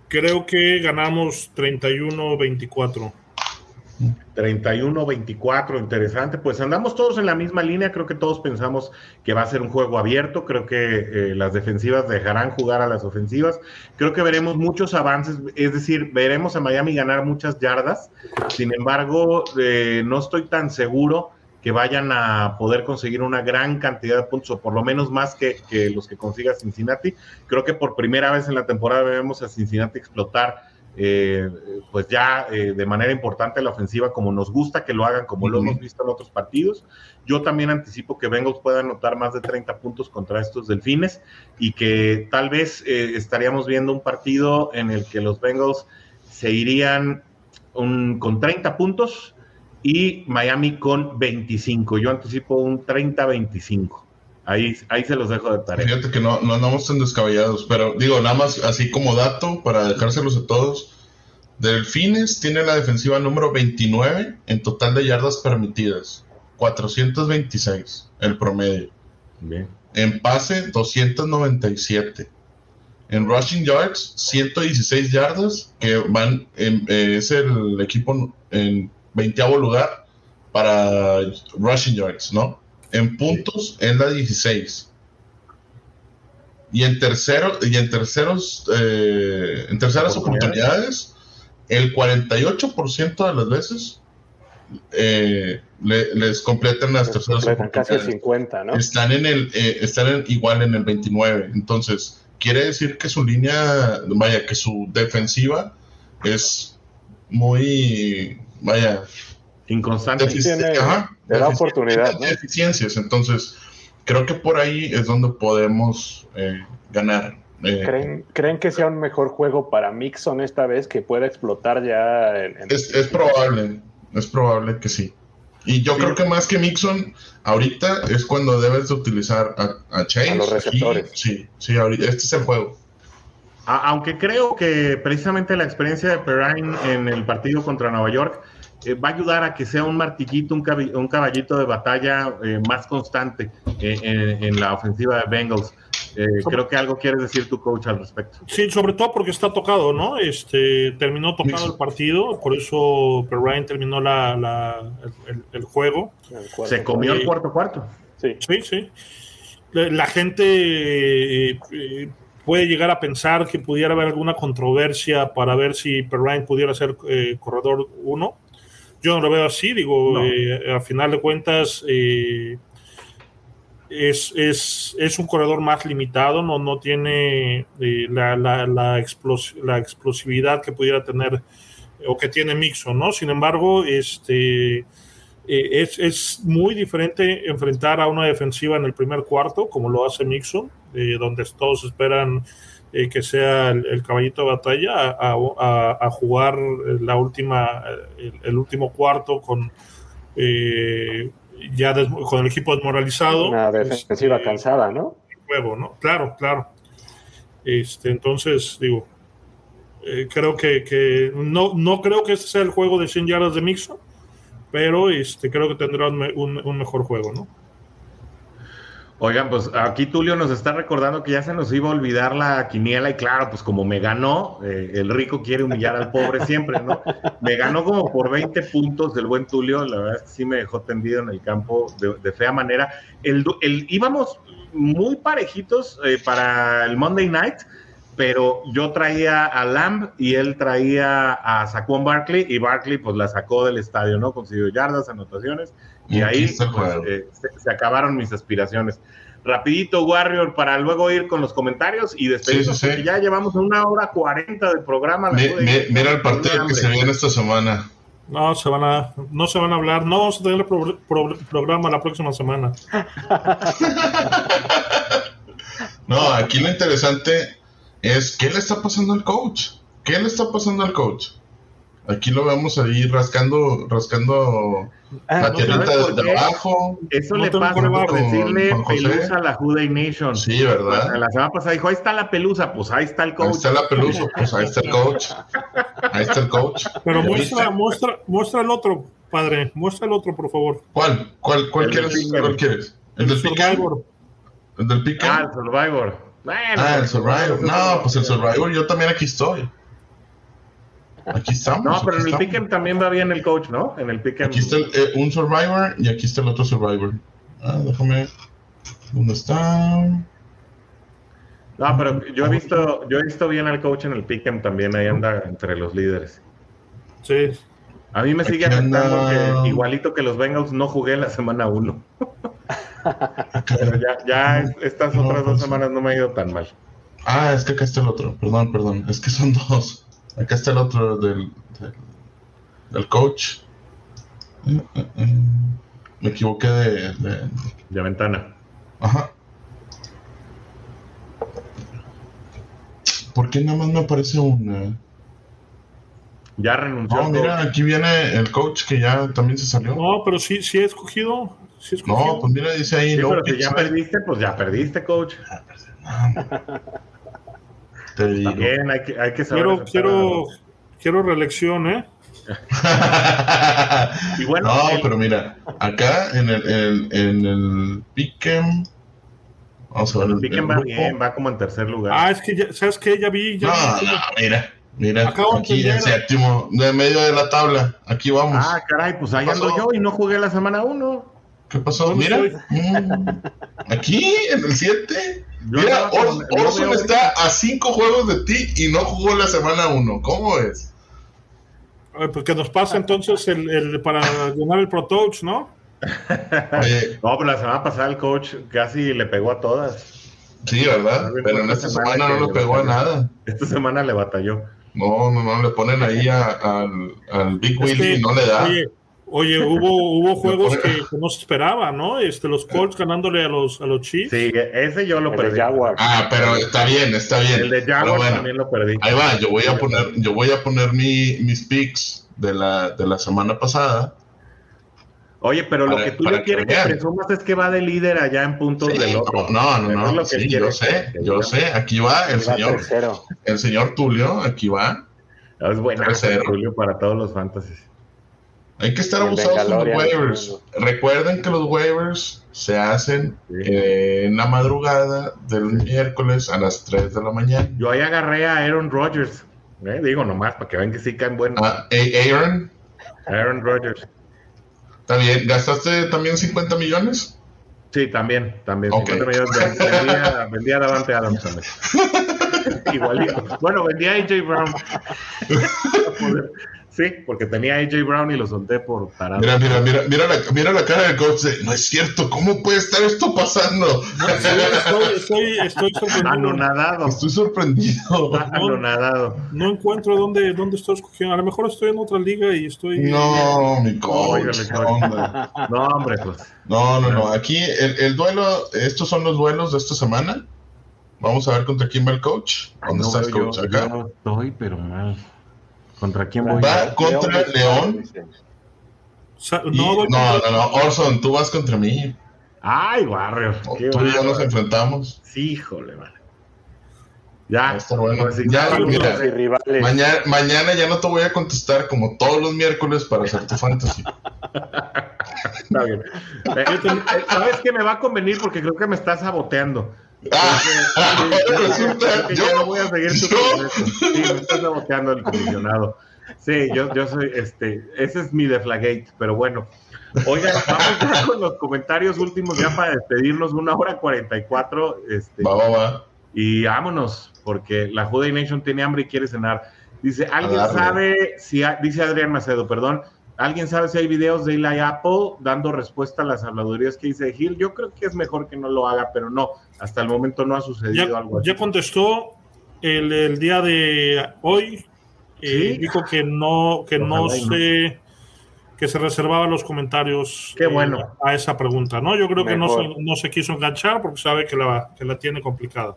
creo que ganamos 31-24. 31-24, interesante. Pues andamos todos en la misma línea, creo que todos pensamos que va a ser un juego abierto, creo que eh, las defensivas dejarán jugar a las ofensivas, creo que veremos muchos avances, es decir, veremos a Miami ganar muchas yardas, sin embargo, eh, no estoy tan seguro que vayan a poder conseguir una gran cantidad de puntos, o por lo menos más que, que los que consiga Cincinnati. Creo que por primera vez en la temporada vemos a Cincinnati explotar eh, pues ya eh, de manera importante la ofensiva como nos gusta que lo hagan, como lo hemos visto en otros partidos. Yo también anticipo que Bengals pueda anotar más de 30 puntos contra estos Delfines y que tal vez eh, estaríamos viendo un partido en el que los Bengals se irían con 30 puntos y Miami con 25. Yo anticipo un 30-25 Ahí, ahí se los dejo de tarea. Fíjate que no, no andamos tan descabellados, pero digo, nada más así como dato para dejárselos a todos. Delfines tiene la defensiva número 29 en total de yardas permitidas. 426 el promedio. Bien. En pase, 297. En rushing yards, 116 yardas, que van en- eh, es el equipo en 20 lugar para rushing yards, ¿no? En puntos es la 16. Y en tercero, y en terceros, eh, en terceras Oportunidades. oportunidades, el 48% de las veces eh, le- les completan las terceras Completan casi el oportunidades 50, ¿no? están en el eh, están en- igual en el 29 entonces quiere decir que su línea vaya que su defensiva es muy vaya Inconstante. tiene- ajá, defici- oportunidad, ¿no? deficiencias entonces creo que por ahí es donde podemos eh, ganar Eh, ¿Creen, ¿Creen que sea un mejor juego para Mixon esta vez que pueda explotar ya? En, en- es, es probable es probable que sí y yo Sí. creo que más que Mixon ahorita es cuando debes de utilizar a, a Chase A los y- receptores. sí sí ahorita, este es el juego A- aunque creo que precisamente la experiencia de Perrine en el partido contra Nueva York eh, va a ayudar a que sea un martillito, un, un caballito de batalla eh, más constante eh, en, en la ofensiva de Bengals. Eh, creo que algo quieres decir tu coach al respecto. Sí, sobre todo porque está tocado, ¿no? Este terminó tocado el partido, por eso Perrine terminó la, la- el, el juego. en el cuarto Se comió el cuarto cuarto. Sí. Sí, sí. La, la gente puede llegar a pensar que pudiera haber alguna controversia para ver si Perrine pudiera ser eh, corredor 1. Yo no lo veo así, digo, No. eh, a final de cuentas eh, es, es, es un corredor más limitado, no, no tiene eh, la, la, la, explos- la explosividad que pudiera tener o que tiene Mixon, ¿no? Sin embargo, este eh, es, es muy diferente enfrentar a una defensiva en el primer cuarto, como lo hace Mixon, donde todos esperan eh, que sea el, el caballito de batalla, a, a- a jugar la última, el, el último cuarto con eh, ya des- con el equipo desmoralizado. Una defensiva Este, cansada, ¿no? juego, ¿no? Claro, claro. Este, entonces, digo, eh, creo que, que no, no creo que este sea el juego de 100 yardas de Mixon, pero este, creo que tendrá un, un- un mejor juego, ¿no? Oigan, pues aquí Tulio nos está recordando que ya se nos iba a olvidar la quiniela y claro, pues como me ganó, eh, el rico quiere humillar al pobre siempre, ¿no? Me ganó como por 20 puntos del buen Tulio, la verdad es que sí me dejó tendido en el campo de, fea manera. El- íbamos muy parejitos eh, para el Monday Night, pero yo traía a Lamb y él traía a Saquon Barkley y Barkley pues la sacó del estadio, ¿no? Consiguió yardas, anotaciones y ahí el pues, eh, se, se acabaron mis aspiraciones. Rapidito, Warrior, para luego ir con los comentarios y despedirnos, Sí, sí, sí. porque ya llevamos una hora cuarenta de programa. Mi- mi- ir mira el partido que se viene esta semana. No se van a, no se van a hablar, no vamos a tener pro- pro- programa la próxima semana. No, aquí lo interesante es qué le está pasando al coach. ¿Qué le está pasando al coach? Aquí lo vemos ahí rascando, rascando Ah, la no, tierrita ¿sabes por de qué? abajo. Eso No le pasa por decirle pelusa a la Juday Nation. Sí, ¿verdad? La semana pasada dijo, ahí está la pelusa, pues ahí está el Ahí coach. está la pelusa, pues ahí está el coach. Ahí está el coach. Pero ¿Ya muestra, muestra, muestra el otro, padre, muestra el otro, por favor. ¿Cuál? ¿Cuál, cuál El del quieres? ¿Cuál quieres? ¿El del? Survivor. ¿El del? Ah, el Survivor. Bueno, Ah, el pues, Survivor. No, pues el Survivor, yo también aquí estoy. Aquí estamos. No, pero en el. Pick'em también va bien el coach, ¿no? En el Pick'em. Aquí está el, eh, un Survivor y aquí está el otro Survivor. Ah, déjame. ¿Dónde está? No, pero yo he visto, yo he visto bien al coach en el Pick'em también, ahí anda entre los líderes. Sí. A mí me sigue Aquí afectando anda- que igualito que los Bengals no jugué la semana 1. Pero ya, ya es- estas No, otras dos pues- semanas no me ha ido tan mal. Ah, es que acá está el otro. Perdón, perdón. Es que son dos. Acá está el otro del, del, del coach. Me equivoqué de, de- De ventana. Ajá. ¿Por qué nada más me aparece una? Ya renunció. No, mira, coach. aquí viene el coach que ya también se salió. No, pero sí, sí he escogido. No, pues mira, dice ahí. Sí, no pero si ya perdiste, pues ya perdiste, coach. Te digo. También hay que, hay que saber. quiero, quiero, quiero reelección, ¿eh? Y bueno, no, el- pero mira, acá en el, en, en el Pick'em, vamos a ver el el, el va grupo. bien, va como en tercer lugar. Ah, es que, ya, ¿sabes qué? Ya vi. Ya No, vi- no, mira, mira, Acabo aquí en séptimo, de medio de la tabla, aquí vamos. Ah, caray, pues ahí ¿Qué ando yo y no jugué la semana 1. ¿Qué pasó? ¿Dónde Mira, mm, aquí en el 7. Yo Mira, Orson está a 5 juegos de ti y no jugó la semana 1. ¿Cómo es? Pues que nos pasa entonces el, el- para ganar el Pro Touch, ¿no? Oye, No, pero la semana pasada el coach casi le pegó a todas. sí, ¿verdad? Pero en esta semana no le pegó a nada. Esta semana le batalló. No, no, no, le ponen ahí a- al, al Big Es Willy que, y no le da. Oye, oye, hubo, hubo juegos que, que no se esperaba, ¿no? Este, los Colts ganándole a los, a los Chiefs. Sí, ese yo lo El de perdí. Jaguar. Ah, pero está bien, está bien. El de Jaguar bueno, también lo perdí. ahí va, yo voy a poner, yo voy a poner mi, mis picks de la, de la semana pasada. Oye, pero lo que tú le que quieres que vean. presumas es que va de líder allá en puntos Sí, del otro. no, no, no, que sí, yo sé, que yo sé. Aquí va el Va señor, tercero. el señor Tulio, aquí va. Es buena, 3-0. Julio, para todos los fantasies. Hay que estar abusados con los waivers. Recuerden que los waivers se hacen Sí. eh, en la madrugada del miércoles a las 3 de la mañana. Yo ahí agarré a Aaron Rodgers. ¿eh? Digo nomás, para que vean que sí caen buenos. Ah, A- Aaron, Aaron Rodgers. está bien. ¿Gastaste también 50 millones? Sí, también, también. Ok. 50 millones. Vendía, vendía a Davante Adams también. Igualito. Bueno, vendía a AJ Brown. sí, porque tenía a AJ Brown y lo solté por tarado. Mira, mira, mira, mira la, mira la cara del coach. de, No es cierto, ¿cómo puede estar esto pasando? Estoy, estoy, estoy sorprendido. Anonadado. Estoy sorprendido. Anonadado. No encuentro dónde, dónde estoy escogiendo. A lo mejor estoy en otra liga y estoy. No, mi coach. No, hombre, pues. No, no, no. Aquí el, el duelo, estos son los duelos de esta semana. Vamos a ver contra quién va el coach. ¿Dónde No estás, veo coach? yo, Acá. yo estoy, pero mal. ¿Contra quién voy? Va contra León. Y- no, no, no, no, Orson, tú vas contra mí. Ay, barrio. qué Tú y yo nos enfrentamos. Sí, híjole, man. Ya, bueno. pues, Ya, mira. Y rivales. Mañana, mañana ya no te voy a contestar como todos los miércoles para hacer tu fantasy. Está bien. Eh, eh, ¿Sabes qué me va a convenir? Porque creo que me estás saboteando. Ah, resulta, yo, no voy a seguir tu proceso. Sí, me estás saboteando el comisionado. Sí, yo, yo soy, este, ese es mi deflagate, pero bueno. Oigan, vamos ya con los comentarios últimos ya para despedirnos, una hora cuarenta y cuatro, este, Va, va, va. y vámonos, porque la Juday Nation tiene hambre y quiere cenar. Dice, ¿alguien sabe si, ha- dice Adrián Macedo, perdón, ¿alguien sabe si hay videos de Eli Apple dando respuesta a las habladurías que dice Gil? Yo creo que es mejor que no lo haga, pero no, hasta el momento no ha sucedido ya, algo así. ya contestó el, el día de hoy. eh, ¿Sí? Dijo que no, que no Ojalá y no. se que se reservaba los comentarios Qué eh, bueno. a esa pregunta, ¿no? Yo creo que no se, no se quiso enganchar porque sabe que la, que la tiene complicada.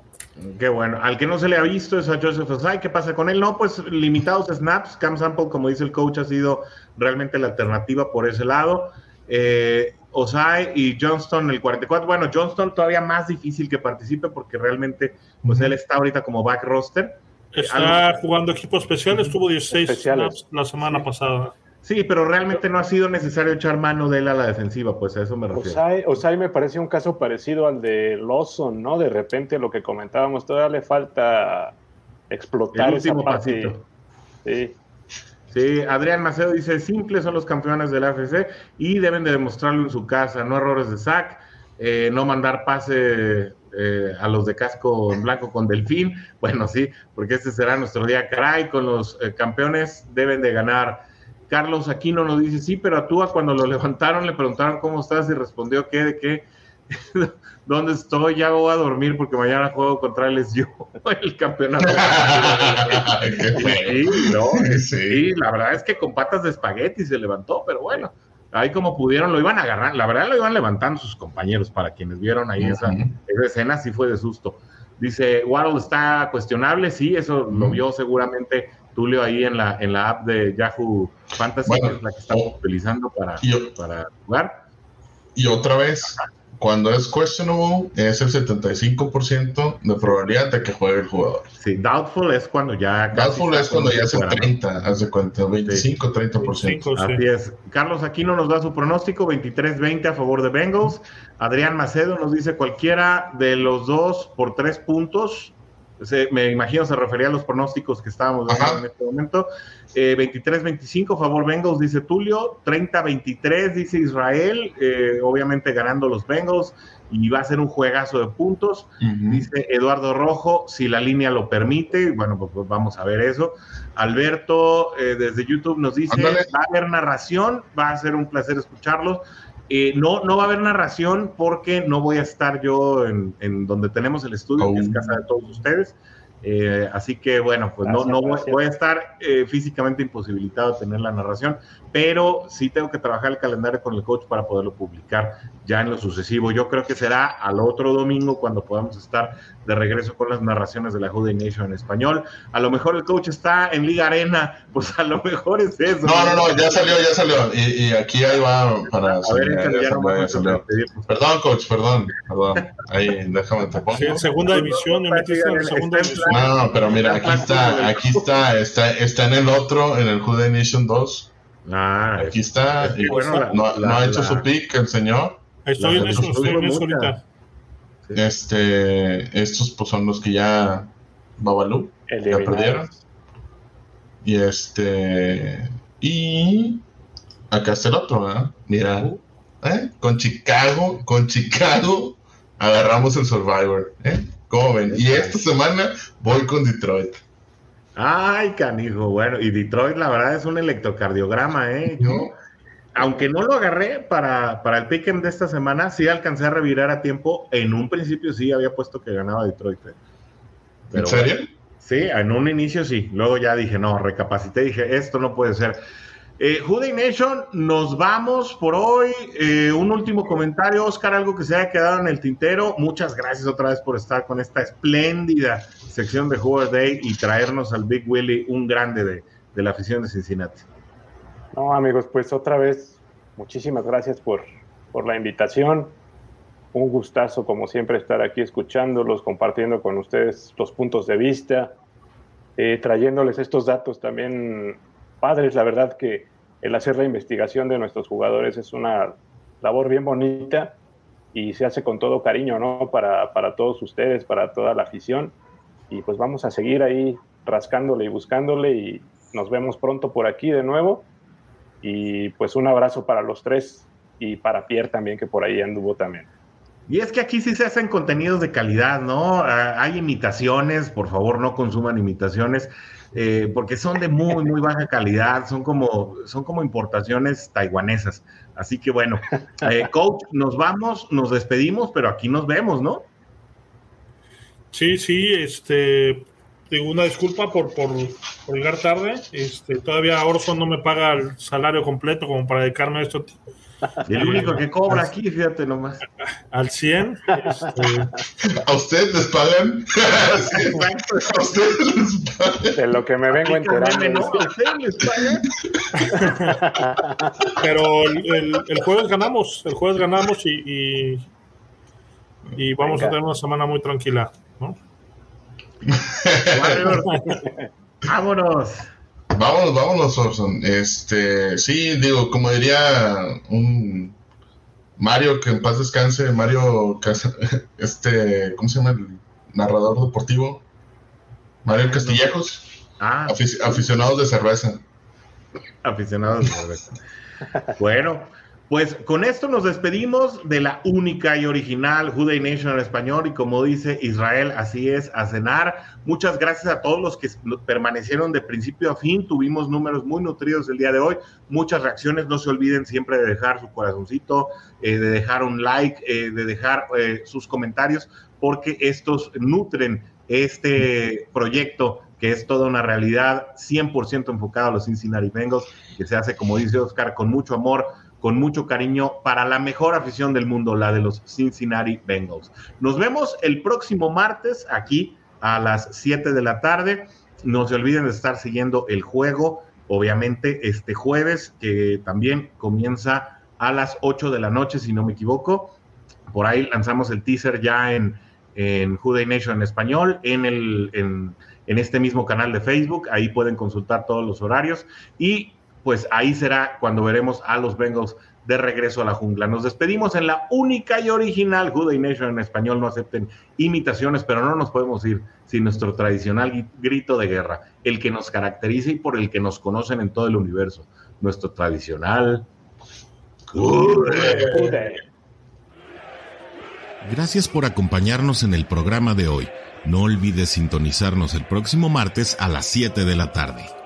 Qué bueno. Al que no se le ha visto es a Joseph Osai. ¿Qué pasa con él? No, pues limitados snaps. Cam Sample, como dice el coach, ha sido realmente la alternativa por ese lado. Eh, Osai y Johnston, el 44. Bueno, Johnston todavía más difícil que participe porque realmente, pues él está ahorita como back roster. Está algo- jugando equipo especial, estuvo 16 Especiales. snaps la semana pasada. Sí, pero realmente no ha sido necesario echar mano de él a la defensiva, pues a eso me refiero. Osai, Osai me parece un caso parecido al de Lawson, ¿no? De repente lo que comentábamos, todavía le falta explotar El último esa parte. pasito. Sí. Sí, Adrián Macedo dice, simples son los campeones del AFC y deben de demostrarlo en su casa, no errores de sack, eh, no mandar pase eh, a los de casco en blanco con Delfín, bueno, sí, porque este será nuestro día, caray, con los eh, campeones deben de ganar. Carlos Aquino nos dice, sí, pero a Tua cuando lo levantaron le preguntaron cómo estás y respondió, ¿qué? ¿De qué? ¿Dónde estoy? Ya voy a dormir porque mañana juego contra el yo el campeonato. Sí, no, Sí. la verdad es que con patas de espagueti se levantó, pero bueno, ahí como pudieron lo iban a agarrar, la verdad lo iban levantando sus compañeros para quienes vieron ahí esa, escena, sí fue de susto. Dice, Waddle está cuestionable, sí, eso lo vio seguramente Tulio ahí en la, en la app de Yahoo Fantasy, Bueno, que es la que estamos oh. utilizando para, Y para jugar. Y otra vez, cuando es questionable, es el 75% de probabilidad de que juegue el jugador. Sí, doubtful es cuando ya. Doubtful es cuando ya es el 30, haz de cuenta, 25, 30%. Sí. Así es. Carlos Aquino nos da su pronóstico, 23-20 a favor de Bengals. Adrián Macedo nos dice cualquiera de los dos por tres puntos. Se- me imagino se refería a los pronósticos que estábamos dando en este momento. Eh, 23-25 a favor Bengals, dice Tulio. 30-23 dice Israel. eh, obviamente ganando los Bengals. Y va a ser un juegazo de puntos. Dice Eduardo Rojo, si la línea lo permite, bueno, pues, pues vamos a ver eso. Alberto eh, desde YouTube nos dice, va a haber narración, va a ser un placer escucharlos. Eh, no, no va a haber narración porque no voy a estar yo en, en donde tenemos el estudio, que es Oh. casa de todos ustedes. Eh, así que bueno, pues no, Gracias, no voy, gracias. voy a estar eh, físicamente imposibilitado de tener la narración, pero sí tengo que trabajar el calendario con el coach para poderlo publicar ya en lo sucesivo. Yo creo que será al otro domingo cuando podamos estar de regreso con las narraciones de la Jude Nation en español. A lo mejor el coach está en Liga Arena, pues a lo mejor es eso. No, no, no, ya salió, ya salió. Y, y aquí ahí va para. A ver, ya ya salió, salió. Perdón, coach, perdón, perdón. Ahí, déjame te pongo. Sí, en segunda división, me metiste en segunda división. No, no, pero mira, aquí está, aquí está, está, está en el otro, en el Jude Nation 2. Ah, Aquí está. Es que y bueno, la- no, no la- ha hecho la- su pick el señor. Estoy en eso, estoy en eso ahorita. Este, estos pues son los que ya Babalu ya perdieron. Y este, y acá está el otro, ¿verdad? Mira, ¿eh? con Chicago, con Chicago agarramos el Survivor, ¿eh? ¿Cómo ven? Y esta semana voy con Detroit. Ay, canijo, bueno, y Detroit la verdad es un electrocardiograma, ¿eh? Yo, aunque no lo agarré para, para el pick'em de esta semana, sí alcancé a revirar a tiempo. En un principio sí había puesto que ganaba Detroit. ¿eh? ¿En serio? Sí, en un inicio sí. Luego ya dije, no, recapacité, dije, esto no puede ser. Eh, Nation, nos vamos por hoy. Eh, un último comentario, Oscar, algo que se haya quedado en el tintero. Muchas gracias otra vez por estar con esta espléndida sección de Hoover Day y traernos al Big Willy, un grande de, de la afición de Cincinnati. No, amigos, pues otra vez, muchísimas gracias por, por la invitación. Un gustazo, como siempre, estar aquí escuchándolos, compartiendo con ustedes los puntos de vista, eh, trayéndoles estos datos también padres. La verdad que el hacer la investigación de nuestros jugadores es una labor bien bonita y se hace con todo cariño, ¿no? Para, para todos ustedes, para toda la afición. Y pues vamos a seguir ahí rascándole y buscándole y nos vemos pronto por aquí de nuevo. Y pues un abrazo para los tres y para Pierre también, que por ahí anduvo también. Y es que aquí sí se hacen contenidos de calidad, ¿no? Ah, Hay imitaciones, por favor no consuman imitaciones, eh, porque son de muy, muy baja calidad, son como, son como importaciones taiwanesas. Así que bueno, eh, coach, nos vamos, nos despedimos, pero aquí nos vemos, ¿no? Sí, sí, este, digo una disculpa por, por, por llegar tarde. Este, todavía Orson no me paga el salario completo como para dedicarme a esto el único que cobra aquí, fíjate nomás. al 100. Este, ¿A ustedes les pagan? Sí, ¿A ustedes les pagan? De lo que me vengo enterando. ¿No? ¿A ustedes les pagan? pero el, el, el jueves ganamos, el jueves ganamos y, y, y vamos Venga. a tener una semana muy tranquila. ¿no? Vámonos. Vámonos, vámonos, Orson. Este, sí, digo, como diría un Mario que en paz descanse, Mario este, ¿cómo se llama el narrador deportivo? Mario Castillejos, Ah, afic- aficionados de cerveza. aficionados de cerveza. Bueno, pues con esto nos despedimos de la única y original Juday Nation en español y como dice Israel, así es, a cenar. Muchas gracias a todos los que permanecieron de principio a fin. Tuvimos números muy nutridos el día de hoy, muchas reacciones. No se olviden siempre de dejar su corazoncito, eh, de dejar un like, eh, de dejar eh, sus comentarios, porque estos nutren este proyecto que es toda una realidad 100% enfocado a los Cincinnati Bengals, que se hace, como dice Oscar, con mucho amor, con mucho cariño para la mejor afición del mundo, la de los Cincinnati Bengals. Nos vemos el próximo martes aquí a las 7 de la tarde. No se olviden de estar siguiendo el juego, obviamente este jueves, que también comienza a las 8 de la noche, si no me equivoco. Por ahí lanzamos el teaser ya en, en Juday Nation en español, en, el, en, en este mismo canal de Facebook. Ahí pueden consultar todos los horarios. Y pues ahí será cuando veremos a los Bengals de regreso a la jungla. Nos despedimos en la única y original Juday Nation en español. No acepten imitaciones, pero no nos podemos ir sin nuestro tradicional grito de guerra, el que nos caracteriza y por el que nos conocen en todo el universo. Nuestro tradicional. Gracias por acompañarnos en el programa de hoy. No olvides sintonizarnos el próximo martes a las 7 de la tarde.